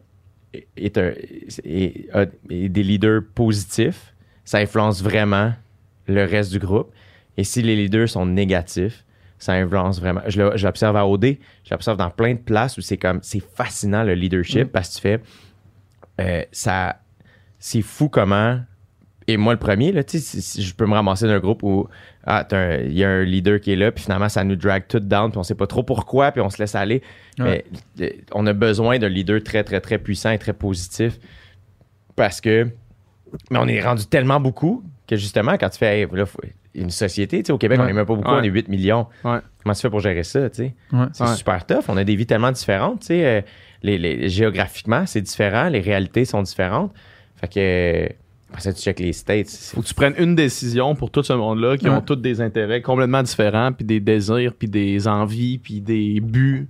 est, un- est- des leaders positifs, ça influence vraiment le reste du groupe. Et si les leaders sont négatifs, ça influence vraiment. Je l'observe à OD, je l'observe dans plein de places où c'est comme, c'est fascinant le leadership parce que tu fais, euh, ça, c'est fou comment. Et moi, le premier, là, tu sais, si- je peux me ramasser d'un groupe où ah, il y a un leader qui est là, puis finalement, ça nous drag tout down, puis on sait pas trop pourquoi, puis on se laisse aller. Ouais. Mais euh, on a besoin d'un leader très, très, très puissant et très positif parce que. Mais on est rendu tellement beaucoup que justement, quand tu fais, hey, là, faut- une société, au Québec, on n'est même pas beaucoup, Ouais. on est 8 millions. Comment tu fais pour gérer ça. C'est super tough. On a des vies tellement différentes, tu sais. euh, les, les- géographiquement, c'est différent. Les réalités sont différentes. Fait que. Après ça, tu checkes les States. c'est- Faut que tu prennes une décision pour tout ce monde-là qui Ouais. ont tous des intérêts complètement différents, puis des désirs, puis des envies, puis des buts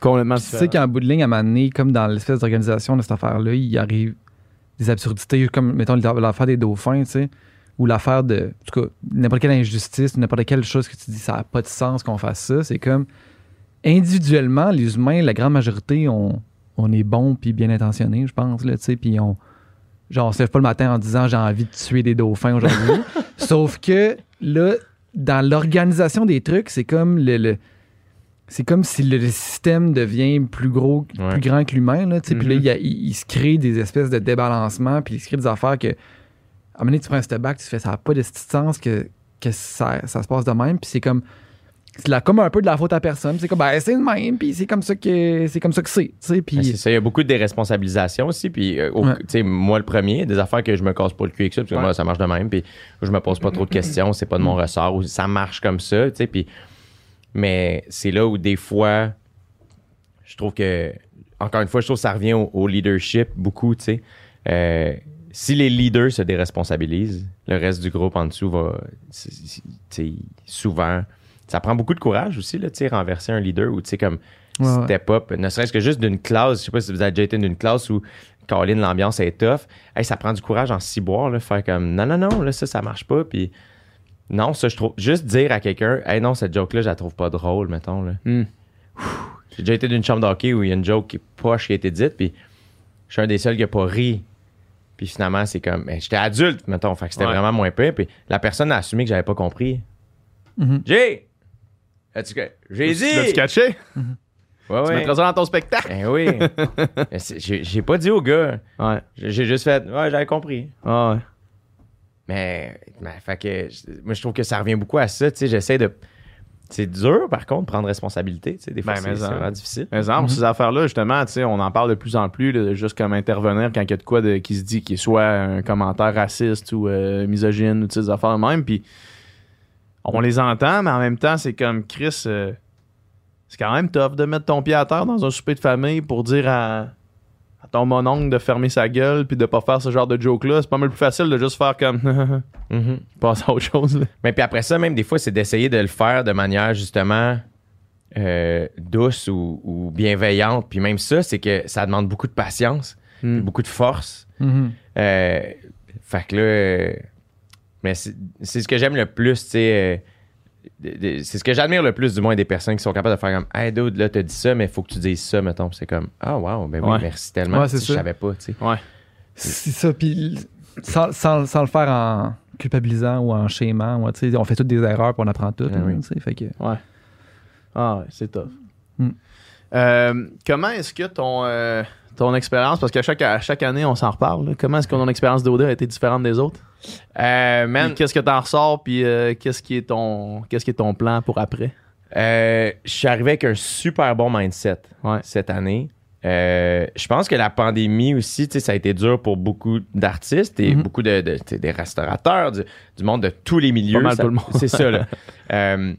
complètement Puis tu différents. sais qu'en bout de ligne, à un moment donné, comme dans l'espèce d'organisation de cette affaire-là, il arrive des absurdités, comme, mettons, l'affaire des dauphins, tu sais, ou l'affaire de, en tout cas, n'importe quelle injustice, n'importe quelle chose que tu dis, ça n'a pas de sens qu'on fasse ça. C'est comme, individuellement, les humains, la grande majorité, on, on est bons puis bien intentionnés, je pense, là, tu sais, puis on, genre, on se lève pas le matin en disant, j'ai envie de tuer des dauphins aujourd'hui. [LAUGHS] Sauf que, là, dans l'organisation des trucs, c'est comme le- le c'est comme si le, le système devient plus gros, Ouais. plus grand que l'humain. Là. Puis là, Mhm. il, se crée des espèces de débalancements, puis il se crée des affaires que, à un moment donné, tu prends un step back, tu fais ça n'a pas de sens que, que ça, ça se passe de même. Puis c'est comme, c'est la- comme un peu de la faute à personne. C'est comme, ben, c'est le même, puis c'est comme ça que c'est comme ça que c'est. Ben, c'est ça, il y a beaucoup de déresponsabilisation aussi. Puis, euh, Ouais. tu sais, moi, le premier, des affaires que je me casse pas le cul avec ça, parce que Ouais. moi, ça marche de même. Puis, je me pose pas trop de questions, c'est pas de mon ressort, ou ça marche comme ça, tu sais. Puis, mais c'est là où des fois, je trouve que, encore une fois, je trouve que ça revient au, au leadership beaucoup, tu sais. Euh, si les leaders se déresponsabilisent, le reste du groupe en dessous va, souvent, ça prend beaucoup de courage aussi, là, tu sais, renverser un leader ou, tu sais, comme, Ouais, ouais. step up, ne serait-ce que juste d'une classe. Je sais pas si vous avez déjà été d'une classe où Caroline, l'ambiance est tough. Hey, ça prend du courage en ciboire, là, faire comme non, non, non, là, ça, ça marche pas. Puis non, ça, je trouve. Juste dire à quelqu'un, hey, non, cette joke-là, je la trouve pas drôle, mettons. Là. Hmm. J'ai déjà été d'une chambre d'hockey où il y a une joke qui est poche qui a été dite, puis je suis un des seuls qui a pas ri. Puis finalement, c'est comme, ben, j'étais adulte, mettons, fait que c'était Ouais. vraiment moins pire. Puis la personne a assumé que j'avais pas compris. Mhm. J'ai! As-tu que- J'ai dit! Tu l'as-tu catché? Ouais, Tu ouais. mettras ça dans ton spectacle? Ben oui. [LAUGHS] Mais j'ai j'ai pas dit au gars. Ouais. J'ai j'ai juste fait, ouais, j'avais compris. Ah ouais. Mais, mais fait que, je- moi, je trouve que ça revient beaucoup à ça. Tu sais, j'essaie de. C'est dur, par contre, prendre responsabilité. Tu sais, des fois, Ben, c'est mais c'est ça. vraiment difficile. Par exemple, ces affaires-là, justement, tu sais, on en parle de plus en plus, là, juste comme intervenir quand il y a de quoi de- qui se dit qui est soit un commentaire raciste ou euh, misogyne ou tu sais, des affaires même. Puis on les entend, mais en même temps, c'est comme Chris. euh, c'est quand même tough de mettre ton pied à terre dans un souper de famille pour dire à, à ton mononcle de fermer sa gueule puis de pas faire ce genre de joke-là. C'est pas mal plus facile de juste faire comme. [LAUGHS] Mhm. passe à autre chose. là. Mais puis après ça, même des fois, c'est d'essayer de le faire de manière justement euh, douce ou, ou bienveillante. Puis même ça, c'est que ça demande beaucoup de patience, Mm. beaucoup de force. Mhm. Euh, fait que là, euh, mais c'est c'est ce que j'aime le plus, tu sais. euh, c'est ce que j'admire le plus, du moins, des personnes qui sont capables de faire comme Hey, dude, là, t'as dit ça, mais il faut que tu dises ça, mettons. C'est comme Ah, wow, ben oui, Ouais. merci tellement. Ouais, Je ça. savais pas, tu sais. Ouais. C'est ça, puis sans, sans- sans le faire en culpabilisant ou en schémant, ouais, tu sais, on fait toutes des erreurs puis on apprend toutes. Ah là, oui. tu sais, fait que, Ouais. Ah ouais, c'est tough. Hmm. Euh, comment est-ce que ton, euh, ton expérience, parce qu'à chaque, à chaque année, on s'en reparle, là, comment est-ce que ton expérience d'OD a été différente des autres? Euh, Puis man, Qu'est-ce que t'en ressors, puis euh, qu'est-ce qui est ton qu'est-ce qui est ton plan pour après? euh, je suis arrivé avec un super bon mindset Ouais. cette année. Euh, je pense que la pandémie aussi, tu sais, ça a été dur pour beaucoup d'artistes et Mhm. beaucoup de, de- tu sais, des restaurateurs, du, du monde de tous les milieux. Pas mal Ça- tout le monde. C'est ça, là. [LAUGHS] Euh,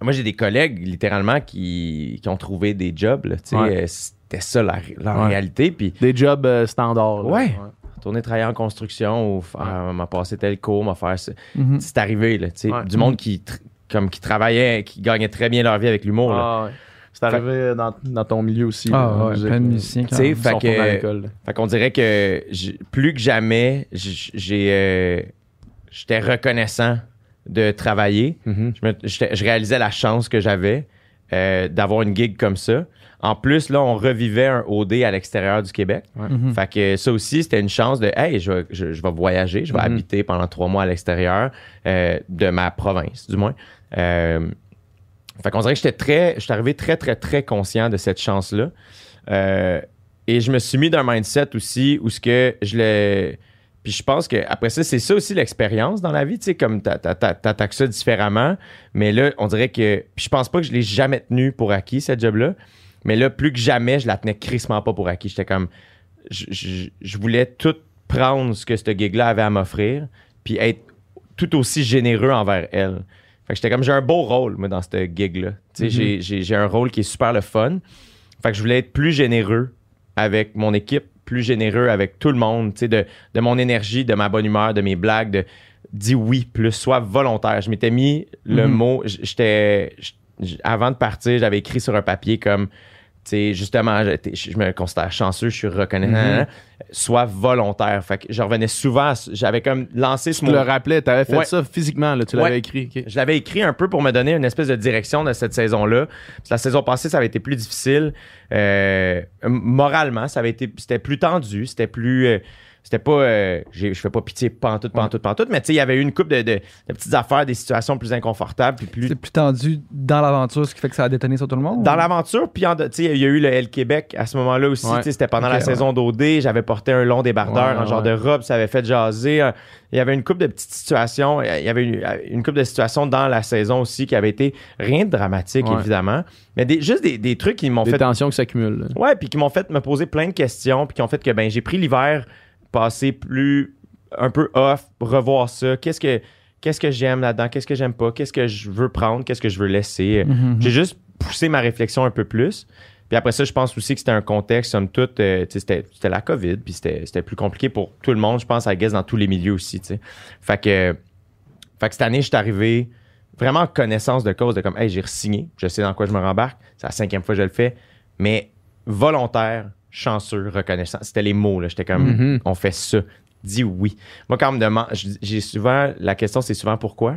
moi, j'ai des collègues, littéralement, qui, qui ont trouvé des jobs, là, tu sais, Ouais. euh, C'était ça, la, la Ouais. réalité. Puis, Des jobs euh, standards. là. Ouais. retourner travailler en construction ou faire- m'a passé tel cours, m'a faire ça. Mhm. C'est arrivé, là, tu sais. Ouais. Du monde qui, tr- comme, qui travaillait, qui gagnait très bien leur vie avec l'humour, là. Ah, ouais. C'est arrivé dans, dans ton milieu aussi. Ah, là, ouais, plein de là. musiciens sais, Ils fait. Fait qu'on dirait que j'ai- plus que jamais, j'ai, euh, j'étais reconnaissant de travailler. Mhm. Je, me- j'étais- je réalisais la chance que j'avais euh, d'avoir une gig comme ça. En plus, là, on revivait un OD à l'extérieur du Québec. Mhm. Fait que ça aussi, c'était une chance de Hey, je vais, je, je vais voyager, je vais Mhm. habiter pendant trois mois à l'extérieur euh, de ma province, du moins. Euh, fait qu'on dirait que j'étais très. Je suis arrivé très, très, très conscient de cette chance-là. Euh, et je me suis mis d'un mindset aussi où ce que je l'ai. Puis je pense que après ça, c'est ça aussi l'expérience dans la vie, tu sais, comme t'a- t'a- t'a- t'attaques ça différemment. Mais là, on dirait que. Puis je pense pas que je l'ai jamais tenu pour acquis, cette job-là. Mais là, plus que jamais, je la tenais crissement pas pour acquis. J'étais comme. Je, je- je voulais tout prendre ce que ce gig-là avait à m'offrir, puis être tout aussi généreux envers elle. Fait que j'étais comme, j'ai un beau rôle, moi, dans ce gig-là. Tu sais, Mhm. j'ai- un rôle qui est super le fun. Fait que je voulais être plus généreux avec mon équipe, plus généreux avec tout le monde, tu sais, de, de mon énergie, de ma bonne humeur, de mes blagues, de dis oui plus, sois volontaire. Je m'étais mis le Mhm. mot, j'étais, avant de partir, j'avais écrit sur un papier comme, tu sais, justement, je me considère chanceux, je suis reconnaissant, Mhm. sois volontaire. Fait que je revenais souvent, j'avais comme lancé ce Tu mot. le rappelais, tu avais fait Ouais. ça physiquement, là, tu l'avais Ouais. écrit. Je l'avais écrit un peu pour me donner une espèce de direction de cette saison-là. La saison passée, ça avait été plus difficile. Euh, moralement, ça avait été, c'était plus tendu, c'était plus, euh, c'était pas. euh, je fais pas pitié pantoute, pantoute, pantoute, mais tu sais, il y avait eu une couple de, de- de petites affaires, des situations plus inconfortables, puis plus C'est plus tendu dans l'aventure, ce qui fait que ça a détonné sur tout le monde? dans l'aventure, puis en- tu sais, il y a eu le L Québec à ce moment-là aussi. Ouais. C'était pendant la ouais. saison d'OD. J'avais porté un long débardeur Ouais, en genre de robe, ça avait fait jaser. Il y avait une couple de petites situations. Il y avait une, une couple de situations dans la saison aussi qui avait été rien de dramatique, évidemment. Mais des, juste des, des trucs qui m'ont Des fait tensions qui s'accumulent. Ouais, puis qui m'ont fait me poser plein de questions, puis qui ont fait que ben j'ai pris l'hiver passé plus un peu off, revoir ça. Qu'est-ce que qu'est-ce que j'aime là-dedans, qu'est-ce que j'aime pas, qu'est-ce que je veux prendre, qu'est-ce que je veux laisser? Mhm. J'ai juste poussé ma réflexion un peu plus. Puis après ça, je pense aussi que c'était un contexte, somme toute, euh, c'était, c'était la COVID, puis c'était, c'était plus compliqué pour tout le monde, je pense, à guess, dans tous les milieux aussi, que, fait que cette année, je suis arrivé vraiment en connaissance de cause, de comme, hey, j'ai re-signé, je sais dans quoi je me rembarque, c'est la cinquième fois que je le fais, mais volontaire, chanceux, reconnaissant. C'était les mots, là. J'étais comme, Mhm. on fait ça. Dis oui. Moi, quand on me demande, j'ai souvent, la question, c'est souvent pourquoi?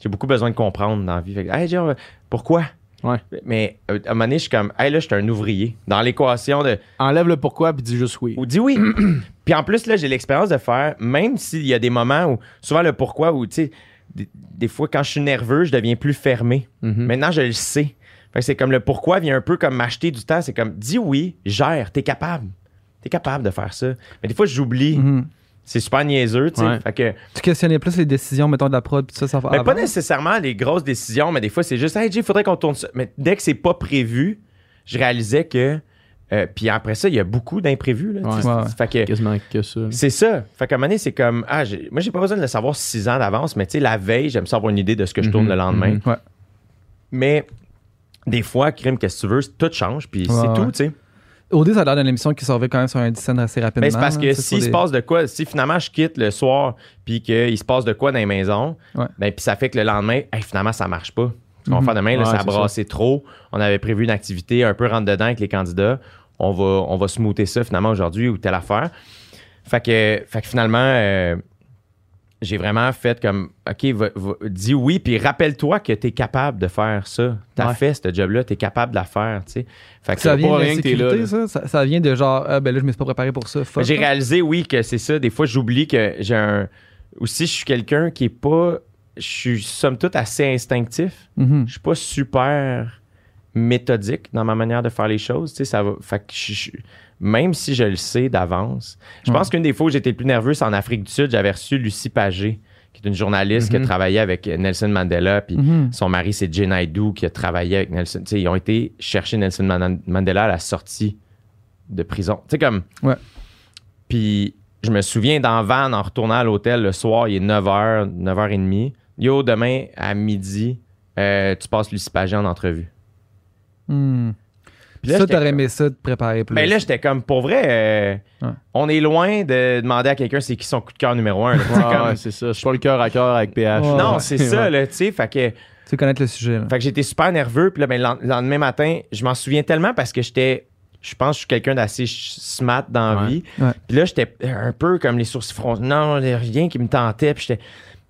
J'ai beaucoup besoin de comprendre dans la vie. Fait que, hey, John, pourquoi? Ouais. Mais à un moment donné, je suis comme, hey, là, je suis un ouvrier. Dans l'équation de, Enlève le pourquoi puis dis juste oui. ou dis oui. [CLEARS THROAT] Puis en plus, là, j'ai l'expérience de faire, même s'il y a des moments où, souvent le pourquoi, où, tu sais, des, des fois, quand je suis nerveux, je deviens plus fermé. Mhm. Maintenant, je le sais. Fait que c'est comme le pourquoi vient un peu comme m'acheter du temps. C'est comme, dis oui, gère, t'es capable. T'es capable de faire ça. Mais des fois, j'oublie. Mhm. C'est super niaiseux, tu sais. Ouais. Fait que, Tu questionnais plus les décisions, mettons, de la prod, puis ça, ça va mais avant? pas nécessairement les grosses décisions, mais des fois, c'est juste, hey, Jay, il faudrait qu'on tourne ça. Mais dès que c'est pas prévu, je réalisais que. euh, puis après ça, il y a beaucoup d'imprévus. Là. Ouais. Ouais, ouais. Fait que. Quasiment que ça. C'est ça. Fait qu'à un moment donné, c'est comme. Ah, j'ai- moi, j'ai pas besoin de le savoir six ans d'avance, mais tu sais, la veille, j'aime ça avoir une idée de ce que je tourne Mhm, le lendemain. Ouais. Mais des fois, crime, qu'est-ce que tu veux, tout change, puis Ouais, c'est ouais. tout, tu sais. Ça a l'air d'une émission qui survit quand même sur un scène assez rapidement. Mais c'est parce que s'il se passe de quoi, si finalement je quitte le soir, puis qu'il se passe de quoi dans les maisons, Ouais. ben, puis ça fait que le lendemain, hey, finalement, ça marche pas. Ce qu'on va Mhm. faire demain, là, ça a brassé trop. On avait prévu une activité un peu rentre dedans avec les candidats. On va, on va smoother ça finalement aujourd'hui ou telle affaire. Fait que, fait que finalement, euh, j'ai vraiment fait comme, OK, va- va- dis oui, puis rappelle-toi que tu es capable de faire ça. Tu as Ouais. fait ce job-là, tu es capable de la faire, tu sais. Fait que Ça vient pas de rien que t'es là, ça? ça? ça vient de genre, ah, ben là, je me suis pas préparé pour ça. J'ai réalisé, oui, que c'est ça. Des fois, j'oublie que j'ai un. Aussi, je suis quelqu'un qui est pas. Je suis, somme toute, assez instinctif. Mhm. Je suis pas super méthodique dans ma manière de faire les choses. Tu sais, ça va. Fait que je- je- même si je le sais d'avance, je pense qu'une des fois où j'étais le plus nerveux, c'est en Afrique du Sud. J'avais reçu Lucie Pagé, qui est une journaliste qui a Mhm. travaillé avec Nelson Mandela. Puis Mhm. son mari, c'est Jay Naidoo, qui a travaillé avec Nelson. Tu sais, ils ont été chercher Nelson Man- Mandela à la sortie de prison. Tu sais, comme. Ouais. Puis je me souviens dans Van, en retournant à l'hôtel le soir, il est 9h, 9h30. Yo, demain à midi, euh, tu passes Lucie Pagé en entrevue. Puis là, ça, j'étais t'aurais comme- aimé ça, de préparer plus. Mais là, j'étais comme, pour vrai, euh, Ouais. on est loin de demander à quelqu'un c'est qui son coup de cœur numéro un. c'est ça. Je suis pas le cœur à cœur avec PH. Ouais. non, Ouais. c'est ça, là, tu sais. Fait que, tu sais connaître le sujet. là. fait que j'étais super nerveux. Puis là, ben, le lend- le lendemain matin, je m'en souviens tellement parce que j'étais, je pense que je suis quelqu'un d'assez smart dans la Ouais. vie. Ouais. Puis là, j'étais un peu comme les sourcils froncés. Non, il y a rien qui me tentait. Puis j'étais.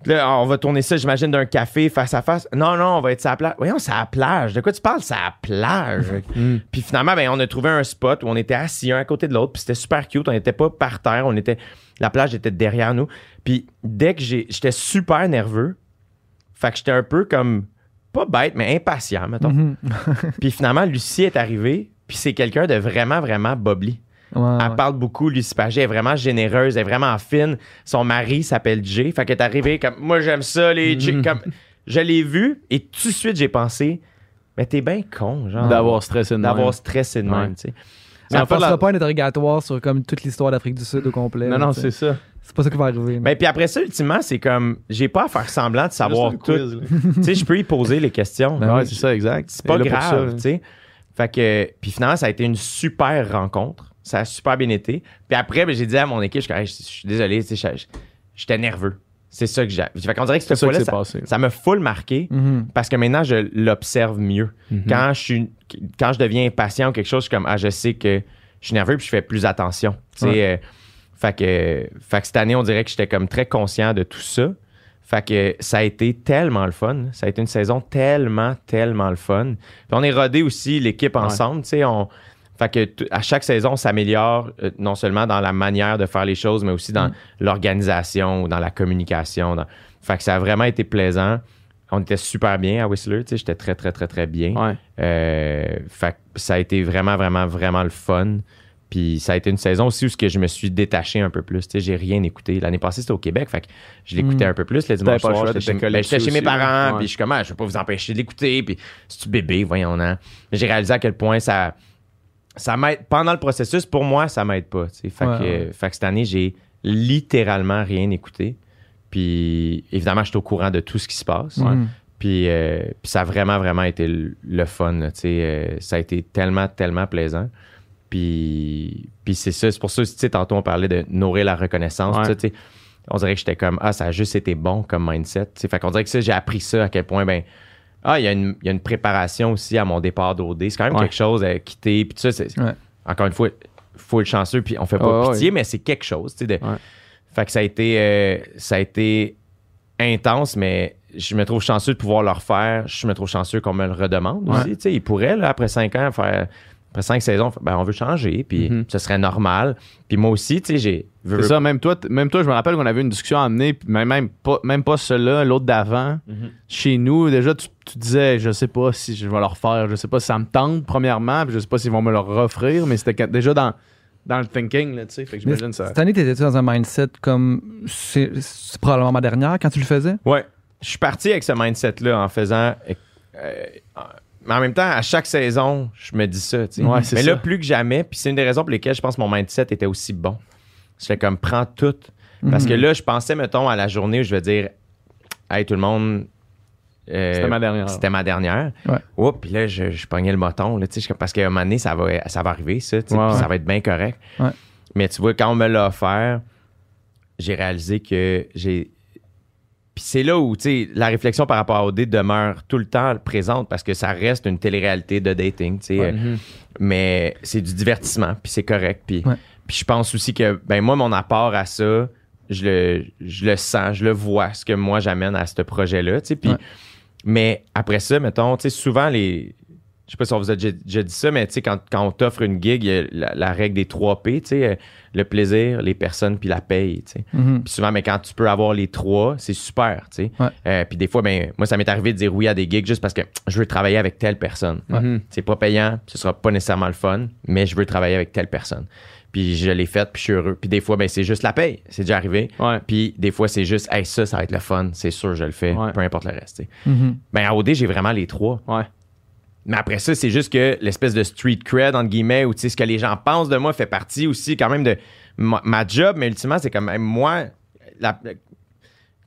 Là, on va tourner ça, j'imagine, d'un café face à face. Non, non, on va être sur la plage. Voyons, c'est à la plage. De quoi tu parles? C'est à la plage. [LAUGHS] Mm. Puis finalement, ben, on a trouvé un spot où on était assis un à côté de l'autre. Puis c'était super cute. On n'était pas par terre. On était. La plage était derrière nous. Puis dès que j'ai. J'étais super nerveux. Fait que j'étais un peu comme. Pas bête, mais impatient, mettons. Mhm. [LAUGHS] Puis finalement, Lucie est arrivée. Puis c'est quelqu'un de vraiment, vraiment bobli. Ouais, Elle ouais. parle beaucoup, Lucie Pagé. Elle est vraiment généreuse, elle est vraiment fine. Son mari s'appelle Jay. Fait qu'elle est arrivée comme Moi, j'aime ça, les Jay. Comme, je l'ai vu et tout de suite, j'ai pensé Mais t'es bien con, genre. D'avoir stressé de D'avoir stressé de même, tu sais. Ça en ne passera la- pas un interrogatoire sur comme toute l'histoire d'Afrique du Sud au complet. Non, non, c'est ça. C'est pas ça qui va arriver. là. Ben, puis après ça, ultimement, c'est comme J'ai pas à faire semblant de savoir Juste tout. [LAUGHS] tu sais, je peux y poser les questions. Ben Ouais, oui. c'est ça, exact. C'est pas grave, tu sais. Fait que, puis finalement, ça a été une super rencontre. Ça a super bien été. Puis après, ben, j'ai dit à mon équipe, je suis comme, Hey, je je suis désolé, tu sais, je- j'étais nerveux. C'est ça que j'ai. Fait qu'on dirait que cette ça fois-là, ça, passé. ça m'a full marqué Mhm. parce que maintenant, je l'observe mieux. Mhm. Quand je suis, quand je deviens impatient ou quelque chose, je suis comme, ah, je sais que je suis nerveux puis je fais plus attention. Tu sais, euh, fait que, fait que cette année, on dirait que j'étais comme très conscient de tout ça. Fait que ça a été tellement le fun. Ça a été une saison tellement, tellement le fun. Puis on est rodé aussi l'équipe ensemble. Tu sais, on. Fait que à chaque saison, on s'améliore euh, non seulement dans la manière de faire les choses, mais aussi dans Mm. l'organisation ou dans la communication. dans- Fait que ça a vraiment été plaisant. On était super bien à Whistler, tu sais, j'étais très, très, très, très bien. Ouais. Euh, fait que ça a été vraiment, vraiment, vraiment le fun. Puis ça a été une saison aussi où ce que je me suis détaché un peu plus. Tu sais, j'ai rien écouté. L'année passée, c'était au Québec. Fait que je l'écoutais Mm. un peu plus le T'avais dimanche soir. J'étais chez, ben, chez mes parents. Puis je suis comme, ah, je vais pas vous empêcher de l'écouter. Puis si tu bébé, voyons, non. Mais j'ai réalisé à quel point ça, ça m'aide. Pendant le processus, pour moi, ça m'aide pas. Fait, Ouais, que, ouais. fait que cette année, j'ai littéralement rien écouté. Puis évidemment, je suis au courant de tout ce qui se passe. Puis, euh, puis ça a vraiment, vraiment été le, le fun. euh, ça a été tellement, tellement plaisant. Puis, puis c'est ça. C'est pour ça, tu sais, tantôt, on parlait de nourrir la reconnaissance. On dirait que j'étais comme, ah, ça a juste été bon comme mindset. tu sais. Fait qu'on dirait que ça, j'ai appris ça à quel point, ben, ah, il y, a une- il y a une préparation aussi à mon départ d'OD. C'est quand même Ouais. quelque chose à quitter. Puis tout ça, Ouais. encore une fois, faut être chanceux. Puis on fait pas pitié, mais c'est quelque chose. tu sais, de- Ouais. Fait que ça a été, euh, ça a été intense, mais je me trouve chanceux de pouvoir le refaire. Je me trouve chanceux qu'on me le redemande aussi. Tu sais, il pourrait, là, après cinq ans, faire. Après cinq saisons, ben, on veut changer, puis Mhm. ce serait normal. Puis moi aussi, tu sais, j'ai. veux- C'est ça, même toi, même toi, je me rappelle qu'on avait une discussion à amener, puis même, même pas, même pas celui-là, l'autre d'avant. Mhm. Chez nous, déjà, tu, tu disais, je sais pas si je vais le refaire, je sais pas si ça me tente, premièrement, puis je sais pas s'ils vont me le offrir, mais c'était déjà dans, dans le thinking, là, tu sais. Fait que Mais j'imagine ça. Cette année, t'étais-tu dans un mindset comme c'est c'est probablement ma dernière quand tu le faisais? Ouais. Je suis parti avec ce mindset-là en faisant. euh, mais en même temps, à chaque saison, je me dis ça. tu sais. Ouais, c'est mais là, ça. plus que jamais, puis c'est une des raisons pour lesquelles je pense que mon mindset était aussi bon. Je fais comme, prends tout. Parce que Mhm. là, je pensais, mettons, à la journée où je vais dire, hey, tout le monde. euh, C'était ma dernière. C'était ma dernière. Ouais. Oups, puis là, je, je pognais le moton. Là, je- parce qu'à un moment donné, ça va, ça va arriver, ça. puis ouais. Ça va être bien correct. Ouais. Mais tu vois, quand on me l'a offert, j'ai réalisé que j'ai. Puis c'est là où, tu sais, la réflexion par rapport à OD demeure tout le temps présente parce que ça reste une télé-réalité de dating, tu sais. Ouais. Euh, Mhm. Mais c'est du divertissement, puis c'est correct. Puis, Ouais. puis je pense aussi que, ben moi, mon apport à ça, je le, je le sens, je le vois, ce que moi j'amène à ce projet-là, tu sais. Puis, Ouais. Mais après ça, mettons, tu sais, souvent les. Je sais pas si on vous a déjà, déjà dit ça, mais tu sais, quand, quand on t'offre une gig, il y a la, la règle des 3 P, tu sais, euh, le plaisir, les personnes, puis la paye, tu sais. Mhm. Puis souvent, mais quand tu peux avoir les trois, c'est super, tu sais. Ouais. Euh, puis des fois, ben, moi, ça m'est arrivé de dire oui à des gigs juste parce que je veux travailler avec telle personne. Mhm. C'est pas payant, ce sera pas nécessairement le fun, mais je veux travailler avec telle personne. Puis je l'ai fait, puis je suis heureux. Puis des fois, ben, c'est juste la paye, c'est déjà arrivé. Ouais. Puis des fois, c'est juste, hey, ça, ça va être le fun, c'est sûr, je le fais, Ouais. peu importe le reste. Mhm. Ben, à OD, j'ai vraiment les trois. Ouais. Mais après ça, c'est juste que l'espèce de street cred, entre guillemets, ou tu sais, ce que les gens pensent de moi fait partie aussi quand même de ma, ma job, mais ultimement, c'est comme hey, moi, la-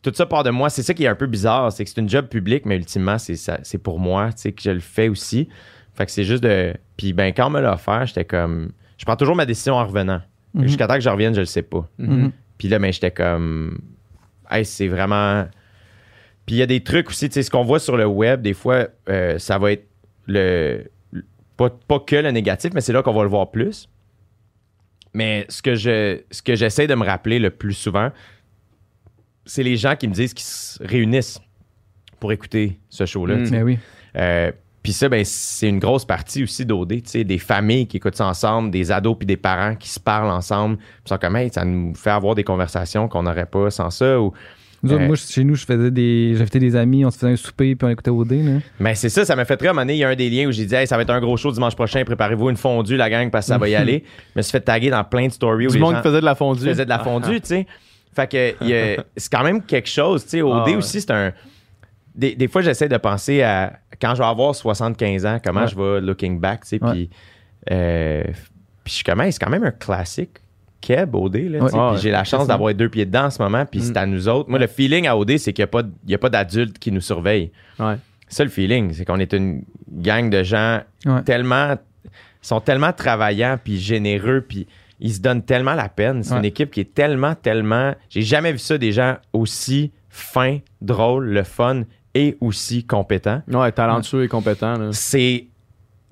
tout ça part de moi. C'est ça qui est un peu bizarre, c'est que c'est une job publique, mais ultimement, c'est pour moi, tu sais, que je le fais aussi. Fait que c'est juste de. Puis ben, quand on me l'a offert, j'étais comme. Je prends toujours ma décision en revenant. Mhm. Jusqu'à temps que je revienne, je le sais pas. Mhm. Puis là, ben, j'étais comme. Hey, c'est vraiment. Puis il y a des trucs aussi, tu sais, ce qu'on voit sur le web, des fois, euh, ça va être le. Pas, pas que le négatif, mais c'est là qu'on va le voir plus. Mais ce que je ce que j'essaie de me rappeler le plus souvent, c'est les gens qui me disent qu'ils se réunissent pour écouter ce show-là. Mm. tu sais. Mais oui. Euh, puis ça, ben, c'est une grosse partie aussi d'OD, des familles qui écoutent ça ensemble, des ados puis des parents qui se parlent ensemble. Puis sont comme, hey, ça nous fait avoir des conversations qu'on n'aurait pas sans ça. Ou... Nous autres, Euh, moi, chez nous, je faisais des. J'invitais des amis, on se faisait un souper, puis on écoutait OD. Là. Mais c'est ça, ça m'a fait très à un moment donné, il y a un des liens où j'ai dit, hey, ça va être un gros show dimanche prochain, préparez-vous une fondue, la gang, parce que ça va y [LAUGHS] aller. Je me suis fait taguer dans plein de stories où Du les monde gens qui faisait de la fondue. faisaient de la fondue, [LAUGHS] tu sais. Fait que il y a- c'est quand même quelque chose, tu sais. OD Ah ouais. aussi, c'est un. Des, des fois, j'essaie de penser à quand je vais avoir 75 ans, comment Ouais. je vais looking back, tu sais. Puis, euh, puis je suis comme, c'est quand même un classique. Keb, OD, là. Ouais. Ah ouais, j'ai la chance d'avoir deux pieds dedans en ce moment, puis Mm. c'est à nous autres. Moi, le feeling à OD, c'est qu'il n'y a pas, pas d'adultes qui nous surveillent. Ouais. C'est ça le feeling, c'est qu'on est une gang de gens tellement sont tellement travaillants puis généreux puis ils se donnent tellement la peine. C'est une équipe qui est tellement tellement j'ai jamais vu ça des gens aussi fins, drôles, le fun et aussi compétents. Ouais, talentueux et compétent. C'est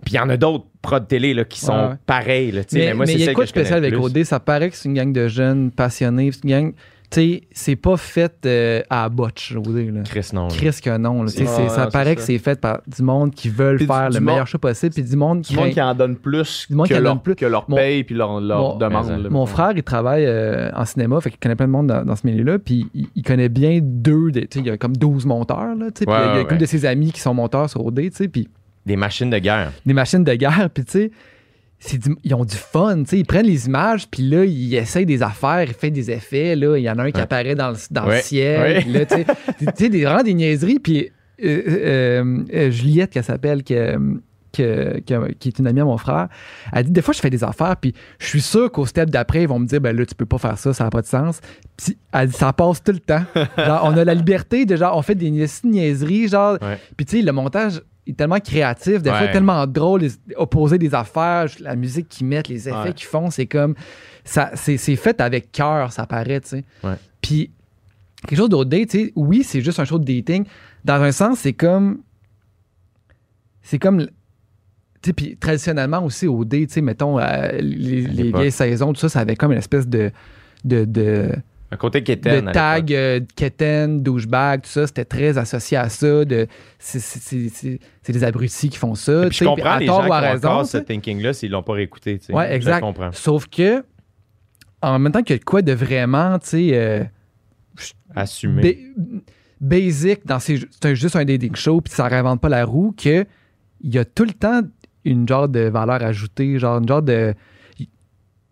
puis il y en a d'autres pros de télé là, qui sont Ouais, ouais. pareils là, Mais mais moi mais c'est il y a quoi de je spécial avec. OD? Ça paraît que c'est une gang de jeunes passionnés. C'est une gang. tu sais, c'est pas fait euh, à botch, OD, là. Chris, non. Chris que non. là. Tu sais, Ouais, c'est- ouais, ça paraît que c'est fait par du monde qui veulent Puis faire du le meilleur show possible, puis du monde Du monde qui. qui en donne plus Du monde que, qui en leur, donne plus. que leur Mon- paye puis leur, leur mon- demande. Mon frère, il travaille euh, en cinéma, fait qu'il connaît plein de monde dans, dans ce milieu-là, puis il, il connaît bien deux, des- tu sais, il y a comme 12 monteurs, là, tu sais, puis Ouais, il y a, il y a ouais, ouais. de ses amis qui sont monteurs sur OD, tu sais, puis Des machines de guerre. des machines de guerre, puis tu sais, ils ont du fun, tu sais, ils prennent les images, puis là, ils essayent des affaires, ils font des effets, là, il y en a un qui apparaît dans le, dans le Ouais, ciel, ouais. puis là, [LAUGHS] tu sais, des, vraiment des niaiseries, puis euh, euh, euh, Juliette, qu'elle s'appelle, que, que- que- qui est une amie à mon frère, elle dit, des fois, je fais des affaires, puis je suis sûr qu'au step d'après, ils vont me dire, ben là, tu peux pas faire ça, ça n'a pas de sens. Puis elle dit, ça passe tout le temps. [LAUGHS] Genre, on a la liberté de, genre, on fait des nia- niaiseries, genre, Ouais. puis tu sais, le montage est tellement créatif, des fois Ouais. tellement drôle, les- opposer des affaires, la musique qu'ils mettent, les effets Ouais. qu'ils font, c'est comme ça, c'est c'est fait avec cœur, ça paraît, tu sais. Ouais. Puis quelque chose d'autre, tu sais, oui, c'est juste un show de dating. Dans un sens, c'est comme, c'est comme, tu sais, puis traditionnellement aussi au date, tu sais, mettons euh, les, vieilles saisons, tout ça, ça avait comme une espèce de de, de, Un côté était. de tag, euh, keten, douchebag, tout ça, c'était très associé à ça. De, c'est, des abrutis qui font ça. Puis je comprends à les tort gens ou à qui ont encore ce thinking-là s'ils l'ont pas réécouté. tu sais. Ouais, exact. Je comprends. Sauf que, en même temps qu'il y a de quoi de vraiment, tu sais, euh, Assumer. ba- basic dans ces. C'est juste un dating show, puis ça réinvente pas la roue, que il y a tout le temps une genre de valeur ajoutée, genre une genre de.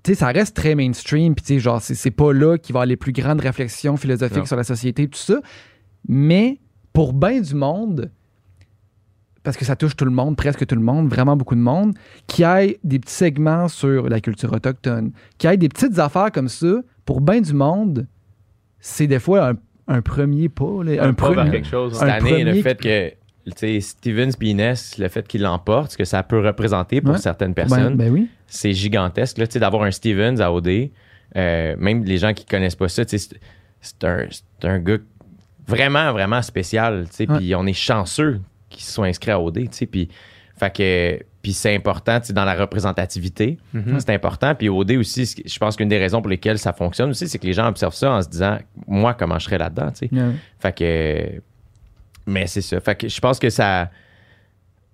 Tu sais, ça reste très mainstream, puis tu sais, genre, c'est c'est pas là qu'il va y avoir les plus grandes réflexions philosophiques Non. sur la société, tout ça. Mais pour bien du monde, parce que ça touche tout le monde, presque tout le monde, vraiment beaucoup de monde, qui ait des petits segments sur la culture autochtone, qui ait des petites affaires comme ça, pour bien du monde, c'est des fois un, un premier pas. là, un, pas vers premier. quelque chose. un. Cette année, le premier fait que. Stevens puis Inès, le fait qu'il l'emporte, ce que ça peut représenter pour Ouais. certaines Ben, personnes, ben oui. c'est gigantesque. Là, tu sais, d'avoir un Stevens à OD, euh, même les gens qui connaissent pas ça, c'est- un, gars vraiment, vraiment spécial. tu sais, Ouais. Puis on est chanceux qu'ils se soient inscrits à OD. tu sais, Puis, fait que, puis c'est important tu sais, dans la représentativité. Mhm. C'est important. Puis OD aussi, je pense qu'une des raisons pour lesquelles ça fonctionne aussi, c'est que les gens observent ça en se disant, moi, comment je serais là-dedans. tu sais. Ouais. Fait que. Mais c'est ça. Fait que je pense que ça.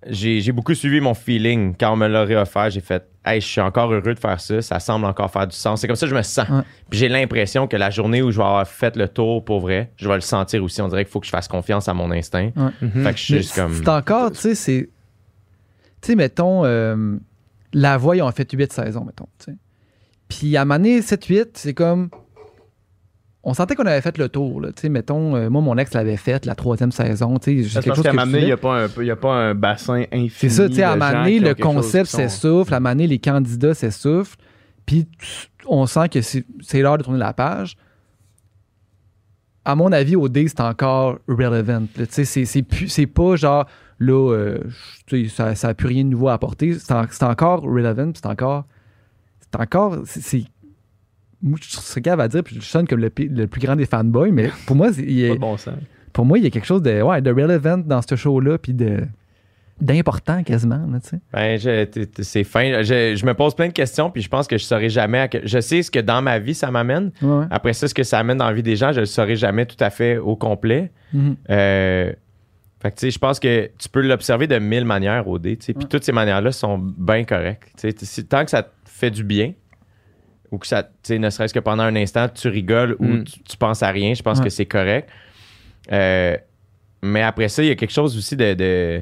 J'ai j'ai beaucoup suivi mon feeling. Quand on me l'aurait offert, j'ai fait Hey, je suis encore heureux de faire ça. Ça semble encore faire du sens. C'est comme ça que je me sens. Ouais. Puis j'ai l'impression que la journée où je vais avoir fait le tour pour vrai, je vais le sentir aussi. On dirait qu'il faut que je fasse confiance à mon instinct. Mhm. Fait que je suis juste comme. C'est encore, tu sais, c'est. Tu sais, mettons, euh, La Voix, ils ont fait 8 saisons, mettons. tu sais. Puis à Mané 7-8, c'est comme. On sentait qu'on avait fait le tour, là. Mettons, euh, moi, mon ex l'avait fait, la troisième saison. Tu sais, c'est Parce quelque chose qu'à un moment il n'y a, a pas un bassin infini. C'est ça, tu sais, à un moment donné, le concept qui sont- s'essouffle, à un moment donné, les candidats s'essoufflent, puis on sent que c'est l'heure de tourner la page. À mon avis, au D, c'est encore relevant. c'est- pas genre, là, euh, ça n'a plus rien de nouveau à apporter. C'est en- c'est encore relevant, c'est encore. C'est encore. Moi, je serais capable à dire, puis je sonne comme le, le plus grand des fanboys, mais pour moi, il bon pour moi, il y a quelque chose de, ouais, de relevant dans ce show-là, puis de d'important quasiment, là, tu sais. Ben, c'est fin. Je, je me pose plein de questions, puis je pense que je saurais jamais. à que- je sais ce que dans ma vie ça m'amène. Ouais. Après ça, ce que ça amène dans la vie des gens, je le saurais jamais tout à fait au complet. Mhm. Euh, fait que, tu sais, je pense que tu peux l'observer de mille manières au dé, tu sais, puis Ouais. toutes ces manières-là sont bien correctes. Tu sais, tant que ça te fait du bien, ou que ça, tu sais, ne serait-ce que pendant un instant, tu rigoles ou Mm. tu, tu penses à rien, je pense Ouais. que c'est correct. Euh, mais après ça, il y a quelque chose aussi de, de,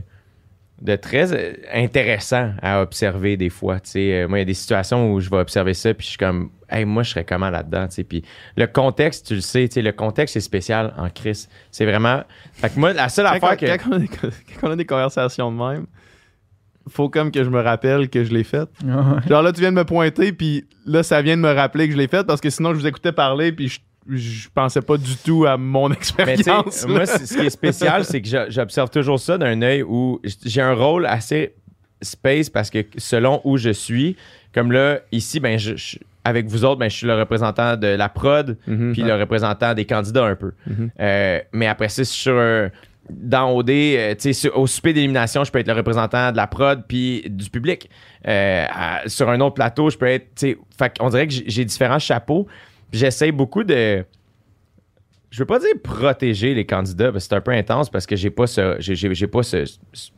de très euh, intéressant à observer des fois. tu sais. Euh, moi, il y a des situations où je vais observer ça, puis je suis comme, hey, moi, je serais comment là-dedans? tu sais. Puis le contexte, tu le sais, tu sais, le contexte est spécial en crise. C'est vraiment. Fait que moi, la seule Quand, affaire que. quand on a des, quand on a des conversations de même, faut comme que je me rappelle que je l'ai faite. [LAUGHS] Ouais. Genre là, tu viens de me pointer, puis là, ça vient de me rappeler que je l'ai faite parce que sinon, je vous écoutais parler, puis je, je pensais pas du tout à mon [LAUGHS] expérience. moi, ce qui est spécial, c'est que j'observe toujours ça d'un œil où j'ai un rôle assez space parce que selon où je suis, comme là, ici, ben, je, je- avec vous autres, ben, je suis le représentant de la prod, Mhm. puis le représentant des candidats un peu. Mhm. Euh, mais après ça, sur un- dans OD, euh, au souper d'élimination, je peux être le représentant de la prod puis du public. Euh, à- sur un autre plateau, je peux être, fait on dirait que j'ai- différents chapeaux. J'essaie beaucoup de je veux pas dire protéger les candidats, parce que c'est un peu intense parce que j'ai pas ce. J'ai, pas ce. ce- ce-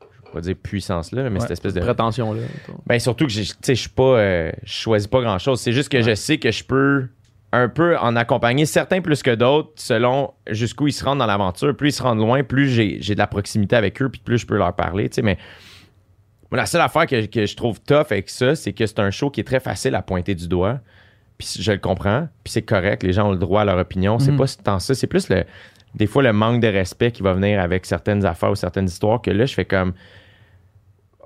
je vais pas dire puissance-là, mais Ouais. cette espèce de. Prétention, là. Ben surtout que je suis pas. euh, je choisis pas grand chose. C'est juste que je sais que je peux un peu en accompagner certains plus que d'autres selon jusqu'où ils se rendent dans l'aventure. Plus ils se rendent loin, plus j'ai, j'ai de la proximité avec eux, puis plus je peux leur parler. tu sais, Mais la seule affaire que, que je trouve tough avec ça, c'est que c'est un show qui est très facile à pointer du doigt. Puis je le comprends, puis c'est correct. Les gens ont le droit à leur opinion. C'est Mhm. pas tant ça. C'est plus le, des fois le manque de respect qui va venir avec certaines affaires ou certaines histoires que là, je fais comme.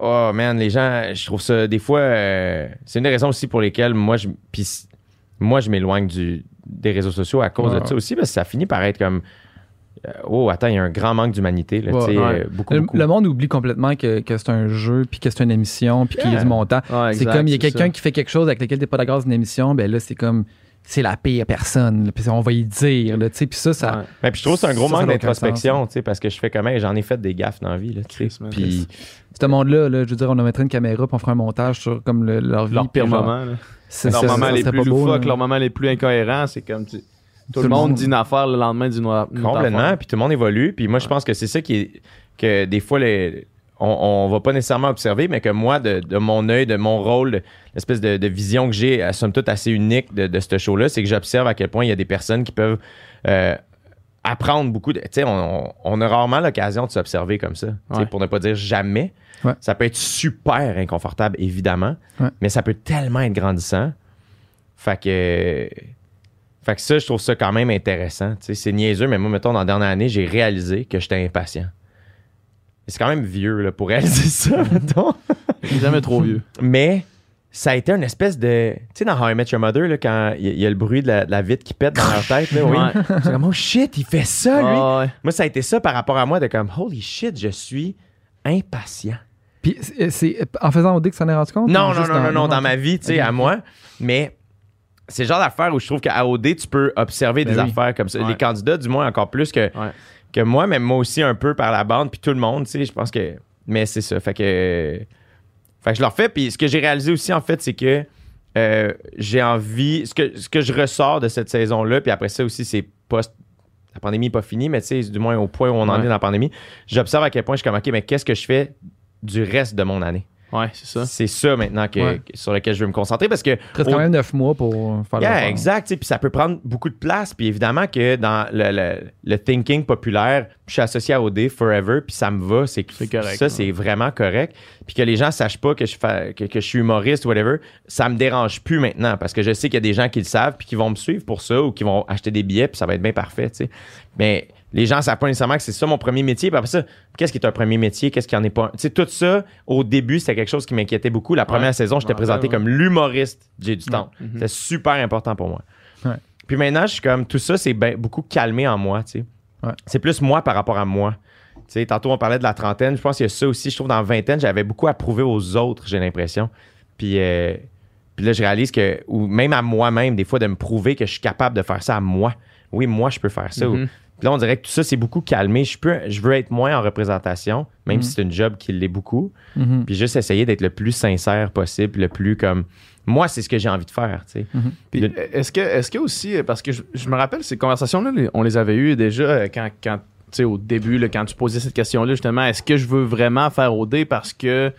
Oh man, les gens, je trouve ça des fois. euh, c'est une des raisons aussi pour lesquelles moi je. Puis moi, je m'éloigne du, des réseaux sociaux à cause Ouais, de ça aussi, parce que ça finit par être comme. euh, oh, attends, il y a un grand manque d'humanité. Là, Ouais, tu sais, ouais. euh, beaucoup, Le, beaucoup. le monde oublie complètement que, que c'est un jeu, puis que c'est une émission, puis qu'il y a du montant. Ouais, c'est comme il y a quelqu'un qui fait quelque chose avec lequel t'es pas d'accord dans une émission, ben là, c'est comme c'est la pire personne. là, Puis on va y dire, là, tu sais. Puis ça, ça. Ouais. Puis je trouve que c'est un gros Ça, manque d'introspection, tu sais, parce que je fais comme Hey, j'en ai fait des gaffes dans la vie. Là, Puis Ce monde-là, là, je veux dire, on a mettre une caméra, puis on fera un montage sur comme le- leur vie. Leur pire genre, moment, là. C'est- moments ça les plus loufoques, là. leurs moments les plus incohérents, c'est comme tu- tout, le le monde monde. dit une affaire, le lendemain dit une autre complètement, puis tout le monde évolue. Puis moi, je pense que c'est ça qui est. que des fois, les, on, on va pas nécessairement observer, mais que moi, de, de mon œil, de mon rôle, l'espèce de, de vision que j'ai, à somme toute assez unique de, de ce show-là, c'est que j'observe à quel point il y a des personnes qui peuvent euh, apprendre beaucoup. Tu sais, on, on- on a rarement l'occasion de s'observer comme ça, Ouais. pour ne pas dire jamais. Ouais. Ça peut être super inconfortable, évidemment, Ouais. mais ça peut tellement être grandissant. Fait que. Fait que ça, je trouve ça quand même intéressant. Tu sais, c'est niaiseux, mais moi, mettons, dans la dernière année, j'ai réalisé que j'étais impatient. C'est quand même vieux là, pour [LAUGHS] réaliser ça, mettons. Il est jamais trop vieux. Mais ça a été une espèce de. Tu sais, dans How I Met Your Mother, là, quand il y, a- il y a le bruit de la, de la vitre qui pète dans leur tête, là, oui. Ouais. C'est comme, oh shit, il fait ça, lui. Ouais. Moi, ça a été ça par rapport à moi, de comme, holy shit, je suis impatient. Puis c'est- c'est en faisant au que ça en est rendu compte? Non, non, non, non, non, dans ma vie, tu sais, à moi. Mais c'est le genre d'affaire où je trouve qu'à OD, tu peux observer Ben des affaires comme ça. Les candidats, du moins, encore plus que, que moi, mais moi aussi un peu par la bande, puis tout le monde, tu sais, je pense que. Mais c'est ça. Fait que. Fait que je le refais. Puis ce que j'ai réalisé aussi, en fait, c'est que euh, j'ai envie. Ce que, ce que je ressors de cette saison-là, puis après ça aussi, c'est post. La pandémie n'est pas finie, mais tu sais, du moins au point où on en Ouais. est dans la pandémie, j'observe à quel point je suis comme, OK, mais qu'est-ce que je fais du reste de mon année? Ouais, c'est ça. C'est ça maintenant que, Ouais. que- sur lequel je veux me concentrer parce que. Il au- quand même neuf mois pour faire Yeah, exact. Puis ça peut prendre beaucoup de place. Puis évidemment que dans le, le- le thinking populaire, je suis associé à OD forever, puis ça me va. C'est C'est correct, Ça, ouais. c'est vraiment correct. Puis que les gens sachent pas que je, que, que je suis humoriste ou whatever, ça me dérange plus maintenant parce que je sais qu'il y a des gens qui le savent puis qui vont me suivre pour ça ou qui vont acheter des billets puis ça va être bien parfait. tu sais. Mais les gens savent pas nécessairement que c'est ça mon premier métier. Puis après ça, qu'est-ce qui est un premier métier? Qu'est-ce qui en est pas un? Tu sais, tout ça, au début, c'était quelque chose qui m'inquiétait beaucoup. La première Ouais. saison, j'étais Ouais, présenté ouais. comme l'humoriste J'ai du temps. Mhm. C'était super important pour moi. Puis maintenant, je suis comme, tout ça, c'est ben- beaucoup calmé en moi, tu sais. Ouais. C'est plus moi par rapport à moi. Tu sais, tantôt, on parlait de la trentaine. Je pense qu'il y a ça aussi. Je trouve dans la vingtaine, j'avais beaucoup à prouver aux autres, j'ai l'impression. Puis, euh, puis là, je réalise que, ou même à moi-même, des fois, de me prouver que je suis capable de faire ça à moi. Oui, moi, je peux faire ça. Mhm. Puis là, on dirait que tout ça, c'est beaucoup calmé. Je, peux, je veux être moins en représentation, même Mhm. si c'est une job qui l'est beaucoup. Mhm. Puis juste essayer d'être le plus sincère possible, le plus comme. Moi, c'est ce que j'ai envie de faire, tu sais. Puis, Le- est-ce que, est-ce que aussi, euh, parce que je, je me rappelle ces conversations-là, on les avait eues déjà euh, quand, quand tu sais, au début, là, quand tu posais cette question-là, justement, est-ce que je veux vraiment faire OD parce que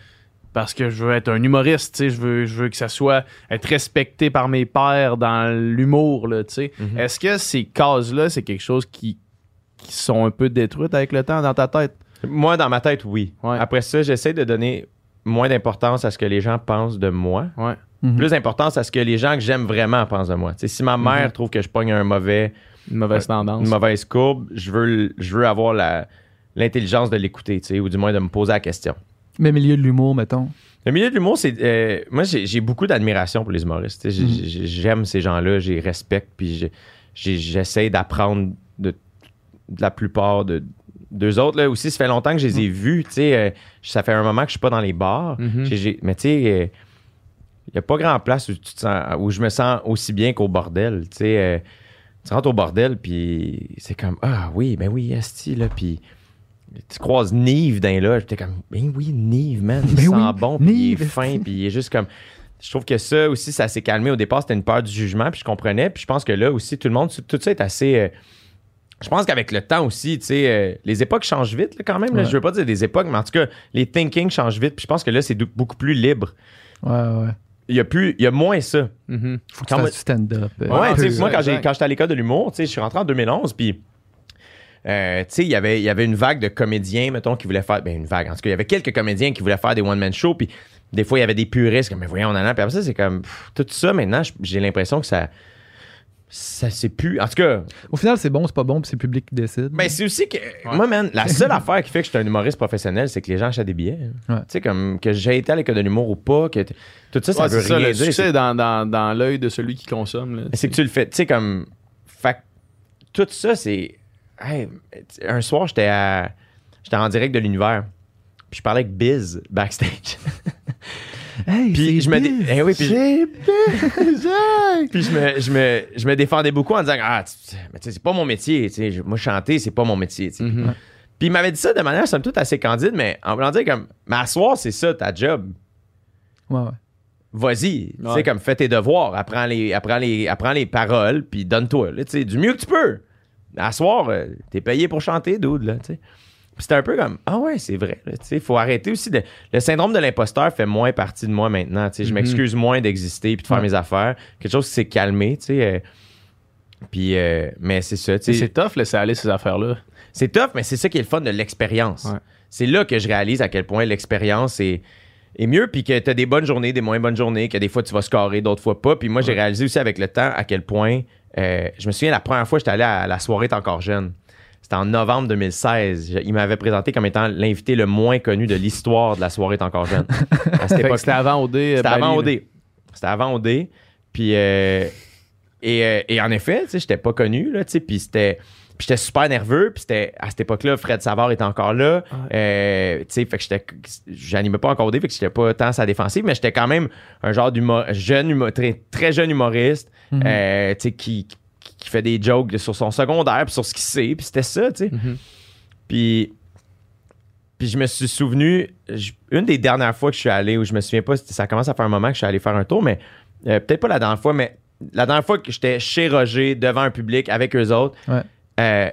parce que je veux être un humoriste, tu sais, je veux, je veux que ça soit être respecté par mes pairs dans l'humour, là, tu sais? Mhm. Est-ce que ces cases-là, c'est quelque chose qui, qui sont un peu détruites avec le temps dans ta tête? Moi, dans ma tête, oui. Ouais. Après ça, j'essaie de donner moins d'importance à ce que les gens pensent de moi, Ouais. Mhm. plus d'importance à ce que les gens que j'aime vraiment pensent de moi. Tu sais, si ma mère trouve que je pogne un mauvais, Une mauvaise tendance. une mauvaise courbe, je veux, je veux avoir la, l'intelligence de l'écouter, tu sais, ou du moins de me poser la question. Mais milieu de l'humour, mettons. Le milieu de l'humour, c'est. euh, moi, j'ai, j'ai beaucoup d'admiration pour les humoristes. Mhm. j'ai- J'aime ces gens-là, j'ai respecte, puis j'essaie d'apprendre de, la plupart de d'eux autres. Là aussi, ça fait longtemps que je les ai vus. tu sais, euh, ça fait un moment que je suis pas dans les bars. Mhm. J'ai- mais tu sais, il n'y a pas grand place où, tu te sens, où je me sens aussi bien qu'au bordel. Tu sais, euh, tu rentres au bordel, puis c'est comme Ah oui, ben oui, Esti, là, puis. Tu croises Nive dans là, j'étais comme, ben oui, Nive, man, il Ben sent oui, bon, puis il est fin, puis il est juste comme. je trouve que ça aussi, ça s'est calmé. Au départ, c'était une peur du jugement, puis je comprenais. Puis je pense que là aussi, tout le monde, tout ça est assez. Je pense qu'avec le temps aussi, tu sais, euh, les époques changent vite là, quand même. là. Ouais. Je veux pas dire des époques, mais en tout cas, les thinking changent vite. Puis je pense que là, c'est beaucoup plus libre. Ouais, ouais. Il y a plus, il y a moins ça. Mhm. Faut que Quand tu fasses du stand-up. euh, Ouais, tu sais, moi, quand, j'étais à l'école de l'humour, tu sais, je suis rentré en 2011, puis, euh, tu sais, il y avait- il y avait une vague de comédiens, mettons, qui voulaient faire, ben, une vague, en tout cas, il y avait quelques comédiens qui voulaient faire des one-man shows, puis des fois, il y avait des puristes, comme, mais voyons, on en a, puis après ça, c'est comme, pff, tout ça, maintenant, j'ai l'impression que ça, ça c'est plus, en tout cas, Au final, c'est bon, c'est pas bon, puis c'est le public qui décide. ben, c'est aussi que, moi, man, la seule [LAUGHS] affaire qui fait que je suis un humoriste professionnel, c'est que les gens achètent des billets. hein. Ouais. Tu sais, comme, que j'ai été à l'école de l'humour ou pas, que tout ça, ça Ouais, veut c'est ça, rien le dire. succès dans, dans, dans l'œil de celui qui consomme. là. C'est que tu le fais, tu sais, comme. Fait que tout ça, c'est. Hey, un soir, j'étais à. J'étais en direct de l'univers. Puis je parlais avec Biz backstage. [LAUGHS] Hey, Puis je me. dé-. Eh oui, puis je- [LAUGHS] puis je me, je, me, je me défendais beaucoup en disant Ah, mais tu sais, c'est pas mon métier. tu sais, je- Moi, chanter, c'est pas mon métier. Mhm. Puis il m'avait dit ça de manière, somme toute, assez candide, mais en voulant dire comme soir, c'est ça, ta job. Ouais, ouais. Vas-y, tu sais, comme fais tes devoirs, apprends les, apprends les, apprends les paroles, puis donne-toi, là, tu sais, du mieux que tu peux. À soir, euh, t'es payé pour chanter, dude, là, tu sais. C'était un peu comme, ah ouais, c'est vrai, là, sais, faut arrêter aussi de... Le syndrome de l'imposteur fait moins partie de moi maintenant, je Mhm. m'excuse moins d'exister puis de faire mes affaires. Quelque chose qui s'est calmé, tu sais. euh, puis, euh, mais c'est ça. C'est tough laisser aller ces affaires-là. C'est tough, mais c'est ça qui est le fun de l'expérience. Ouais. C'est là que je réalise à quel point l'expérience est, est mieux, puis que tu as des bonnes journées, des moins bonnes journées, que des fois tu vas scorer, d'autres fois pas. Puis moi, j'ai Ouais. réalisé aussi avec le temps à quel point. euh, je me souviens la première fois que j'étais allé à la soirée T'es encore jeune. C'était en novembre 2016. Je- il m'avait présenté comme étant l'invité le moins connu de l'histoire de la soirée T'es encore jeune. [LAUGHS] C'était avant OD. euh, c'était avant. OD. C'était avant OD. Puis, euh, et, euh, et en effet, tu sais, j'étais pas connu, là, tu sais, puis c'était... Puis j'étais super nerveux, puis c'était à cette époque-là, Fred Savard était encore là. Euh, tu sais, fait que j'étais j'animais pas encore OD, fait que j'étais pas tant sa défensive, mais j'étais quand même un genre d'humour jeune humo- très, très jeune humoriste, Mhm. euh, tu sais qui, qui- qui fait des jokes sur son secondaire, puis sur ce qu'il sait, puis c'était ça, tu sais. Mhm. Puis, puis je me suis souvenu, une des dernières fois que je suis allé, où je me souviens pas, ça commence à faire un moment que je suis allé faire un tour, mais euh, peut-être pas la dernière fois, mais la dernière fois que j'étais chez Roger, devant un public, avec eux autres, Ouais. euh,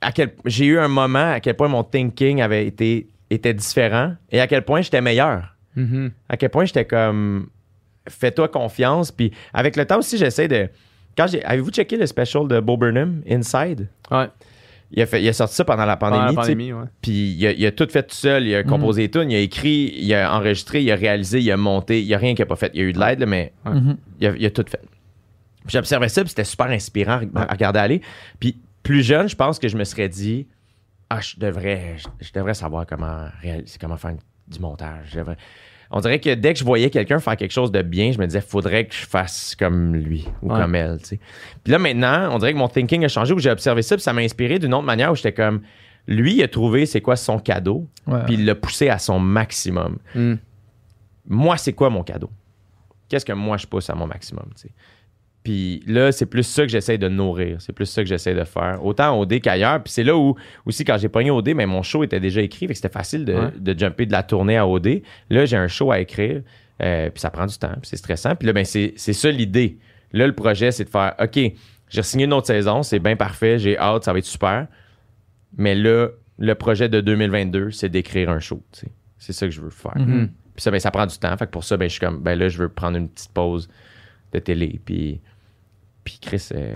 à quel, j'ai eu un moment à quel point mon thinking avait été était différent et à quel point j'étais meilleur. Mhm. À quel point j'étais comme fais-toi confiance. Puis avec le temps aussi, j'essaie de. Quand j'ai, avez-vous checké le special de Bo Burnham, Inside? Ouais. Il a, fait, il a sorti ça pendant la Pendant pandémie. la tu sais. pandémie, ouais. Puis il a, il a tout fait tout seul. Il a composé les tunes, il a écrit, il a enregistré, il a réalisé, il a monté. Il n'y a rien qu'il n'a pas fait. Il y a eu de l'aide, là, mais Mhm. il a, il a tout fait. Puis J'observais ça, puis c'était super inspirant à, à regarder aller. Puis plus jeune, je pense que je me serais dit Ah, je devrais, je, je devrais savoir comment réaliser, comment faire du montage. Je devrais- On dirait que dès que je voyais quelqu'un faire quelque chose de bien, je me disais faudrait que je fasse comme lui ou Ouais. comme elle. Puis là maintenant, on dirait que mon thinking a changé où j'ai observé ça, puis ça m'a inspiré d'une autre manière où j'étais comme lui, il a trouvé c'est quoi son cadeau, Ouais. puis il l'a poussé à son maximum Mm. moi, c'est quoi mon cadeau? Qu'est-ce que moi je pousse à mon maximum? Puis là, c'est plus ça que j'essaie de nourrir. C'est plus ça que j'essaie de faire. Autant au OD qu'ailleurs. Puis c'est là où, aussi, quand j'ai pogné OD, mais mon show était déjà écrit. Fait que c'était facile de, Ouais. de jumper de la tournée à OD. Là, j'ai un show à écrire. euh, puis ça prend du temps. Puis c'est stressant. Puis là, ben, c'est c'est ça l'idée. Là, le projet, c'est de faire OK, j'ai signé une autre saison. C'est bien parfait. J'ai hâte. Ça va être super. Mais là, le projet de 2022, c'est d'écrire un show. C'est ça que je veux faire. Mhm. Puis ça, ben, ça prend du temps. Fait que pour ça, ben, je suis comme, ben là, je veux prendre une petite pause de télé. Puis, puis Chris, euh,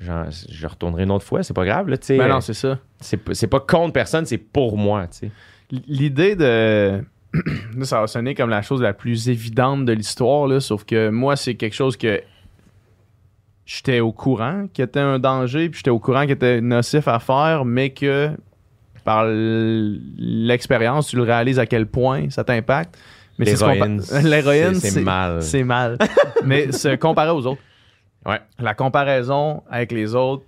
genre, je retournerai une autre fois. C'est pas grave, là. Ben non, c'est ça. c'est pas- contre personne, c'est pour moi. L'idée [CLEARS THROAT] de. Ça va sonner comme la chose la plus évidente de l'histoire, là, sauf que moi, c'est quelque chose que j'étais au courant qu'il était un danger, puis j'étais au courant qu'il était nocif à faire, mais que par l'expérience, tu le réalises à quel point ça t'impacte. Mais c'est ce qu'on L'héroïne, pa- [LAUGHS] L'héroïne, c'est- c'est mal. C'est mal. mais se comparer aux autres. Ouais. La comparaison avec les autres,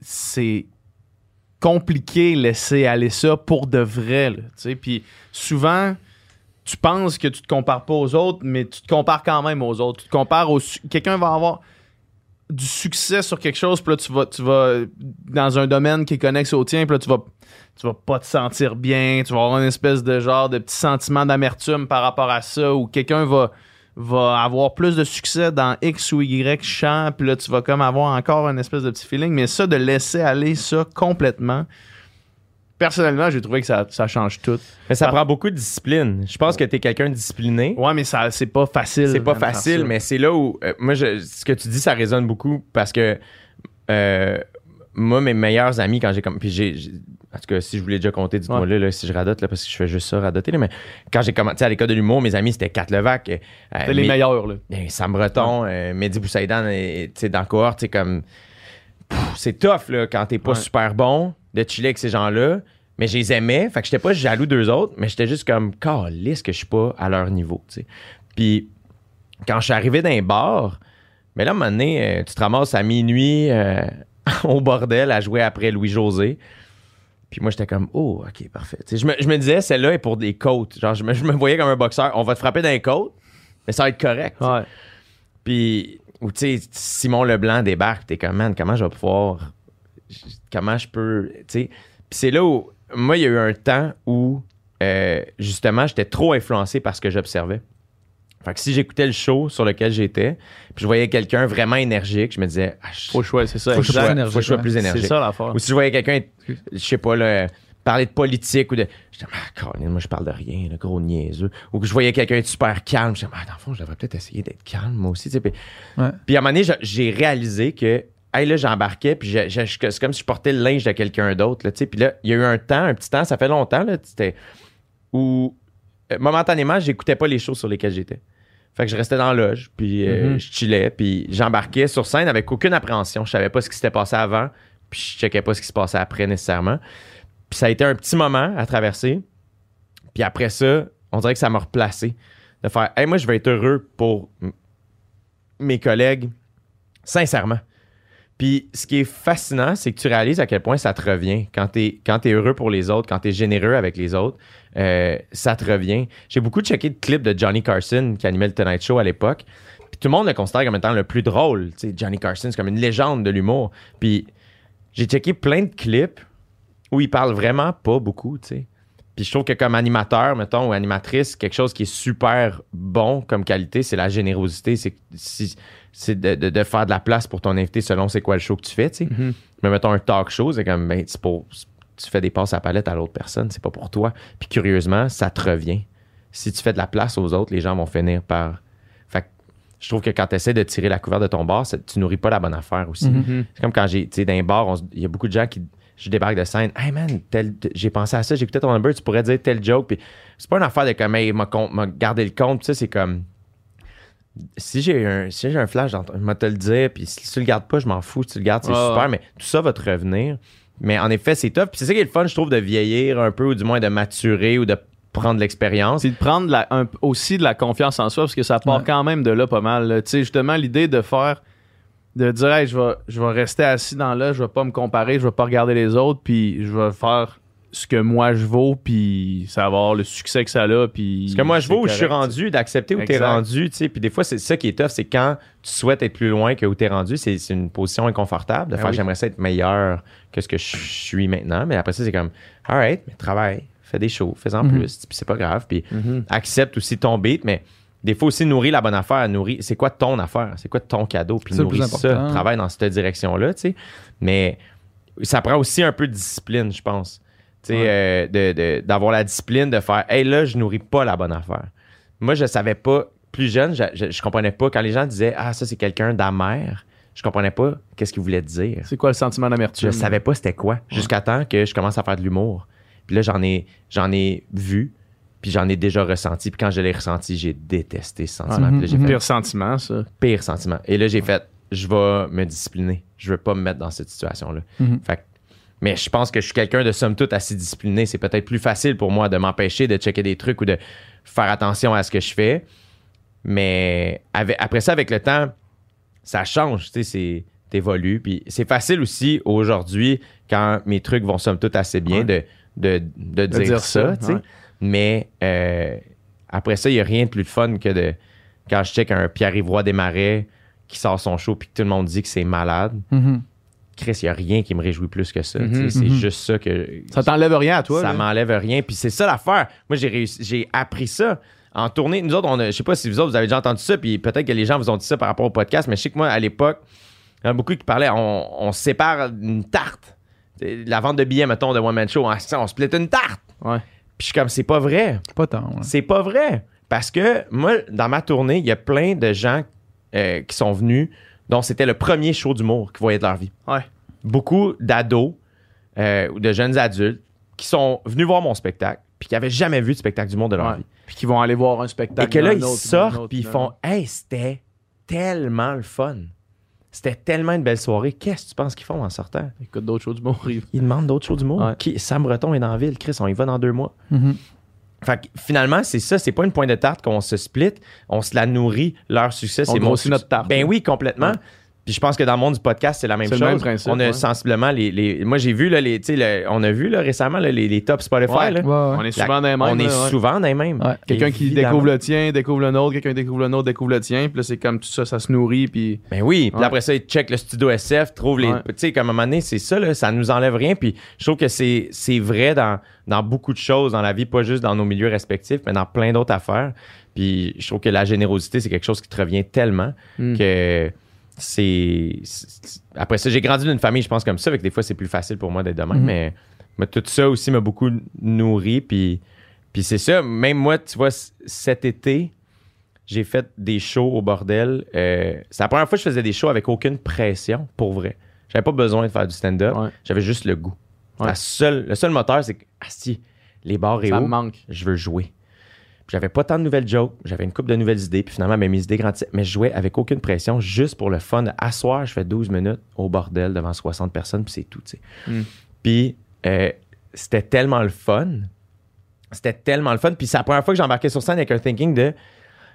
c'est compliqué laisser aller ça pour de vrai. là. Puis souvent, tu penses que tu te compares pas aux autres, mais tu te compares quand même aux autres. Tu te compares au... Quelqu'un va avoir du succès sur quelque chose, puis là, tu vas, tu vas dans un domaine qui est connexe au tien, puis là, tu vas, tu vas pas te sentir bien, tu vas avoir une espèce de genre de petit sentiment d'amertume par rapport à ça, ou quelqu'un va va avoir plus de succès dans X ou Y champ, puis là, tu vas comme avoir encore un espèce de petit feeling. Mais ça, de laisser aller ça complètement, personnellement, j'ai trouvé que ça, ça change tout. Mais ça prend beaucoup de discipline. Je pense que tu es quelqu'un de discipliné. Ouais, mais ça, c'est pas facile. C'est pas facile, mais c'est là où. euh, moi, je- ce que tu dis, ça résonne beaucoup parce que. euh, moi, mes meilleurs amis, quand j'ai comme. Puis j'ai. En tout cas, si je voulais déjà compter, dites-moi Ouais. là, si je radote, là, parce que je fais juste ça, radoter. là, mais quand j'ai commencé à l'école de l'humour, mes amis, c'était Kat Levac. euh, C'est les meilleurs, là. Ben, Sam Breton, euh, Mehdi Boussaïdan, tu sais, dans la cohorte, c'est comme. C'est tough, là, quand t'es pas Ouais. super bon, de chiller avec ces gens-là. Mais je les aimais, fait que j'étais pas jaloux d'eux autres, mais j'étais juste comme, calisse que je suis pas à leur niveau, tu sais. Puis, quand je suis arrivé dans un bar, mais là, à un moment donné, euh, tu te ramasses à minuit euh, [LAUGHS] au bordel à jouer après Louis-José. Puis moi, j'étais comme, oh, OK, parfait. Je, me, je me disais, celle-là est pour des côtes. Genre, je me, je me voyais comme un boxeur. On va te frapper dans les côtes, mais ça va être correct. Ouais. Puis, ou tu sais, Simon Leblanc débarque, t'es comme, man, comment je vais pouvoir. Comment je peux. Tu sais. Puis c'est là où. Moi, il y a eu un temps où, euh, justement, j'étais trop influencé par ce que j'observais. Fait que si j'écoutais le show sur lequel j'étais, puis je voyais quelqu'un vraiment énergique, je me disais, ah, je- Faut choisir, c'est ça. Faut je exact. faut je sois ouais. plus C'est énergique. ça l'affaire. Ou si je voyais quelqu'un, je sais pas, parler de politique ou de. J'étais, ah, Colin, moi, je parle de rien, le gros niaiseux. Ou que je voyais quelqu'un être super calme. J'étais, ah, dans le fond, je devrais peut-être essayer d'être calme, moi aussi. tu sais. Puis, Ouais. puis à un moment donné, je- j'ai réalisé que, hey, là, j'embarquais, puis je- je- je- c'est comme si je portais le linge de quelqu'un d'autre, là, tu sais. Puis là, il y a eu un temps, un petit temps, ça fait longtemps, là, où, euh, momentanément, j'écoutais pas les choses sur lesquelles j'étais. Fait que je restais dans la loge, puis euh, Mhm. je chillais, puis j'embarquais sur scène avec aucune appréhension. Je savais pas ce qui s'était passé avant, puis je checkais pas ce qui se passait après nécessairement. Puis ça a été un petit moment à traverser. Puis après ça, on dirait que ça m'a replacé. De faire, hey, moi, je vais être heureux pour mes collègues, sincèrement. Puis ce qui est fascinant, c'est que tu réalises à quel point ça te revient. Quand tu es, heureux pour les autres, quand tu es généreux avec les autres, euh, ça te revient. J'ai beaucoup checké de clips de Johnny Carson qui animait le Tonight Show à l'époque. Tout le monde le considère comme étant le plus drôle. Tu sais, Johnny Carson, c'est comme une légende de l'humour. Puis j'ai checké plein de clips où il parle vraiment pas beaucoup, tu sais. Puis je trouve que comme animateur, mettons, ou animatrice, quelque chose qui est super bon comme qualité, c'est la générosité. C'est de, de- de faire de la place pour ton invité selon c'est quoi le show que tu fais, tu sais. Mhm. Mais mettons un talk show, c'est comme, ben, pour, tu fais des passes à palette à l'autre personne, c'est pas pour toi. Puis curieusement, ça te revient. Si tu fais de la place aux autres, les gens vont finir par. Fait que je trouve que quand tu essaies de tirer la couverture de ton bar, tu nourris pas la bonne affaire aussi. Mhm. C'est comme quand j'ai, tu sais, dans un bar, il y a beaucoup de gens qui. Je débarque de scène. Hey man, tel- j'ai pensé à ça, j'écoutais ton number, tu pourrais dire tel joke. Puis c'est pas une affaire de comme, hey, m'a, gardé le compte. Puis ça, c'est comme. Si j'ai un, si j'ai un flash, je vais te le dire. Puis si tu le gardes pas, je m'en fous. Si tu le gardes, c'est super. Mais tout ça va te revenir. Mais en effet, c'est tough. Puis c'est ça qui est le fun, je trouve, de vieillir un peu, ou du moins de maturer ou de prendre de l'expérience. C'est de prendre la- un- aussi de la confiance en soi parce que ça part Ouais. quand même de là pas mal. Tu sais, justement, l'idée de faire, de dire, hey, je vais, je vais rester assis dans là, je vais pas me comparer, je vais pas regarder les autres, puis je vais faire ce que moi je vaux, puis ça va avoir le succès que ça a, puis. Parce que moi, je vois où je suis rendu, d'accepter où t'es Exact. rendu, tu sais. Puis des fois, c'est ça qui est tough, c'est quand tu souhaites être plus loin que où t'es rendu, c'est une position inconfortable de Ben faire oui. j'aimerais ça être meilleur que ce que je suis maintenant. Mais après ça, c'est comme, alright, mais travaille, fais des shows, fais-en Mhm. plus, puis c'est pas grave. Puis Mhm. accepte aussi ton beat, mais des fois aussi nourrir la bonne affaire, nourrir, c'est quoi ton affaire, c'est quoi ton cadeau, puis nourrir ça, travaille dans cette direction-là, tu sais. Mais ça prend aussi un peu de discipline, je pense. Ouais. euh, de- de- d'avoir la discipline de faire, hey là, je nourris pas la bonne affaire. Moi, je savais pas, plus jeune, je, je, je comprenais pas, quand les gens disaient, ah, ça c'est quelqu'un d'amer, je comprenais pas qu'est-ce qu'ils voulaient dire. C'est quoi le sentiment Je d'amertume? savais pas c'était quoi, jusqu'à temps que je commence à faire de l'humour. Puis là, j'en ai, j'en ai vu, puis j'en ai déjà ressenti. Puis quand je l'ai ressenti, j'ai détesté ce sentiment. Ouais. Puis là, j'ai fait Pire sentiment, ça. pire sentiment. Et là, j'ai fait, je vais me discipliner. Je veux pas me mettre dans cette situation-là. Mhm. Fait que- mais je pense que je suis quelqu'un de somme toute assez discipliné. C'est peut-être plus facile pour moi de m'empêcher de checker des trucs ou de faire attention à ce que je fais. Mais avec- après ça, avec le temps, ça change. Tu sais, c'est t'évolues. Puis c'est facile aussi aujourd'hui, quand mes trucs vont somme toute assez bien, Ouais. de, de, de dire, dire ça. ouais. Mais euh, après ça, il n'y a rien de plus de fun que de quand je check un Pierre-Yvroy Desmarais qui sort son show puis que tout le monde dit que c'est malade. Mhm. Chris, il n'y a rien qui me réjouit plus que ça. Mhm, c'est mhm. juste ça que. Ça t'enlève rien à toi. ça m'enlève rien. Puis c'est ça l'affaire. Moi, j'ai réussi, j'ai appris ça en tournée, nous autres, on a- je sais pas si vous autres, vous avez déjà entendu ça, puis peut-être que les gens vous ont dit ça par rapport au podcast, mais je sais que moi, à l'époque, il y en a beaucoup qui parlaient, on, sépare d'une tarte. La vente de billets, mettons, de One Man Show, on, on split une tarte. Ouais. Puis je suis comme, c'est pas vrai. Pas tant. ouais. C'est pas vrai. Parce que moi, dans ma tournée, il y a plein de gens euh, qui sont venus dont c'était le premier show d'humour qu'ils voyaient de leur vie. Ouais. Beaucoup d'ados euh, ou de jeunes adultes qui sont venus voir mon spectacle puis qui n'avaient jamais vu de spectacle d'humour de leur Ouais. vie. Puis qu'ils vont aller voir un spectacle. Et que là, ils autre, sortent puis ils font. Hey, c'était tellement le fun. C'était tellement une belle soirée. Qu'est-ce que tu penses qu'ils font en sortant? Écoute d'autres choses du monde rire. Ils demandent d'autres shows d'humour. Ouais. Qui- Sam Breton est dans la ville. Chris, on y va dans deux mois. Mhm. Fait que finalement, c'est ça, c'est pas une pointe de tarte qu'on se split, on se la nourrit, leur succès, c'est mon succès. notre tarte. Ben oui, complètement. Ouais. Puis je pense que dans le monde du podcast, c'est la même C'est chose. le même principe, on a ouais. sensiblement les, les- Moi, j'ai vu, là, les, tu sais, le- on a vu là, récemment là, les, les top Spotify. Ouais. là. Ouais, ouais. On est La- souvent dans les mêmes. on est souvent dans les mêmes. Ouais. Quelqu'un qui découvre le tien, découvre le nôtre, quelqu'un découvre le nôtre, découvre le tien. Puis là, c'est comme tout ça, ça se nourrit. Puis Ben oui, puis après ça, ils checkent le studio SF, trouvent les. Ouais. Tu sais, comme à un moment donné, c'est ça, là, ça nous enlève rien. Puis je trouve que c'est c'est vrai dans, dans beaucoup de choses dans la vie, pas juste dans nos milieux respectifs, mais dans plein d'autres affaires. Puis je trouve que la générosité, c'est quelque chose qui te revient tellement Mm. que c'est. Après ça, j'ai grandi d'une famille, je pense, comme ça, avec des fois, c'est plus facile pour moi d'être de même, Mhm. mais, mais tout ça aussi m'a beaucoup nourri. Puis, puis c'est ça, même moi, tu vois, cet été, j'ai fait des shows au bordel. Euh, c'est la première fois que je faisais des shows avec aucune pression, pour vrai. J'avais pas besoin de faire du stand-up. Ouais. J'avais juste le goût. Ouais. La seule, le seul moteur, c'est que, asti, les bars et ça me manque. je veux jouer. J'avais pas tant de nouvelles jokes, j'avais une couple de nouvelles idées, puis finalement, ben, mes idées grandissaient, mais je jouais avec aucune pression, juste pour le fun. À soir, je fais 12 minutes au bordel devant 60 personnes, puis c'est tout, tu sais. Mm. Puis euh, c'était tellement le fun. C'était tellement le fun. Puis c'est la première fois que j'embarquais sur scène avec un thinking de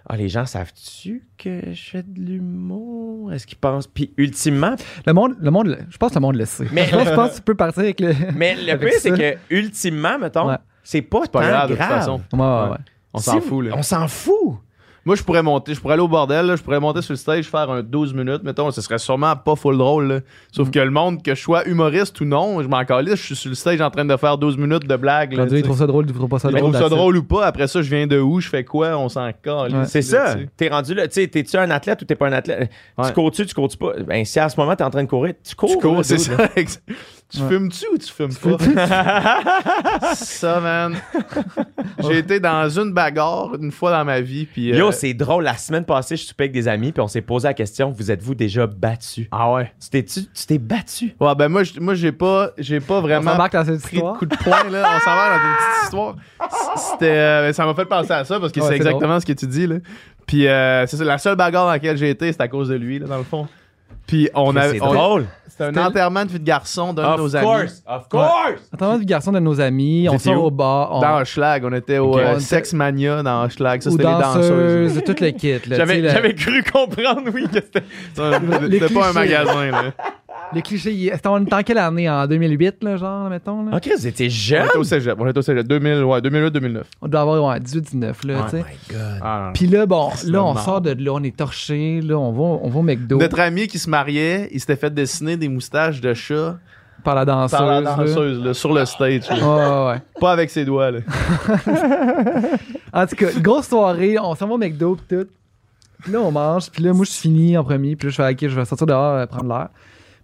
Ah, les gens savent-tu que je fais de l'humour? Est-ce qu'ils pensent? Puis ultimement, Le monde, le monde, je pense que le monde le sait. Mais- je, [LAUGHS] pense, je pense que tu peux partir avec le. mais le pire, c'est que ultimement, mettons, Ouais. c'est pas, pas tant grave, grave. de toute façon. Ouais, ouais, On Si- s'en fout, là. On s'en fout. Moi, je pourrais monter, je pourrais aller au bordel, là, je pourrais monter sur le stage, faire un 12 minutes, mettons, ce serait sûrement pas full drôle, là. Mm. Sauf que le monde, que je sois humoriste ou non, je m'en calisse, je suis sur le stage en train de faire 12 minutes de blagues, là, ils trouvent ça drôle, ils trouvent pas ça Ils drôle. trouvent ça drôle ou pas, après ça, je viens de où, je fais quoi, on s'en calisse. Ouais. C'est ça. T'es rendu là. Tu sais, t'es-tu un athlète ou t'es pas un athlète? Ouais. Tu cours-tu, tu cours-tu pas? Ben, si à ce moment, t'es en train de courir, tu cours. Tu cours, c'est ça. [LAUGHS] Tu Ouais. fumes-tu ou tu fumes pas? [LAUGHS] ça, man. J'ai été dans une bagarre une fois dans ma vie, puis... euh, Yo, c'est drôle. La semaine passée, je soupais avec des amis, puis on s'est posé la question vous êtes-vous déjà battu Ah ouais. Tu t'es-tu tu t'es battu? Ouais, ben moi, moi j'ai pas, j'ai pas On vraiment s'embarque dans cette pris de histoire. coup de poing, là. On s'en va dans une petite histoire. [LAUGHS] C'était, euh, ça m'a fait penser à ça parce que Ouais, c'est c'est exactement ce que tu dis, là. Puis euh, c'est ça, la seule bagarre dans laquelle j'ai été, c'est à cause de lui, là, dans le fond. Puis on a, C'est drôle. c'était un enterrement de vie de garçon d'un de Of nos amis. course. Of course. Attends, du garçon de nos amis, on sort où? au bar. On... Dans Schlag, on était au euh, Sex Mania dans Schlag. Ça, c'était les danseuses. tout le kit. J'avais cru comprendre, oui, que c'était. [LAUGHS] C'était pas un magasin, là. Les clichés, c'était en en quelle année? En 2008, là, genre, mettons. Là? Ok, vous étiez On jeune. était au cégep. On était au cégep. 2000, ouais, 2008-2009. On doit avoir ouais, 18-19, là, Oh tu sais. my god. Ah, Puis là, bon, là, on sort de là, on est torché, là, on va, on va au McDo Notre ami qui se mariait, il s'était fait dessiner des moustaches de chat par la danseuse. par la danseuse, là, sur le stage. là. Ouais, ouais, ouais. Pas avec ses doigts, là. [LAUGHS] En tout cas, grosse soirée, on s'en va au McDo pis tout. Puis là, on mange, puis là, moi, je suis fini en premier, puis là, je fais, OK, je vais sortir dehors, euh, prendre l'air.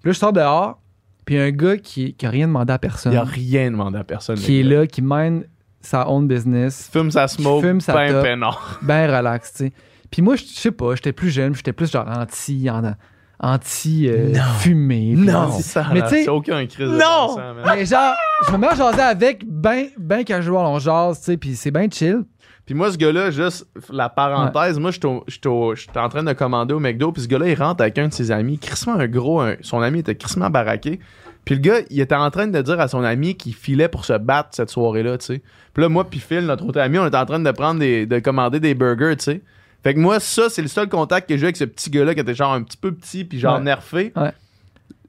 Puis là, je sors dehors, puis un gars qui, qui a rien demandé à personne, Il a rien demandé à personne. qui est là, qui mène sa own business, Fume sa smoke, Fume sa ben top. peinard. ben relax, tu sais. Puis moi, je sais pas, j'étais plus jeune, j'étais plus genre anti, en- anti euh, Non. fumé. puis Non. anti- Ça, Mais tu aucun crise de Non! bon sens, man. Mais genre, je me mets à jaser avec, ben, ben casual, on jase, tu sais, puis c'est ben chill. Puis moi, ce gars-là, juste la parenthèse, moi, au- j'étais en train de commander au McDo, puis ce gars-là, il rentre avec un de ses amis, crissement un gros, un- son ami était crissement baraqué. Puis le gars, il était en train de dire à son ami qu'il filait pour se battre cette soirée-là, tu sais. Puis là, moi, puis Phil, notre autre ami, on était en train de prendre des, de commander des burgers, tu sais. Fait que moi, ça, c'est le seul contact que j'ai eu avec ce petit gars-là qui était genre un petit peu petit, puis genre Ouais. nerfé. Ouais.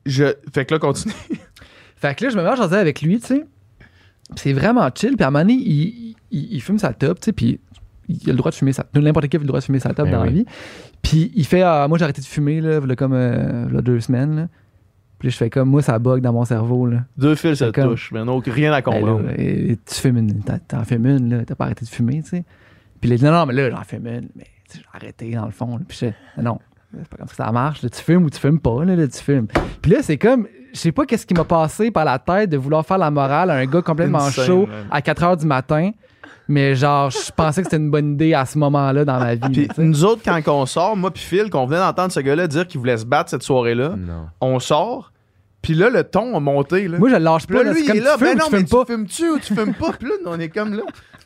Je... Fait que là, continue. [LAUGHS] Fait que là, je me mets à avec lui, tu sais. C'est vraiment chill. Puis à un moment donné, il, il, il fume sa top, tu sais. Puis il a le droit de fumer sa N'importe qui a le droit de fumer sa top Ben dans la vie. Puis il fait ah, Moi, j'ai arrêté de fumer, là, v'là comme euh, v'là deux semaines, là. Puis là, je fais comme Moi, ça bug dans mon cerveau, là. Deux fils, ça comme- touche, mais donc rien à Ben là, comprendre. et- et tu fumes une. t'en- fumes une, là. T'as pas arrêté de fumer, tu sais. Puis il dit, non, non, mais là, j'en fume une. Mais j'ai arrêté, dans le fond. là. Puis je non, c'est pas comme ça que ça marche. là. tu fumes ou tu fumes pas, là, là, tu fumes. Puis là, c'est comme, je sais pas qu'est-ce qui m'a passé par la tête de vouloir faire la morale à un gars complètement Insane, chaud man. à 4 h du matin. Mais genre, je pensais que c'était une bonne idée à ce moment-là dans ma vie. Puis nous autres, quand on sort, moi puis Phil, qu'on venait d'entendre ce gars-là dire qu'il voulait se battre cette soirée-là, on sort, puis là, le ton a monté. Là. Moi, je le lâche pas. là, là, lui, c'est il est comme là. tu fumes Ben non, tu mais fumes tu pas. fumes-tu ou tu fumes pas? Puis là, on est comme là.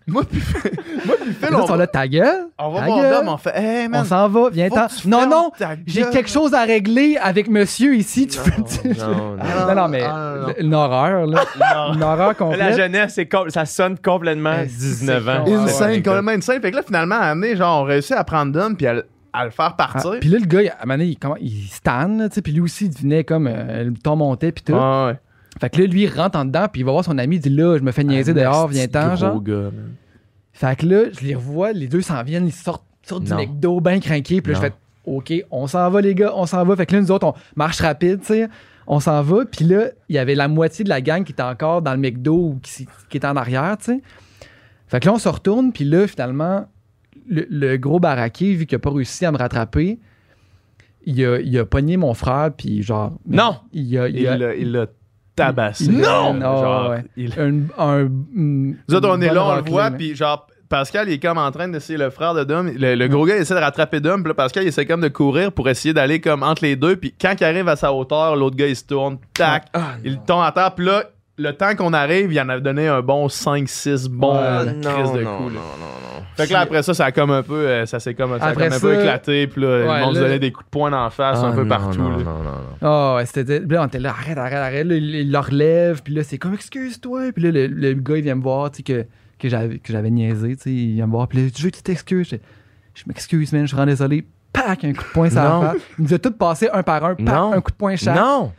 Moi puis [LAUGHS] moi puis Phil, Là, on ils sont va, là, ta gueule. on va ta voir. Dom, on fait « Hey, On man, s'en va, que tu Non, non, j'ai quelque chose à régler avec monsieur ici. Tu fais. Non, non. Non, non, mais Ah, une horreur, là. [LAUGHS] Une horreur La complète. jeunesse, c'est com- ça sonne complètement Eh, 19 ans. Insane, complètement insane. Fait que là, finalement, à donné, genre, on réussit à prendre Dom puis à, le- à le faire Ah, partir. puis là, le gars, il- à un moment donné, il, comment- il stan, là, tu sais, puis lui aussi, il devenait comme euh, le ton montait, puis tout. Ouais, ouais. Fait que là, lui, il rentre en dedans, puis il va voir son ami, il dit là, je me fais niaiser Ah, dehors, viens-t'en, gros genre. gars. Fait que là, je les revois, les deux s'en viennent, ils sortent, sortent du. McDo, bien craqués, puis là, je fais OK, on s'en va, les gars, on s'en va. Fait que là, nous autres, on marche rapide, tu sais. On s'en va, puis là, il y avait la moitié de la gang qui était encore dans le McDo ou qui, qui était en arrière, tu sais. Fait que là, on se retourne, puis là, finalement, le, le gros baraqué, vu qu'il a pas réussi à me rattraper, il a, il a pogné mon frère, puis genre. Non! Il a. Il Il a l'a il l'a tabassé. Non! Non, Genre, ouais. il- un, un, une- Nous autres, on est là, on le voit, là. puis genre, Pascal, il est comme en train d'essayer le frère de Dom. Le, le gros gars, il essaie de rattraper Dom, puis là, Pascal, il essaie comme de courir pour essayer d'aller comme entre les deux, puis quand il arrive à sa hauteur, l'autre gars, il se tourne, tac, Ah, il tombe à terre, puis là, le temps qu'on arrive, il en a donné un bon 5-6 bons Ouais. euh, non, crises de non, coups. là. non, non, non. Fait que là, après ça, ça a comme un peu, euh, ça s'est comme, ça a Après comme un peu ça- éclaté, puis là, Ouais, le monde se donnait des coups de poing d'en face un Ah, peu non, partout. Non, là. non, non, non. Ah ouais, c'était. Là, on était là, arrête, arrête, arrête. Là, il, le relève, puis là, c'est comme, excuse-toi. Puis là, le, le gars, il vient me voir, tu sais, que, que j'avais que j'avais niaisé, tu sais. Il vient me voir, puis là, je veux que tu t'excuses? Je, je m'excuse, man, je suis vraiment désolé. Pac, un coup de poing face. Il nous a tous passé un par un, pac, un coup de poing chaque. Non!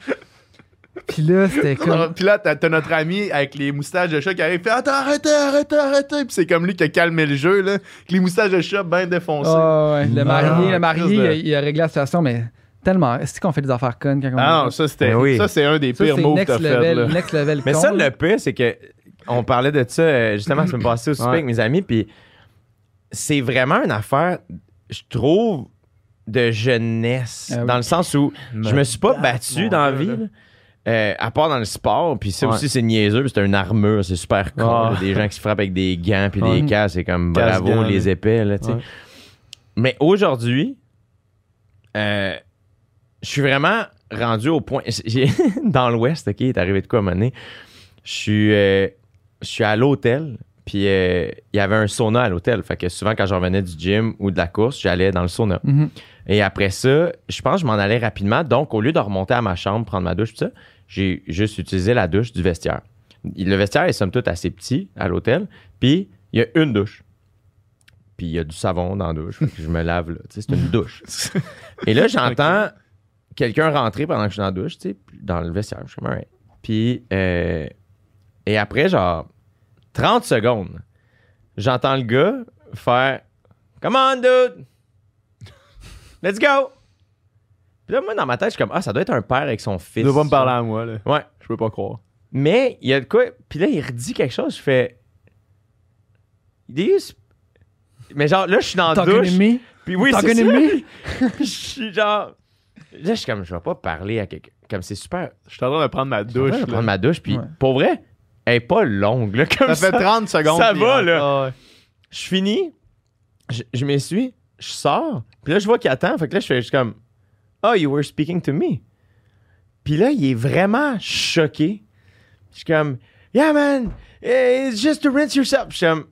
Puis là, c'était [LAUGHS] comme. Puis là, t'as t'as notre ami avec les moustaches de chat qui arrive, fait Attends, arrêtez, arrêtez, arrêtez. Puis c'est comme lui qui a calmé le jeu, là. Avec les moustaches de chat bien défoncées. Ah ouais, le marié, Ah, le marié, Christ de- il, a, il a réglé la situation, mais tellement. Est-ce qu'on fait des affaires connes quand on Ah non, ça c'était Ben oui. ça c'est un des Ça, pires c'est moves que t'as fait là. next level Mais con, ça, le pire, c'est que on parlait de ça euh, justement la semaine [COUGHS] passée au souper Ouais. avec mes amis, puis c'est vraiment une affaire, je trouve, de jeunesse. Ah oui. Dans le sens où je me suis pas battu dans la vie, là. Euh, à part dans le sport, puis ça Ouais. aussi c'est niaiseux, puis c'est une armure, c'est super. Ah. là, des gens qui se frappent avec des gants puis Ouais. des casques, c'est comme bravo les épais là, tu sais. Ouais. Mais aujourd'hui, euh, je suis vraiment rendu au point. j'ai- [LAUGHS] dans l'Ouest, OK, il est arrivé de quoi à un moment donné? Je suis, euh, je suis à l'hôtel, puis euh, il y avait un sauna à l'hôtel. Fait que souvent, quand je revenais du gym ou de la course, j'allais dans le sauna. Mhm. Et après ça, je pense que je m'en allais rapidement. Donc, au lieu de remonter à ma chambre, prendre ma douche, tout ça, j'ai juste utilisé la douche du vestiaire. Le vestiaire est somme toute assez petit à l'hôtel, puis il y a une douche. Puis il y a du savon dans la douche. Que je me lave là. C'est une douche. Et là, j'entends quelqu'un rentrer pendant que je suis dans la douche, dans le vestiaire. Je suis comme. Puis, euh, et après, genre, 30 secondes, j'entends le gars faire Come on, dude! Let's go! Puis là, moi, dans ma tête, je suis comme, ah, ça doit être un père avec son Tu fils. dois pas me parler à moi là. Ouais. Je peux pas croire. Mais il y a de quoi. Puis là, il redit quelque chose. Je fais. Sp- Mais genre, là, je suis dans la douche. Puis oui, c'est ça. to me? Puis [LAUGHS] je suis genre. Là, je suis comme, je vais pas parler à quelqu'un. Comme c'est super. Je suis en train de prendre ma Je douche. vais là. prendre ma douche. Puis Ouais. pour vrai, elle est pas longue, là, comme Ça ça. fait 30 secondes. Ça va, là. Ah ouais. Je finis. Je, je m'essuie. Je sors. Puis là, je vois qu'il attend. Fait que là, je fais juste comme, oh, you were speaking to me. Puis là, il est vraiment choqué. Je suis comme, yeah, man, it's just to rinse yourself. Je suis comme,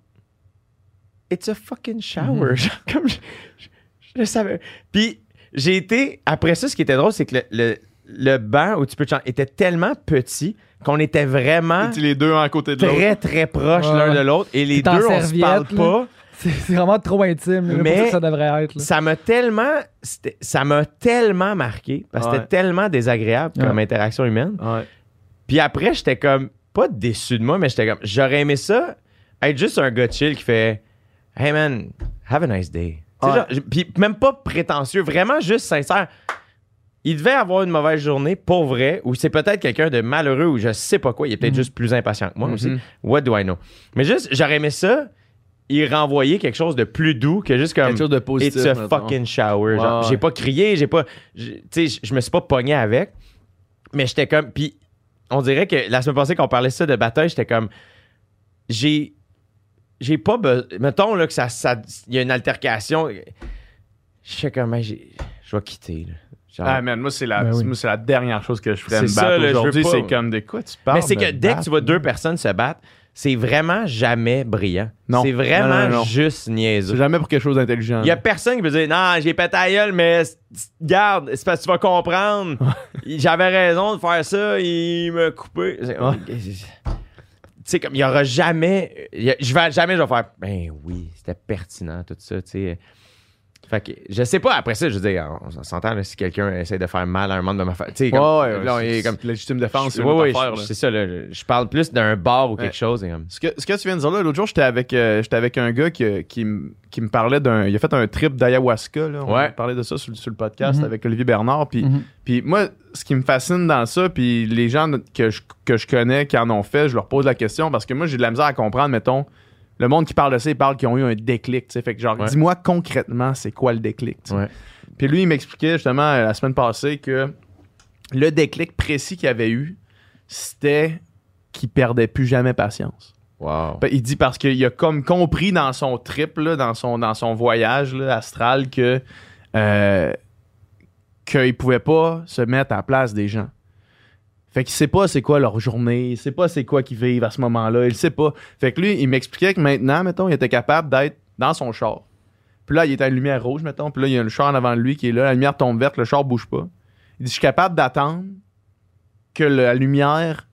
it's a fucking shower. Genre, [LAUGHS] comme, je, je- je le savais. Puis j'ai été, après ça, ce qui était drôle, c'est que le, le, le banc où tu peux te chanter était tellement petit qu'on était vraiment les deux en côté de très, très proches Ouais, l'un de l'autre. Et les deux, on se parle là. pas. C'est vraiment trop intime. là, Mais- pour ça devrait être. là. Ça m'a tellement, ça m'a tellement marqué parce que Ouais. c'était tellement désagréable comme Ouais. interaction humaine. Ouais. Puis après, j'étais comme pas déçu de moi, mais j'étais comme j'aurais aimé ça être juste un gars chill qui fait Hey man, have a nice day. Genre, Puis même pas prétentieux, vraiment juste sincère. Il devait avoir une mauvaise journée pour vrai, ou c'est peut-être quelqu'un de malheureux, ou je sais pas quoi. Il est peut-être Mhm. juste plus impatient que moi aussi. Mhm. What do I know? Mais juste, j'aurais aimé ça il renvoyait quelque chose de plus doux que juste comme Quelque chose de positif. It's a mettons. fucking shower. J'ai pas crié, j'ai pas. Tu sais, je me suis pas pogné avec. Mais j'étais comme. Puis on dirait que la semaine passée qu'on parlait ça de bataille, j'étais comme. J'ai. J'ai pas. be- Mettons là, que ça. ça- Il y a une altercation. Je sais comme. Je vais quitter. là. Genre- Ah, man, moi, c'est la, Ben oui. moi, c'est la dernière chose que je ferais C'est me ça, battre là, je veux aujourd'hui. pas- C'est comme de quoi tu parles. Mais c'est que dès que tu vois deux personnes se battre, c'est vraiment jamais brillant. Non. C'est vraiment Non, non, non. juste C'est niaiseux. jamais pour quelque chose d'intelligent. Il y a personne qui peut dire non, j'ai pété la gueule, mais garde, c'est parce que tu vas comprendre. J'avais raison de faire ça, il m'a coupé. C'est-. Tu sais, comme il y aura jamais. je vais jamais, je vais faire. Ben oui, c'était pertinent, tout ça, tu sais. Fait que je sais pas, après ça, je veux dire, on, on s'entend là, si quelqu'un essaie de faire mal à un membre de ma famille. Tu sais, Ouais, comme, ouais, là, on c'est- est comme. c'est légitime défense, c'est Ouais, ouais, c'est ça, là, je, je parle plus d'un bar ou quelque Ouais. chose. et comme- Ce que, ce que tu viens de dire là, l'autre jour, j'étais avec, euh, j'étais avec un gars qui, qui, qui me parlait d'un. Il a fait un trip d'ayahuasca. Là. On Ouais. parlait de ça sur, sur le podcast Mhm. avec Olivier Bernard. Puis, Mhm. puis moi, ce qui me fascine dans ça, puis les gens que je, que je connais qui en ont fait, je leur pose la question parce que moi, j'ai de la misère à comprendre, mettons. Le monde qui parle de ça, ils parlent qu'ils ont eu un déclic. Fait que, genre, Ouais. dis-moi concrètement, c'est quoi le déclic? Ouais. Puis lui, il m'expliquait justement euh, la semaine passée que le déclic précis qu'il avait eu, c'était qu'il perdait plus jamais patience. Wow. Il dit parce qu'il a comme compris dans son trip, là, dans, son, dans son voyage là, astral, que euh, qu'il pouvait pas se mettre à la place des gens. Fait qu'il sait pas c'est quoi leur journée, il sait pas c'est quoi qu'ils vivent à ce moment-là, il sait pas. Fait que lui, il m'expliquait que maintenant, mettons, il était capable d'être dans son char. Puis là, il est à une lumière rouge, mettons, puis là, il y a un char en avant de lui qui est là, la lumière tombe verte, le char bouge pas. Il dit, je suis capable d'attendre que la lumière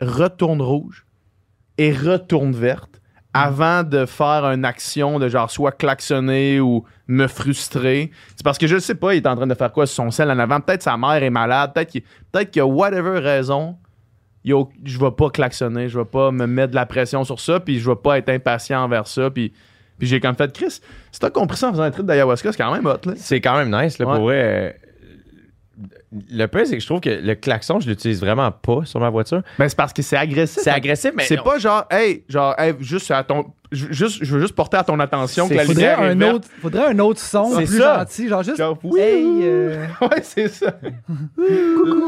retourne rouge et retourne verte avant de faire une action de genre soit klaxonner ou me frustrer. C'est parce que je sais pas, il est en train de faire quoi sur son sel en avant. Peut-être sa mère est malade, peut-être qu'il y a whatever raison. il y a au- je vais pas klaxonner, je vais pas me mettre de la pression sur ça, puis je vais pas être impatient envers ça, puis, puis j'ai comme fait Chris, si t'as compris ça en faisant un trip d'ayahuasca, c'est quand même hot. C'est quand même nice, là, Ouais. pour vrai. Le pire, c'est que je trouve que le klaxon, je l'utilise vraiment pas sur ma voiture. Ben c'est parce que c'est agressif. C'est agressif, mais. C'est pas genre, hey, genre, hey, juste à ton. Ju- Juste, je veux juste porter à ton attention que la Faudrait lumière est un, verte. autre, faudrait un autre son C'est plus ça. gentil, genre juste. Genre, oui. Hey, euh, [LAUGHS] Ouais, c'est ça. [LAUGHS]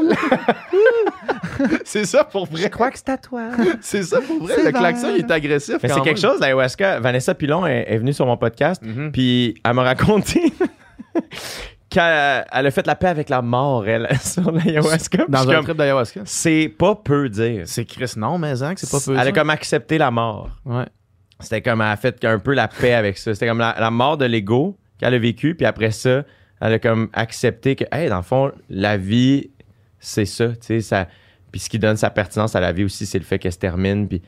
c'est ça pour vrai. crois que c'est à toi. C'est ça pour vrai. C'est Le klaxon, il est agressif. Mais c'est quelque chose, l'ayahuasca. Vanessa Pilon est, est venue sur mon podcast, Mhm. puis elle m'a raconté [LAUGHS] qu'elle elle a fait la paix avec la mort, elle, sur l'ayahuasca. Je Dans un comme, trip d'ayahuasca. C'est pas peu dire. C'est Chris, non, mais hein, c'est pas peu. Elle a comme accepté la mort. Ouais. C'était comme elle a fait un peu la paix avec ça. C'était comme la, la mort de l'ego qu'elle a vécu, puis après ça, elle a comme accepté que, hey, dans le fond, la vie, c'est ça, tu sais, ça. Puis ce qui donne sa pertinence à la vie aussi, c'est le fait qu'elle se termine, puis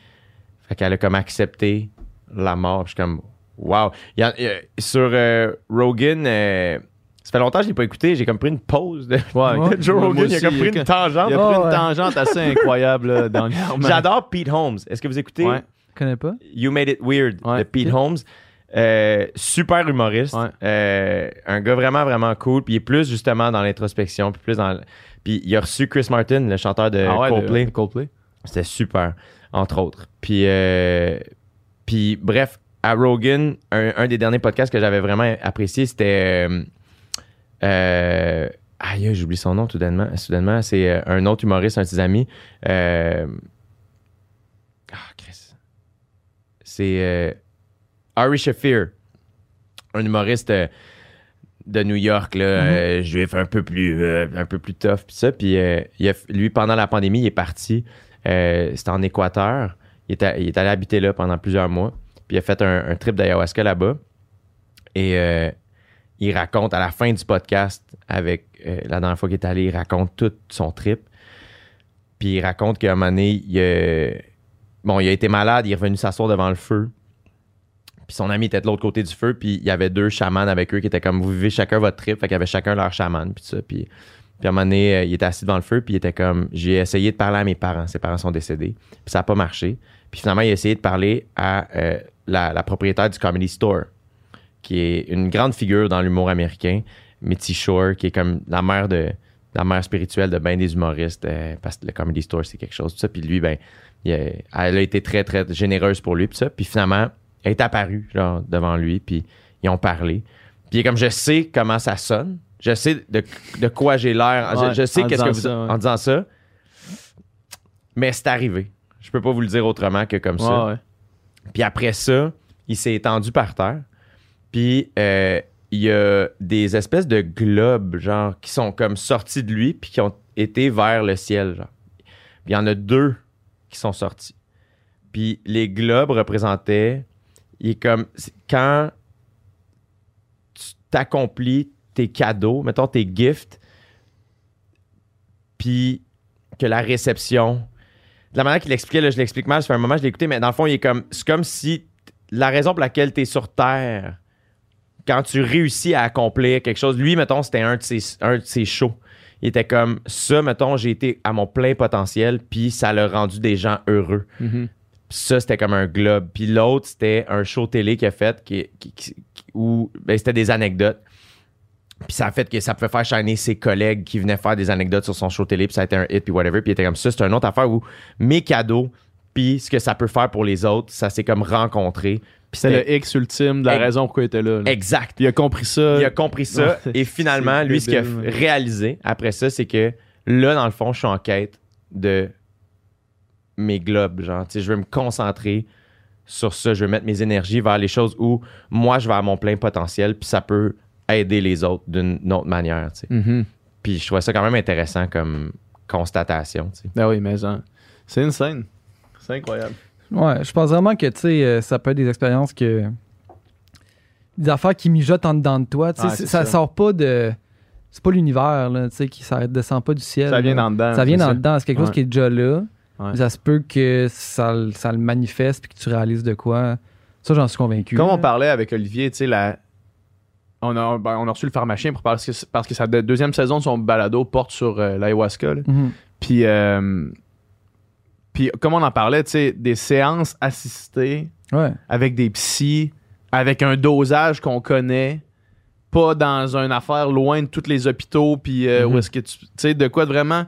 fait qu'elle a comme accepté la mort. Puis je suis comme, wow. Il y a- il y a- sur euh, Rogan, euh, ça fait longtemps que je l'ai pas écouté. J'ai comme pris une pause de, Ouais. [LAUGHS] Joe Rogan. aussi, il a comme pris il a- une tangente. Il a pris une ouais. tangente assez incroyable là, dernièrement. [LAUGHS] J'adore Pete Holmes. Est-ce que vous écoutez? Ouais. Je connais pas? You Made It Weird Ouais. de Pete. Holmes. Euh, super humoriste. Ouais. Euh, un gars vraiment, vraiment cool. Puis il est plus justement dans l'introspection. Puis plus dans. Puis il a reçu Chris Martin, le chanteur de Ah ouais, Coldplay. Coldplay. C'était super, entre autres. Puis, euh, puis bref, à Rogan, un, un des derniers podcasts que j'avais vraiment apprécié, c'était. Aïe, j'oublie son nom tout soudainement. soudainement c'est un autre humoriste, un de ses amis. Ah, Chris. C'est euh, Ari Shafir, un humoriste euh, de New York, là, euh, juif un peu plus, euh, un peu plus tough, puis ça. Puis euh, lui, pendant la pandémie, il est parti. C'était en Équateur. Il est, à- il est allé habiter là pendant plusieurs mois. Puis il a fait un, un trip d'ayahuasca là-bas. Et il raconte à la fin du podcast, avec la dernière fois qu'il est allé, il raconte tout son trip. Puis il raconte qu'à un moment donné, il bon, il a été malade, il est revenu s'asseoir devant le feu. Puis son ami était de l'autre côté du feu, puis il y avait deux chamans avec eux qui étaient comme vous vivez chacun votre trip, fait qu'il y avait chacun leur chaman, puis ça. Puis, puis à un moment donné, euh, il était assis devant le feu, puis il était comme j'ai essayé de parler à mes parents, ses parents sont décédés, puis ça n'a pas marché. Puis finalement, il a essayé de parler à euh, la, propriétaire du Comedy Store, qui est une grande figure dans l'humour américain, Mitzi Shore, qui est comme la mère de la mère spirituelle de bien des humoristes, euh, parce que le Comedy Store, c'est quelque chose, tout ça. Puis lui, ben, elle a été très, très généreuse pour lui, puis ça. Puis finalement, elle est apparue, genre, devant lui, puis ils ont parlé. Puis comme, je sais comment ça sonne. Je sais de, de quoi j'ai l'air. Ouais, je, je sais qu'est-ce que vous. ça, ouais. En disant ça. Mais c'est arrivé. Je peux pas vous le dire autrement que comme ça. Ouais. Puis après ça, il s'est étendu par terre. Puis euh, il y a des espèces de globes, genre, qui sont comme sortis de lui, puis qui ont été vers le ciel, genre. Puis il y en a deux qui sont sortis. Puis les globes représentaient, il est comme, quand tu t'accomplis tes cadeaux, mettons tes gifts, puis que la réception, la manière qu'il l'expliquait, là, je l'explique mal, ça fait un moment je l'ai écouté, mais dans le fond, il est comme, c'est comme si la raison pour laquelle tu es sur Terre, quand tu réussis à accomplir quelque chose, lui, mettons, c'était un de ses, un de ses shows. Il était comme, ça, mettons, j'ai été à mon plein potentiel, puis ça l'a rendu des gens heureux. Mhm. Ça, c'était comme un globe. Puis l'autre, c'était un show télé qu'il a fait qui, qui- qui- qui- où ben, c'était des anecdotes. Puis ça a fait que ça pouvait faire shiner ses collègues qui venaient faire des anecdotes sur son show télé, puis ça a été un hit, puis whatever. Puis il était comme ça. C'est une autre affaire où mes cadeaux, puis ce que ça peut faire pour les autres, ça s'est comme rencontré. Puis C'est le X ultime de la Ex- raison pourquoi il était là. là. Exact. Il a compris ça. Il a compris ça. Et finalement, lui, ce qu'il a réalisé après ça, c'est que là, dans le fond, je suis en quête de mes globes. Genre, tu sais, je veux me concentrer sur ça. Je veux mettre mes énergies vers les choses où moi, je vais à mon plein potentiel, puis ça peut aider les autres d'une autre manière. tu sais. Mhm. Puis je trouvais ça quand même intéressant comme constatation. tu sais. Ben oui, mais hein. c'est insane. C'est incroyable. Ouais, je pense vraiment que, tu sais, euh, ça peut être des expériences que. Des affaires qui mijotent en dedans de toi. Tu sais, ça, ça. sort pas de. C'est pas l'univers, là, tu sais, qui ça descend pas du ciel. Ça vient là. dans dedans. Ça vient dans dedans. C'est quelque chose qui est déjà là. Ouais. Ça se peut que ça, le- ça le manifeste puis que tu réalises de quoi. Ça, j'en suis convaincu. Comme on parlait avec Olivier, tu sais, la... on, a, ben, on a reçu le pharmacien pour parce que, parce que sa de- deuxième saison de son balado porte sur euh, l'ayahuasca. Mhm. Puis, euh, puis comme on en parlait, tu sais, des séances assistées Ouais. avec des psys, avec un dosage qu'on connaît, pas dans une affaire loin de tous les hôpitaux, puis euh, Mhm. où est-ce que tu. Tu sais, de quoi de vraiment.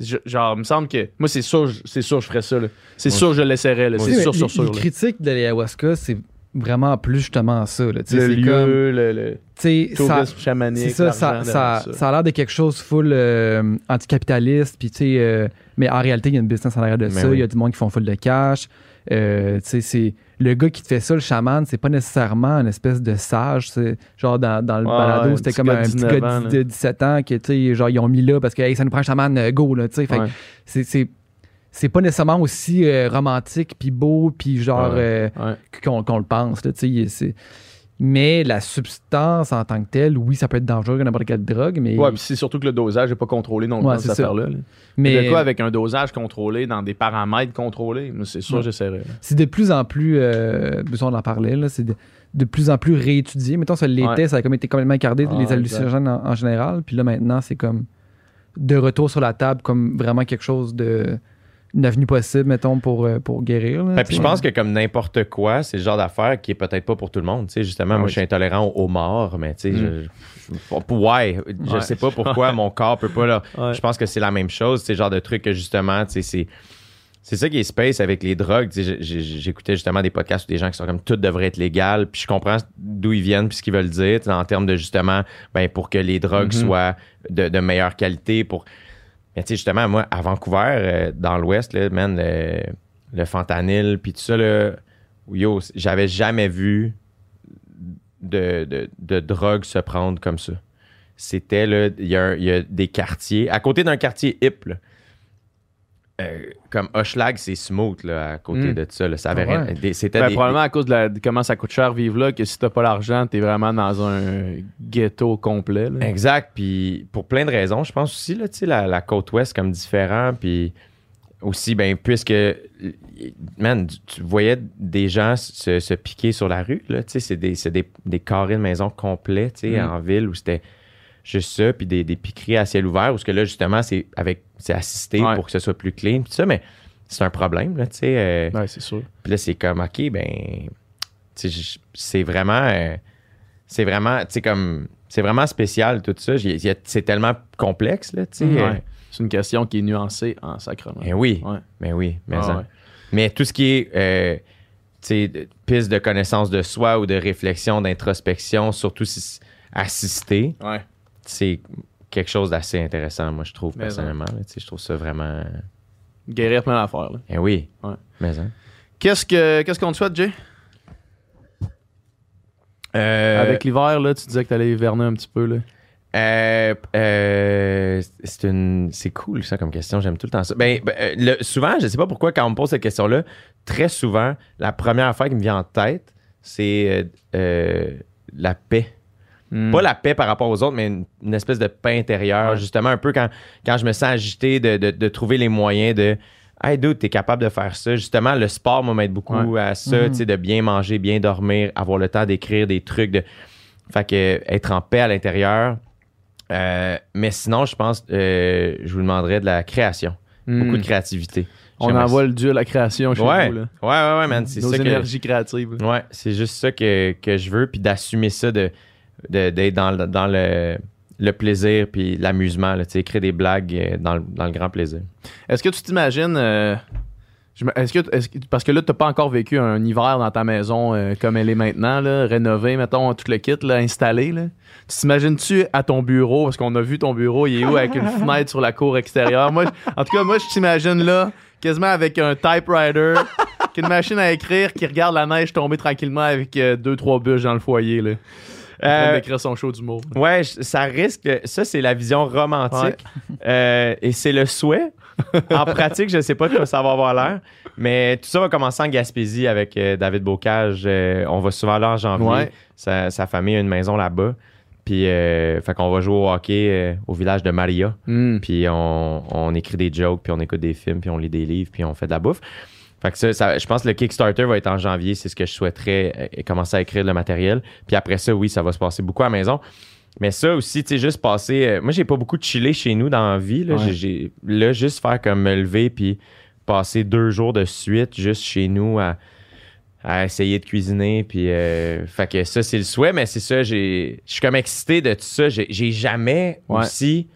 je- genre, il me semble que. Moi, c'est sûr, je- c'est sûr, je ferais ça. là. C'est sûr, je. Moi C'est sûr, sûr, sûr. les critiques de l'ayahuasca, c'est vraiment plus justement ça. Là. Le lieu, comme- le, le ça, chamanique. Ça, ça, ça, a l'air de quelque chose full euh, anticapitaliste, puis euh, mais en réalité, il y a une business en arrière de Mais ça, il oui. y a du monde qui font full de cash. Euh, c'est le gars qui te fait ça, le chaman, c'est pas nécessairement une espèce de sage. Genre dans, dans le Ouais, balado, c'était comme un petit 19 gars de, là. de 17 ans que genre ils ont mis là parce que hey, ça nous prend un chaman, go là, tu sais. Fait que Ouais. c'est- c'est pas nécessairement aussi euh, romantique puis beau puis genre Ouais. euh, Ouais. qu'on qu'on le pense. Là, tu sais, il- c'est- mais la substance en tant que telle, oui, ça peut être dangereux comme n'importe quelle drogue, mais, Ouais, puis c'est surtout que le dosage n'est pas contrôlé non plus Ouais, dans cette affaire-là. là. mais De quoi avec un dosage contrôlé dans des paramètres contrôlés? C'est sûr, là. c'est de plus en plus, euh, besoin d'en parler, là, c'est de, de plus en plus réétudié. Mettons, ça l'était, ça a comme été complètement écarté, Ah, les hallucinogènes en, en général, puis là maintenant, c'est comme de retour sur la table comme vraiment quelque chose de une avenue possible, mettons, pour, euh, pour guérir. là, Ben, puis je pense que comme n'importe quoi, c'est le genre d'affaire qui est peut-être pas pour tout le monde. Tu sais, justement, Ah moi, oui. je suis intolérant aux morts, mais tu sais, Mm. je, je- ouais, je Ouais. sais pas pourquoi [LAUGHS] mon corps peut pas là. Ouais. Je pense que c'est la même chose. C'est le genre de truc que justement, tu sais, c'est. C'est ça qui est space avec les drogues. J'écoutais justement des podcasts où des gens qui sont comme tout devrait être légal, puis je comprends d'où ils viennent puis ce qu'ils veulent dire en termes de justement ben pour que les drogues Mhm. soient de, de meilleure qualité pour mais tu sais, justement, moi, à Vancouver, euh, dans l'Ouest, là, man, le, fentanyl, puis tout ça, là, yo, j'avais jamais vu de, drogue se prendre comme ça. C'était, là, il y, y a des quartiers, à côté d'un quartier hip, euh, comme Hochelag, c'est smooth, là, à côté Mm. de ça, là, ça avait Ah ouais. rien. C'était Ben, des- probablement à cause de, la- de comment ça coûte cher vivre là, que si t'as pas l'argent, t'es vraiment dans un ghetto complet. là. Exact. Puis pour plein de raisons, je pense aussi, là, la, la côte ouest comme différent. Puis aussi, ben, puisque, man, tu- voyais des gens se, se piquer sur la rue, là, c'est des, c'est des, des carrés de maison complets, tu sais, Mm. en ville où c'était juste ça, puis des, des piqueries à ciel ouvert, où ce que là, justement, c'est avec c'est assisté Ouais. pour que ce soit plus clean, tout ça, mais c'est un problème, là, tu sais. euh, Ouais, c'est sûr. puis là, c'est comme, OK, ben, tu sais, j- c'est vraiment, euh, c'est vraiment, tu sais, comme, c'est vraiment spécial tout ça. C'est tellement complexe, là, tu sais. Ouais. euh, C'est une question qui est nuancée en sacrement. mais oui, Ouais. mais oui, mais, Ah ça. ouais. mais tout ce qui est, euh, tu sais, de- piste de connaissance de soi ou de réflexion, d'introspection, surtout si c'est assisté, Ouais. C'est quelque chose d'assez intéressant, moi, je trouve, Mais personnellement. là. Tu je trouve ça vraiment. Guérir plein d'affaires. là. Eh oui. Ouais. Mais, hein. Qu'est-ce que qu'est-ce qu'on te souhaite, Jay? Euh, Avec l'hiver, là, tu disais que t'allais hiverner un petit peu. Là. Euh, euh, c'est une c'est cool ça comme question j'aime tout le temps ça ben, ben, euh, le- souvent je sais pas pourquoi quand on me pose cette question là très souvent la première affaire qui me vient en tête c'est euh, euh, la paix Hmm. pas la paix par rapport aux autres mais une, une espèce de paix intérieure Ouais. justement un peu quand quand je me sens agité de, de, de trouver les moyens de Hey dude, t'es capable de faire ça. Justement, le sport moi, m'aide beaucoup à ça, Mhm. tu sais, de bien manger, bien dormir, avoir le temps d'écrire des trucs, de fait que être en paix à l'intérieur. Euh, mais sinon, je pense, euh, je vous demanderais de la création. Hmm. Beaucoup de créativité. On envoie le dieu à la création chez Ouais. vous. Là. Ouais, ouais, ouais, man. C'est Nos ça que. énergies créatives. là. Ouais, c'est juste ça que, que je veux, puis d'assumer ça, de- d'être dans, le- dans le, le plaisir, puis l'amusement, tu écrire des blagues euh, dans, le- dans le grand plaisir. Est-ce que tu t'imagines. euh, est-ce que, est-ce que- parce que là, t'as pas encore vécu un hiver dans ta maison euh, comme elle est maintenant, là, rénovée, mettons, tout le kit, là, installé. Là? Tu t'imagines-tu à ton bureau, parce qu'on a vu ton bureau, il est où avec une [LAUGHS] fenêtre sur la cour extérieure? Moi, en tout cas, moi, je t'imagine là, quasiment avec un typewriter, qui une machine à écrire, qui regarde la neige tomber tranquillement avec euh, deux, trois bûches dans le foyer. Là, Euh, d'écrire son show d'humour. Ouais, ça risque. Ça, c'est la vision romantique. Euh, et c'est le souhait. en pratique, je sais pas quoi ça va avoir l'air. Mais tout ça va commencer en Gaspésie avec euh, David Bocage. Euh, on va souvent là en janvier. Ouais. Sa, sa famille a une maison là-bas. Puis, fait qu'on va jouer au hockey au village de Maria. Hmm. Puis, on, on écrit des jokes, puis on écoute des films, puis on lit des livres, puis on fait de la bouffe. Fait que ça, ça- je pense que le Kickstarter va être en janvier. C'est ce que je souhaiterais, euh, commencer à écrire le matériel. Puis après ça, oui, ça va se passer beaucoup à la maison. Mais ça aussi, tu sais, juste passer. euh, moi, j'ai pas beaucoup de chillé chez nous dans la vie. Là, Ouais. J'ai- j'ai- là juste faire comme me lever puis passer deux jours de suite juste chez nous à, à essayer de cuisiner. Puis, euh, fait que ça, c'est le souhait. Mais c'est ça, je suis comme excité de tout ça. J'ai j'ai jamais Ouais. aussi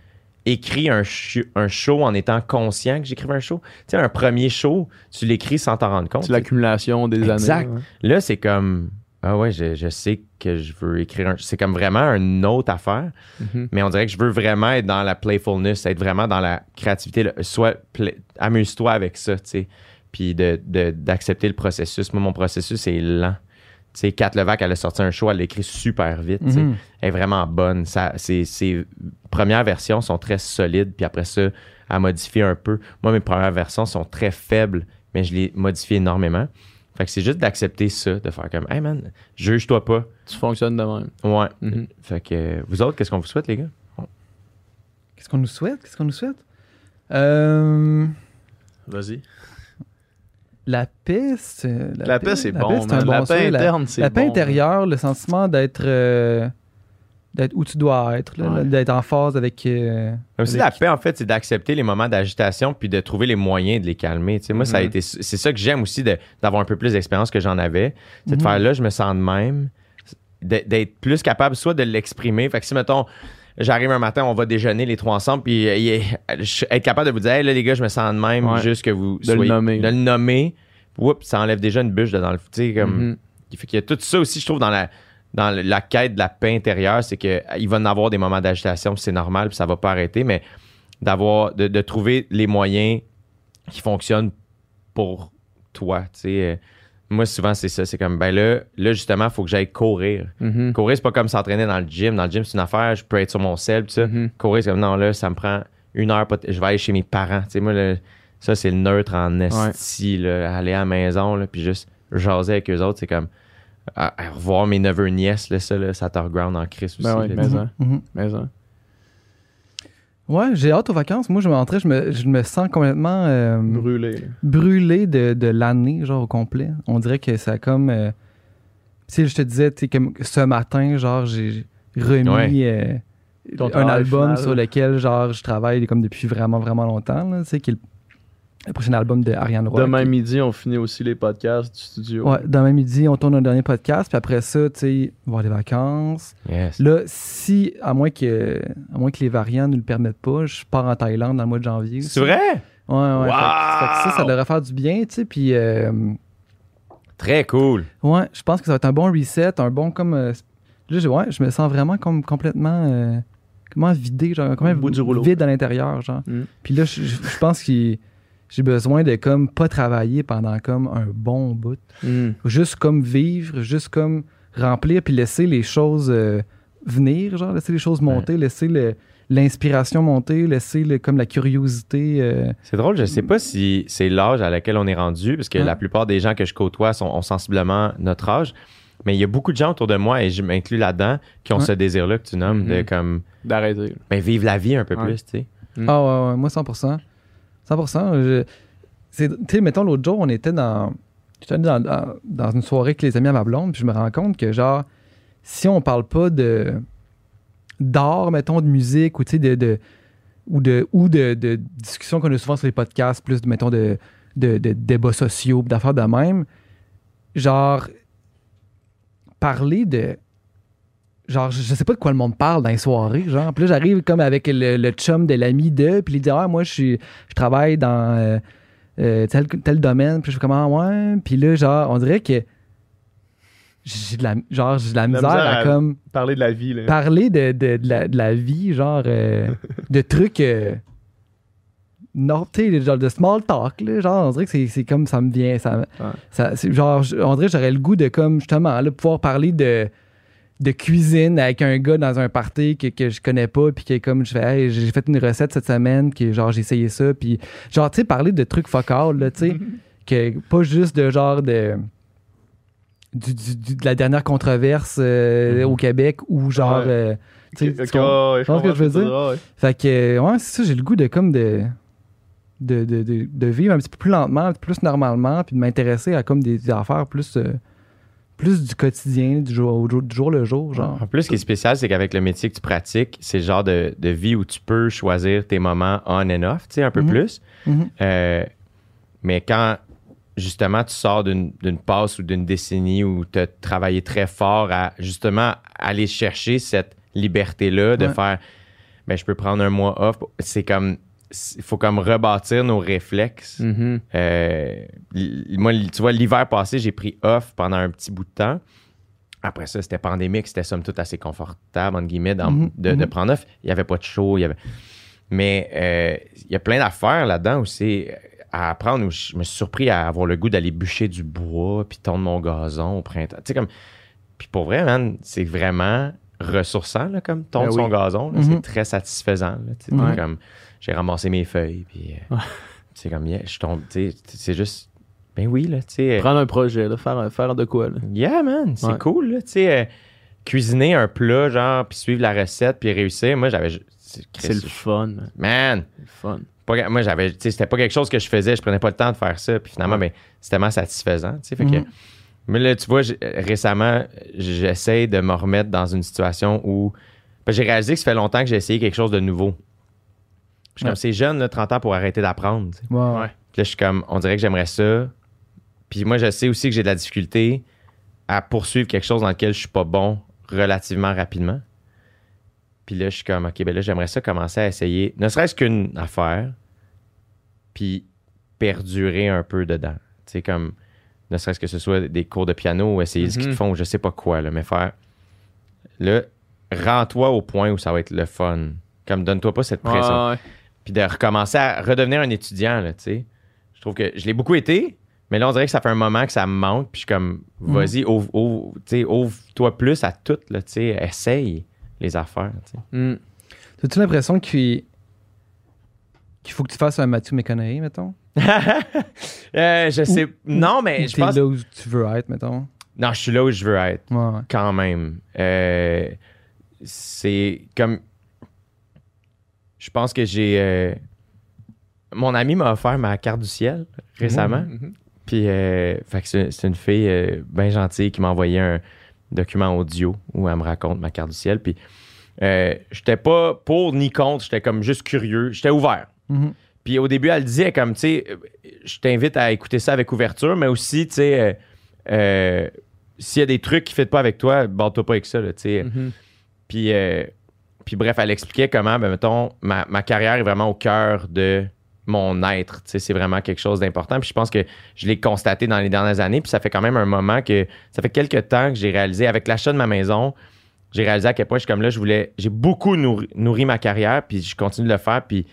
écrit un, show en étant conscient que j'écrivais un show. Tu sais, un premier show, tu l'écris sans t'en rendre compte. C'est l'accumulation des Exact. années. ouais. Là, c'est comme. Ah ouais, je, je sais que je veux écrire un. C'est comme vraiment une autre affaire. Mhm. Mais on dirait que je veux vraiment être dans la playfulness, être vraiment dans la créativité. là. Soit pla- amuse-toi avec ça, tu sais. Puis de- de- d'accepter le processus. Moi, mon processus est lent. Sais, Kat Levac, elle a sorti un show, elle l'écrit super vite. Mhm. Elle est vraiment bonne. Ça, ses, ses premières versions sont très solides, puis après ça, elle modifie un peu. Moi, mes premières versions sont très faibles, mais je les modifie énormément. Fait que c'est juste d'accepter ça, de faire comme, hey man, juge-toi pas. Tu fonctionnes de même. Ouais. Mhm. Fait que vous autres, qu'est-ce qu'on vous souhaite, les gars? Qu'est-ce qu'on nous souhaite? Qu'est-ce qu'on nous souhaite? Euh, Vas-y. La paix, c'est... La, paix, c'est la bon. paix, c'est un man. bon la paix. La- interne, c'est La paix bon. intérieure, le sentiment d'être euh, d'être où tu dois être, Ouais. d'être en phase avec. euh, avec- la paix, en fait, c'est d'accepter les moments d'agitation puis de trouver les moyens de les calmer. Moi, ça a Mhm. été, c'est ça que j'aime aussi de- d'avoir un peu plus d'expérience que j'en avais. C'est de Mhm. faire là, je me sens de même, de- d'être plus capable soit de l'exprimer. Fait que si, mettons, j'arrive un matin, on va déjeuner les trois ensemble, puis euh, être capable de vous dire, hey, là, les gars, je me sens de même, Ouais. juste que vous De le soyez. nommer. De le nommer. Oups, ça enlève déjà une bûche de dans le. Tu sais, comme. Mhm. Il fait qu'il y a tout ça aussi, je trouve, dans la, dans le- la quête de la paix intérieure, c'est qu'il va en avoir des moments d'agitation, c'est normal, puis ça va pas arrêter, mais d'avoir, de, de trouver les moyens qui fonctionnent pour toi. Tu sais, Euh, moi, souvent, c'est ça. C'est comme, ben là, là justement, il faut que j'aille courir. Mhm. Courir, c'est pas comme s'entraîner dans le gym. Dans le gym, c'est une affaire, je peux être sur mon sel, tout ça. Mhm. Courir, c'est comme, non, là, ça me prend une heure, je vais aller chez mes parents. Tu sais, moi, le- ça, c'est le neutre en esti, là, aller à la maison, là, puis juste jaser avec eux autres, c'est comme, à, à revoir mes neveux nièces, là, ça, là, ça te reground en crise aussi. Ben oui, là, mais ça. Ouais, j'ai hâte aux vacances. Moi, je m'entrais, je me, je me sens complètement euh, Brûlé. brûlé de, de l'année, genre au complet. On dirait que ça a comme. euh, tu sais, je te disais, tu sais, comme ce matin, genre, j'ai remis Ouais. euh, un album final. sur lequel, genre, je travaille comme depuis vraiment, vraiment longtemps, là, tu sais, qui est le, prochain album de Ariane Roy. Demain qui- midi, on finit aussi les podcasts du studio. Ouais, demain midi, on tourne un dernier podcast, puis après ça, tu sais, on va avoir des vacances. Yes. Là, si, à moins que, à moins que les variants ne le permettent pas, je pars en Thaïlande dans le mois de janvier. C'est vrai? Ouais, ouais. fait que- Wow! fait que ça, ça devrait faire du bien, tu sais. Puis, euh, Très cool. Ouais, je pense que ça va être un bon reset, un bon comme. euh, là, je, ouais, je me sens vraiment comme complètement. euh, comment vidé, genre, comment bout du rouleau. vide à l'intérieur, genre. Mm. Puis là, je, je- je pense que j'ai besoin de comme pas travailler pendant comme un bon bout. Mm. Juste comme vivre, juste comme remplir, puis laisser les choses euh, venir, genre, laisser les choses monter, laisser le- l'inspiration monter, laisser le- comme la curiosité. euh, C'est drôle, je sais pas si c'est l'âge à laquelle on est rendu, parce que la plupart des gens que je côtoie sont, ont sensiblement notre âge. Mais il y a beaucoup de gens autour de moi, et je m'inclus là-dedans, qui ont Ouais. ce désir-là que tu nommes, de Mhm. comme D'arrêter. ben, vivre la vie un peu Ouais. plus, tu sais. Mm. Ah ouais, ouais, moi 100%. 100%. je- c'est- Tu sais, mettons, l'autre jour, on était dans... Dans, dans, dans une soirée avec les amis à ma blonde, puis je me rends compte que, genre, si on parle pas de d'art, mettons, de musique, ou tu sais, de, de- ou de, ou de, de discussions qu'on a souvent sur les podcasts, plus, mettons, de, de, de débats sociaux, d'affaires de même, genre, parler de genre, je sais pas de quoi le monde parle dans les soirées, genre. Puis là, j'arrive comme avec le, le chum de l'ami de, puis il dit, ah, moi, je suis, je travaille dans euh, euh, tel, tel domaine, puis je fais comment, ouais. Puis là, genre, on dirait que j'ai de la, genre, j'ai de la misère, misère à, comme Parler de la vie, là. parler de, de, de la, de la vie, genre, euh, [LAUGHS] de trucs. non, tu sais, genre de small talk, là, genre, on dirait que c'est- comme ça me vient. Ça, Ouais. genre, on dirait que j'aurais le goût de, comme, justement, là, pouvoir parler de, de cuisine avec un gars dans un party que, que je connais pas, puis que, comme, je fais, Hey, j'ai fait une recette cette semaine, que, genre, j'ai essayé ça, puis, genre, tu sais, parler de trucs fuck all, là, tu sais, [LAUGHS] que pas juste de genre de. Du, du- du- de la dernière controverse euh, au Québec ou genre. Ouais. euh, tu sais, Ok, tu ok, comprends- ouais, je que je veux dire? ouais. Fait que, euh, ouais, c'est ça, j'ai le goût de comme de. De, de, de, de vivre un petit peu plus lentement, un petit peu plus normalement, puis de m'intéresser à comme des, des affaires plus, euh, plus du quotidien, du jour, au jour, du jour le jour, genre. En plus, ce qui est spécial, c'est qu'avec le métier que tu pratiques, c'est le genre de, de vie où tu peux choisir tes moments on and off, tu sais, un peu Mhm. plus. Mhm. Euh, mais quand justement tu sors d'une d'une passe ou d'une décennie où tu as travaillé très fort à justement aller chercher cette liberté-là de Ouais. faire ben, je peux prendre un mois off, c'est comme il faut comme rebâtir nos réflexes. Mhm. Euh, moi, tu vois, l'hiver passé, j'ai pris off pendant un petit bout de temps. Après ça, c'était pandémique, c'était somme toute assez confortable, entre guillemets, dans- Mhm, de, de mhm. prendre off. Il n'y avait pas de show, il y avait... Mais euh, il y a plein d'affaires là-dedans aussi euh, à apprendre où je me suis surpris à avoir le goût d'aller bûcher du bois puis tondre mon gazon au printemps. Tu sais, comme... Puis pour vrai, man, c'est vraiment ressourçant, là, comme tondre Ben son gazon. là. C'est très satisfaisant. là. Comme... J'ai ramassé mes feuilles, puis... euh, c'est comme, yeah, je tombe, c'est juste, ben oui, là, tu sais. Prendre un projet, là, faire, faire de quoi, là. Yeah, man, c'est Ouais. cool, là, tu sais. euh, cuisiner un plat, genre, puis suivre la recette, puis réussir. Moi, j'avais. C'est le fun, man. Le fun. pas- moi, j'avais. C'était pas quelque chose que je faisais, je prenais pas le temps de faire ça, puis finalement, Ouais. ben, c'est tellement satisfaisant, tu sais. Fait que. Mhm. Mais là, tu vois, récemment, j'essaie de me remettre dans une situation où. ben, j'ai réalisé que ça fait longtemps que j'ai essayé quelque chose de nouveau. Je suis Ouais. comme, c'est jeune, là, 30 ans pour arrêter d'apprendre, tu sais. Ouais. Puis là, je suis comme, on dirait que j'aimerais ça. Puis moi, je sais aussi que j'ai de la difficulté à poursuivre quelque chose dans lequel je suis pas bon relativement rapidement. Puis là, je suis comme, OK, ben là, j'aimerais ça commencer à essayer, ne serait-ce qu'une affaire, puis perdurer un peu dedans. Tu sais, comme, ne serait-ce que ce soit des cours de piano ou essayer ce qu'ils Mhm. font, je sais pas quoi, là, mais faire. Là, rends-toi au point où ça va être le fun. Comme, donne-toi pas cette pression Ouais, ouais. Puis de recommencer à redevenir un étudiant, tu sais. Je trouve que je l'ai beaucoup été, mais là, on dirait que ça fait un moment que ça me manque, puis je suis comme, vas-y, ouvre, ouvre, ouvre-toi plus à tout, là, tu sais, essaye les affaires, tu sais. Mm. As-tu l'impression qu'il qu'il faut que tu fasses un Matthew McConaughey, mettons? [LAUGHS] Euh, je sais, Ou- non, mais je pense, là où tu veux être, mettons? non, je suis là où je veux être, Ouais, ouais. quand même. Euh, c'est comme, je pense que j'ai, euh, mon ami m'a offert ma carte du ciel récemment. Mhm. Puis, euh, fait que c'est, une fille euh, bien gentille qui m'a envoyé un document audio où elle me raconte ma carte du ciel. Puis, euh, j'étais pas pour ni contre, j'étais comme juste curieux, j'étais ouvert. Mhm. Puis au début, elle disait comme, tu sais, je t'invite à écouter ça avec ouverture, mais aussi, tu sais, s'il y a des trucs qui ne fit pas avec toi, borde-toi pas avec ça, là, tu sais. Mhm. Puis, euh, puis bref, elle expliquait comment, ben, mettons, ma, ma carrière est vraiment au cœur de mon être. C'est vraiment quelque chose d'important. Puis je pense que je l'ai constaté dans les dernières années. Puis ça fait quand même un moment que. Ça fait quelques temps que j'ai réalisé, avec l'achat de ma maison, j'ai réalisé à quel point je suis comme là, je voulais. J'ai beaucoup nourri, nourri ma carrière, puis je continue de le faire. Puis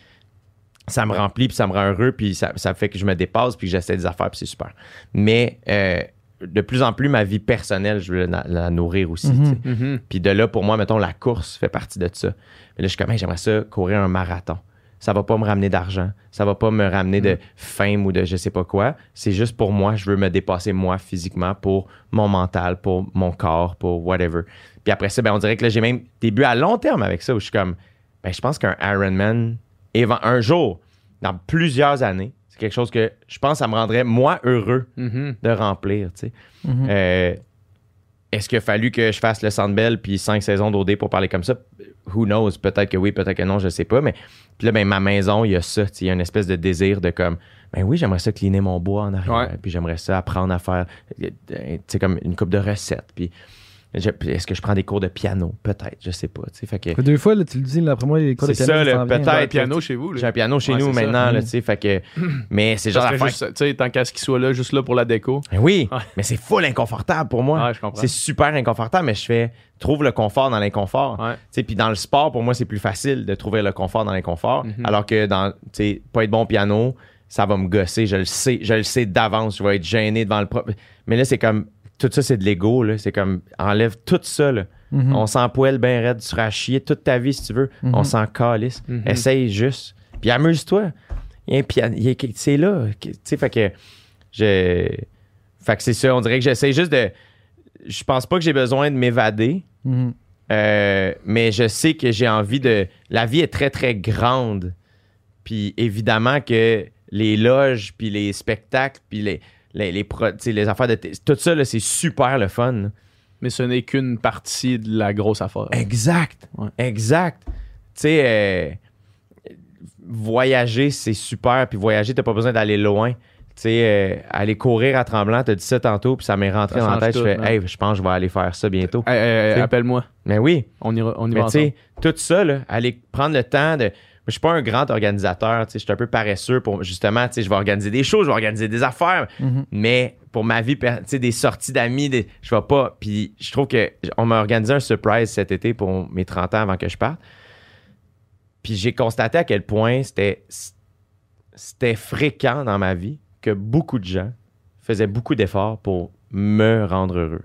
ça me remplit, puis ça me rend heureux, puis ça, ça fait que je me dépasse, puis que j'essaie des affaires, puis c'est super. Mais euh, de plus en plus, ma vie personnelle, je veux la, la nourrir aussi. Mhm. sais. Mhm. Puis de là, pour moi, mettons, la course fait partie de ça. Mais là, je suis comme, Hey, j'aimerais ça courir un marathon. Ça va pas me ramener d'argent. Ça va pas me ramener de fame ou de je sais pas quoi. C'est juste pour moi. Je veux me dépasser moi physiquement pour mon mental, pour mon corps, pour whatever. Puis après ça, ben, on dirait que là, j'ai même des buts à long terme avec ça où je suis comme, ben, je pense qu'un Ironman, un jour, dans plusieurs années, c'est quelque chose que je pense que ça me rendrait moi heureux Mhm. de remplir, tu sais. Mhm. Euh, Est-ce qu'il a fallu que je fasse le Sandbell puis cinq saisons d'OD pour parler comme ça? Who knows? Peut-être que oui, peut-être que non, je sais pas. Mais puis là, ben, ma maison, il y a ça. tu sais, Il y a une espèce de désir de comme, ben oui, j'aimerais ça cleaner mon bois en arrière. Ouais. Puis j'aimerais ça apprendre à faire, euh, tu sais, comme une coupe de recettes. Puis est-ce que je prends des cours de piano? Peut-être, je sais pas. tu sais. Fait que deux fois, là, tu le dis, là, après moi, les cours de C'est piano, ça, ça peut-être. T'as un piano chez vous, j'ai un piano chez Ouais, nous c'est maintenant, là, Mm. tu sais. Fait que, mais c'est genre tu sais, tant qu'à ce qu'il soit là, juste là pour la déco. Ben oui, Ouais. mais c'est full inconfortable pour moi. Ouais, je comprends. c'est super inconfortable, mais je fais trouve le confort dans l'inconfort. Ouais. Tu sais, Puis dans le sport, pour moi, c'est plus facile de trouver le confort dans l'inconfort. Mhm. Alors que dans, tu sais, pas être bon au piano, ça va me gosser. Je le sais, je le sais d'avance. Je vais être gêné devant le propre. Mais là, c'est comme, tout ça, c'est de l'ego. là. C'est comme, enlève tout ça. là. Mhm. On s'en poêle bien raide. Tu seras à chier toute ta vie si tu veux. Mhm. On s'en calisse. Mhm. Essaye juste. Puis amuse-toi. C'est là. Tu sais, fait que. Je... Fait que c'est ça. On dirait que j'essaie juste de. Je pense pas que j'ai besoin de m'évader. Euh, mais je sais que j'ai envie de. La vie est très, très grande. Puis évidemment que les loges, puis les spectacles, puis les, les, les, pro- tu sais, les affaires de. Tout ça, c'est super le fun. là. Mais ce n'est qu'une partie de la grosse affaire. Exact. Ouais. Exact. Tu sais, euh, voyager, c'est super. Puis voyager, t'as pas besoin d'aller loin. Tu sais, euh, aller courir à Tremblant, t'as dit ça tantôt, puis ça m'est rentré Ça dans la tête. je fais, man. hey, je pense que je vais aller faire ça bientôt. Hey, hey. Appelle-moi. Mais oui, On ira, on y mais va tu ensemble. sais, tout ça, là, aller prendre le temps de. Je suis pas un grand organisateur, tu sais, je suis un peu paresseux pour justement, tu sais, je vais organiser des choses, je vais organiser des affaires, Mhm. mais pour ma vie, per- tu sais, des sorties d'amis, des- je vais pas. Puis je trouve que on m'a organisé un surprise cet été pour mes 30 ans avant que je parte. Puis j'ai constaté à quel point c'était c'était fréquent dans ma vie que beaucoup de gens faisaient beaucoup d'efforts pour me rendre heureux.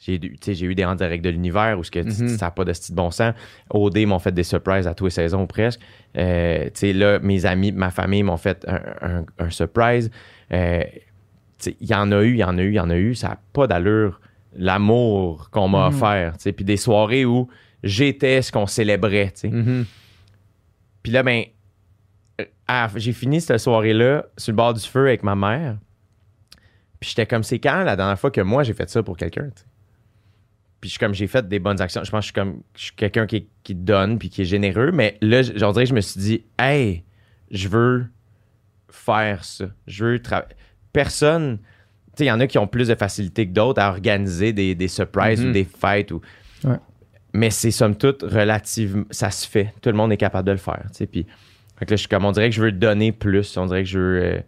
J'ai eu- des en direct de l'univers où ce que, Mhm. ça n'a pas de style bon sens. OD m'ont fait des surprises à tous les saisons ou presque. Euh, là, mes amis, ma famille m'ont fait un, un- un surprise. Euh, il y en a eu, il y en a eu, il y en a eu. Ça n'a pas d'allure. L'amour qu'on m'a Mhm. offert. Puis des soirées où j'étais ce qu'on célébrait. Mhm. Puis là, ben, euh, j'ai fini cette soirée-là sur le bord du feu avec ma mère. Puis j'étais comme, c'est quand la dernière fois que moi j'ai fait ça pour quelqu'un? Puis je suis comme, j'ai fait des bonnes actions. Je pense que je suis comme, je suis quelqu'un qui, qui donne puis qui est généreux. Mais là, j- on dirait que je me suis dit, hey, je veux faire ça. Je veux travailler. Personne, tu sais, il y en a qui ont plus de facilité que d'autres à organiser des, des surprises ou des fêtes ou. Ouais. Mais c'est somme toute relativement. Ça se fait. Tout le monde est capable de le faire. tu sais. Puis, fait que là, je suis comme, on dirait que je veux donner plus. On dirait que je veux, euh,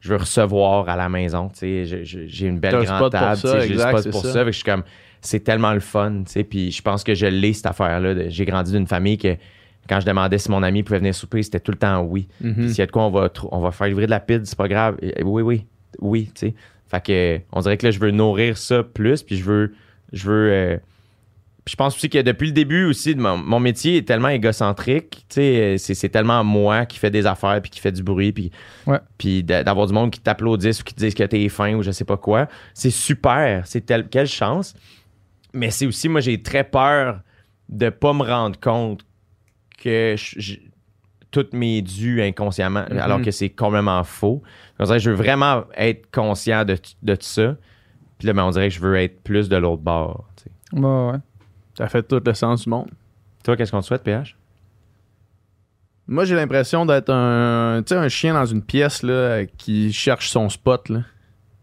je veux recevoir à la maison. tu sais. J'ai une belle grande table. ça, tu sais, J'ai le spot pour ça. ça. Fait que je suis comme, c'est tellement le fun. tu sais. Puis je pense que je l'ai, cette affaire-là. J'ai grandi d'une famille que quand je demandais si mon ami pouvait venir souper, c'était tout le temps oui. Mhm. Puis s'il y a de quoi, on va, on va faire livrer de la pizza, c'est pas grave. Oui, oui, oui, tu sais. Fait que, on dirait que là, je veux nourrir ça plus, puis je veux, je veux. euh, puis je pense aussi que depuis le début aussi, mon, mon métier est tellement égocentrique, tu sais, euh, c'est, c'est tellement moi qui fais des affaires, puis qui fait du bruit, puis, Ouais. puis d'a- d'avoir du monde qui t'applaudisse ou qui te dise que t'es fin ou je sais pas quoi. C'est super, c'est quelle chance. Mais c'est aussi, moi, j'ai très peur de pas me rendre compte que toutes mes dus inconsciemment, Mhm. alors que c'est complètement faux. Que je veux vraiment être conscient de, de tout ça. Puis là, ben, on dirait que je veux être plus de l'autre bord. tu sais. Ouais, ouais. Ça fait tout le sens du monde. Toi, qu'est-ce qu'on te souhaite, PH? Moi, j'ai l'impression d'être un, tu sais, un chien dans une pièce là, qui cherche son spot. Là.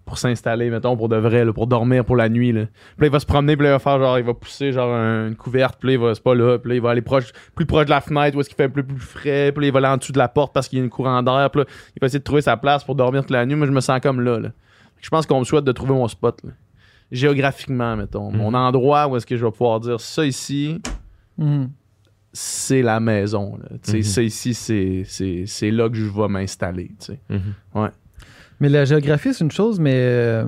Pour s'installer, mettons, pour de vrai, là, pour dormir pour la nuit. Là. Puis là, il va se promener, puis là, il va faire genre, il va pousser genre un- une couverte, puis là, il va, c'est pas là, puis là, il va aller proche, plus proche de la fenêtre où est-ce qu'il fait un peu plus frais, puis là, il va aller en dessous de la porte parce qu'il y a une courant d'air, puis là, il va essayer de trouver sa place pour dormir toute la nuit. Moi, je me sens comme là. là. Je pense qu'on me souhaite de trouver mon spot, là. géographiquement, mettons. Mon endroit où est-ce que je vais pouvoir dire ça ici, Mhm. c'est la maison. Là. Tu sais, Mhm. Ça ici, c'est, c'est, c'est là que je vais m'installer. tu sais. Mais la géographie, c'est une chose, mais euh,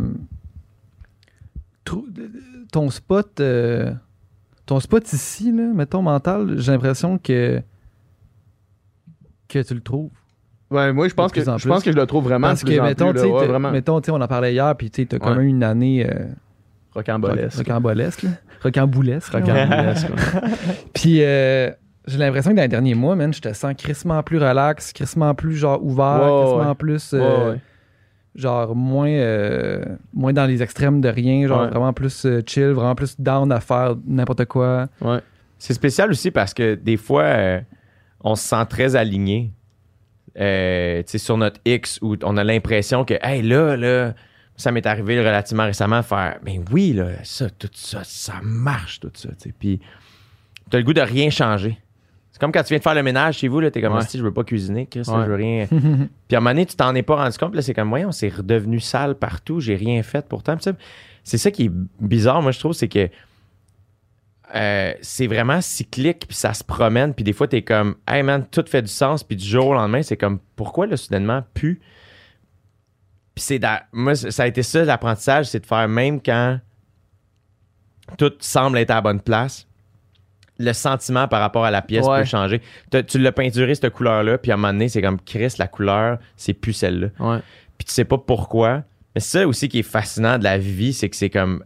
ton spot, euh, ton spot ici, là, mettons mental, j'ai l'impression que que tu le trouves. Ouais, moi, je pense, que, je pense que je le trouve vraiment Parce de plus que en mettons, plus, là. Ouais, vraiment mettons, on en parlait hier, puis tu as quand Ouais. même une année euh, rocambolesque. rocambolesque, là. rocamboulesque. [LAUGHS] Puis euh, j'ai l'impression que dans les derniers mois, man, je te sens crissement plus relax, crissement plus genre ouvert, Ouais, crissement ouais. plus euh. Genre moins euh, moins dans les extrêmes de rien, genre Ouais. vraiment plus euh, chill, vraiment plus down à faire n'importe quoi. Ouais. C'est spécial aussi parce que des fois, euh, on se sent très aligné. Tu sais, sur notre X où on a l'impression que, hey, là, là, ça m'est arrivé relativement récemment faire, mais oui, là, ça, tout ça, ça marche, tout ça. Puis, t'as le goût de rien changer. C'est comme quand tu viens de faire le ménage chez vous, là, t'es comme, Ouais. si je veux pas cuisiner, Chris, Ouais. je veux rien. [LAUGHS] Puis à un moment donné, tu t'en es pas rendu compte, là, c'est comme, voyons, c'est redevenu sale partout, j'ai rien fait pourtant. C'est ça qui est bizarre, moi, je trouve, c'est que euh, c'est vraiment cyclique, puis ça se promène, puis des fois, t'es comme, hey man, tout fait du sens, puis du jour au lendemain, c'est comme, pourquoi là, soudainement, plus? Puis c'est, moi, ça a été ça, l'apprentissage, c'est de faire même quand tout semble être à la bonne place, le sentiment par rapport à la pièce Ouais. peut changer. T'as- tu l'as peinturé, cette couleur-là, puis à un moment donné, c'est comme, Chris, la couleur, c'est plus celle-là Ouais. puis tu sais pas pourquoi. Mais ça aussi qui est fascinant de la vie, c'est que c'est comme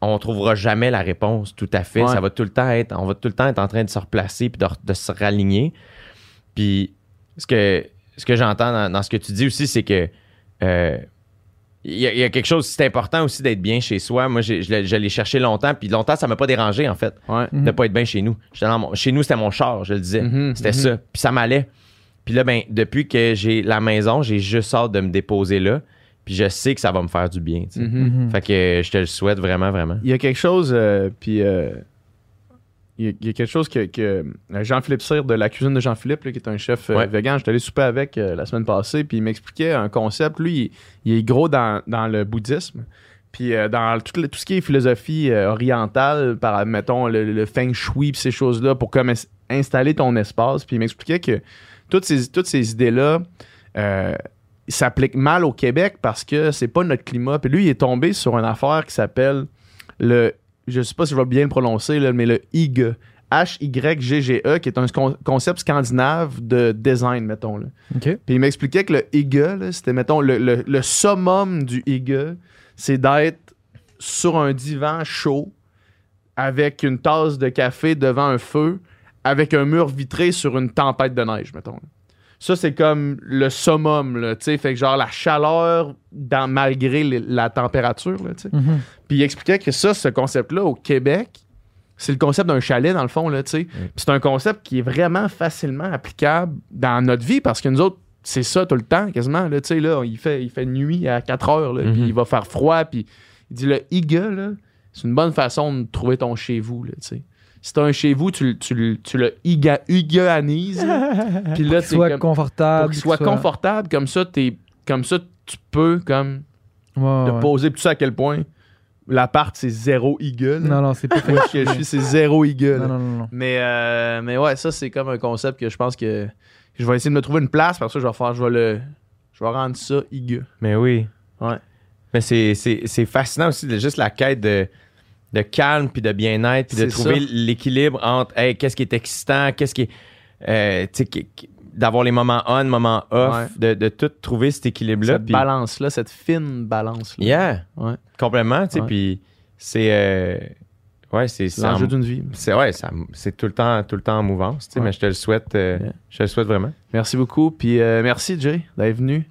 on trouvera jamais la réponse tout à fait. Ouais. Ça va tout le temps être, on va tout le temps être en train de se replacer puis de, se raligner. Puis ce que ce que j'entends dans, dans ce que tu dis aussi, c'est que euh, il y, a- il y a quelque chose, c'est important aussi d'être bien chez soi. Moi, je je l'ai cherché longtemps, puis longtemps, ça m'a pas dérangé, en fait, Ouais. De pas être bien chez nous. J'étais dans mon- chez nous, c'était mon char, je le disais. Mhm, C'était mhm. ça. Puis ça m'allait. Puis là, ben, depuis que j'ai la maison, j'ai juste hâte de me déposer là. Puis je sais que ça va me faire du bien. Mhm. Fait que je te le souhaite vraiment, vraiment. Il y a quelque chose, euh, puis euh, il y, a- quelque chose que, que euh, Jean-Philippe Cyr de la cuisine de Jean-Philippe, qui est un chef euh, Ouais. vegan, j'étais allé souper avec euh, la semaine passée, puis il m'expliquait un concept. Lui, il, il est gros dans, dans le bouddhisme. Puis euh, dans tout, le- tout ce qui est philosophie euh, orientale, par, mettons, le, le feng shui, puis ces choses-là, pour comme ins- installer ton espace. Puis il m'expliquait que toutes ces, toutes ces idées-là s'appliquent mal au Québec parce que c'est pas notre climat. Puis lui, il est tombé sur une affaire qui s'appelle le, je sais pas si je vais bien le prononcer, là, mais le HYGE. H-Y-G-G-E, qui est un con- concept scandinave de design, mettons. Là. Puis il m'expliquait que le là, c'était, mettons, le, le- le summum du hygge, c'est d'être sur un divan chaud, avec une tasse de café devant un feu, avec un mur vitré sur une tempête de neige, mettons. Ça, c'est comme le summum, là, tu sais. Fait que genre la chaleur dans, malgré les- la température, là, tu sais. Mhm. Puis il expliquait que ça, ce concept-là, au Québec, c'est le concept d'un chalet, dans le fond, là, tu sais. Puis c'est un concept qui est vraiment facilement applicable dans notre vie parce que nous autres, c'est ça tout le temps, quasiment, là, tu sais, là, il fait, il fait nuit à 4 heures, là, Mhm. puis il va faire froid, puis il dit, le hygge, là, c'est une bonne façon de trouver ton chez-vous, là, tu sais. Si t'as un chez-vous, tu, le- tu, le- tu le là. [LAUGHS] puis là, Qu'il t'es soit comme- confortable. pour qu'il soit confortable, comme ça, t'es, comme ça, tu peux, comme, Ouais, de ouais. poser tout ça à quel point l'appart, c'est zéro hygge, là. Non, non, c'est pas fait. Je suis, c'est zéro hygge, là. Non, non, non, non. Mais, euh, mais ouais, ça, c'est comme un concept que je pense que je vais essayer de me trouver une place. Parce que je vais faire, je vais le. Je vais rendre ça hygge. Mais oui. Ouais. Mais c'est, c'est, c'est fascinant aussi, de juste la quête de, de calme, puis de bien-être, puis de trouver l'équilibre entre hey, qu'est-ce qui est excitant, qu'est-ce qui est. euh, d'avoir les moments on, moments off, Ouais. de, de tout trouver cet équilibre-là. Cette balance-là, cette fine balance-là. Yeah. Ouais. Complètement, tu sais, puis c'est. euh, ouais, c'est. C'est c'est en- l'enjeu d'une vie. C'est ouais, c'est tout le temps, tout le temps en mouvance, tu sais, Ouais. mais je te le souhaite, euh, Yeah. je te le souhaite vraiment. Merci beaucoup. Puis euh, merci, Jay, d'être venu.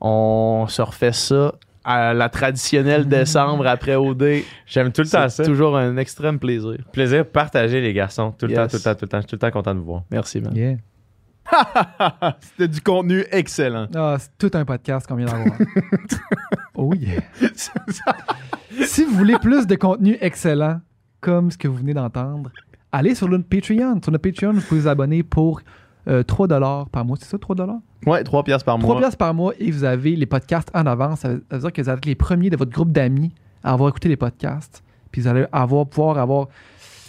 On se refait ça à la traditionnelle décembre après OD. J'aime tout le temps C'est ça. toujours un extrême plaisir. Plaisir de partager les garçons, tout le Yes. temps, tout le temps, tout le temps. Je suis tout le temps content de vous voir. Merci, man. Yeah. [LAUGHS] C'était du contenu excellent. Ah, c'est tout un podcast qu'on vient d'avoir. [LAUGHS] oh yeah. [LAUGHS] si vous voulez plus de contenu excellent, comme ce que vous venez d'entendre, allez sur notre Patreon. Sur notre Patreon, vous pouvez vous abonner pour euh, 3 par mois. C'est ça, 3 Ouais, 3 piastres par 3 mois. piastres par mois et vous avez les podcasts en avance. Ça veut ça veut dire que vous êtes les premiers de votre groupe d'amis à avoir écouté les podcasts. Puis vous allez avoir, pouvoir avoir.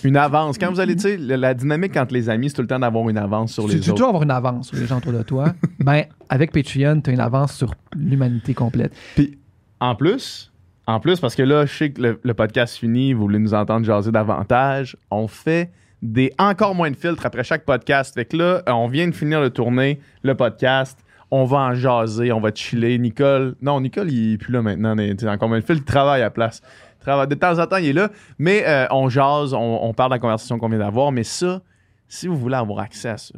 Une avance. Quand vous allez, tu sais, la, dynamique entre les amis, c'est tout le temps d'avoir une avance sur Tu les tu autres. toujours avoir une avance sur les gens autour de toi. [LAUGHS] ben, avec Patreon, tu as une avance sur l'humanité complète. Puis, en plus, en plus, parce que là, je sais que le, le podcast finit, vous voulez nous entendre jaser davantage, on fait des encore moins de filtres après chaque podcast. Fait que là, euh, on vient de finir de tourner le podcast. On va en jaser, on va chiller. Nicole, non, Nicole, il est plus là maintenant. tu sais, encore moins de filtres, il travaille à la place. Il travaille- De temps en temps, il est là. Mais euh, on jase, on, on parle de la conversation qu'on vient d'avoir. Mais ça, si vous voulez avoir accès à ça,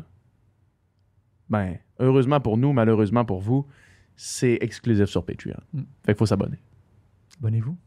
ben, heureusement pour nous, malheureusement pour vous, c'est exclusif sur Patreon. Mm. Fait qu'il faut s'abonner. Abonnez-vous.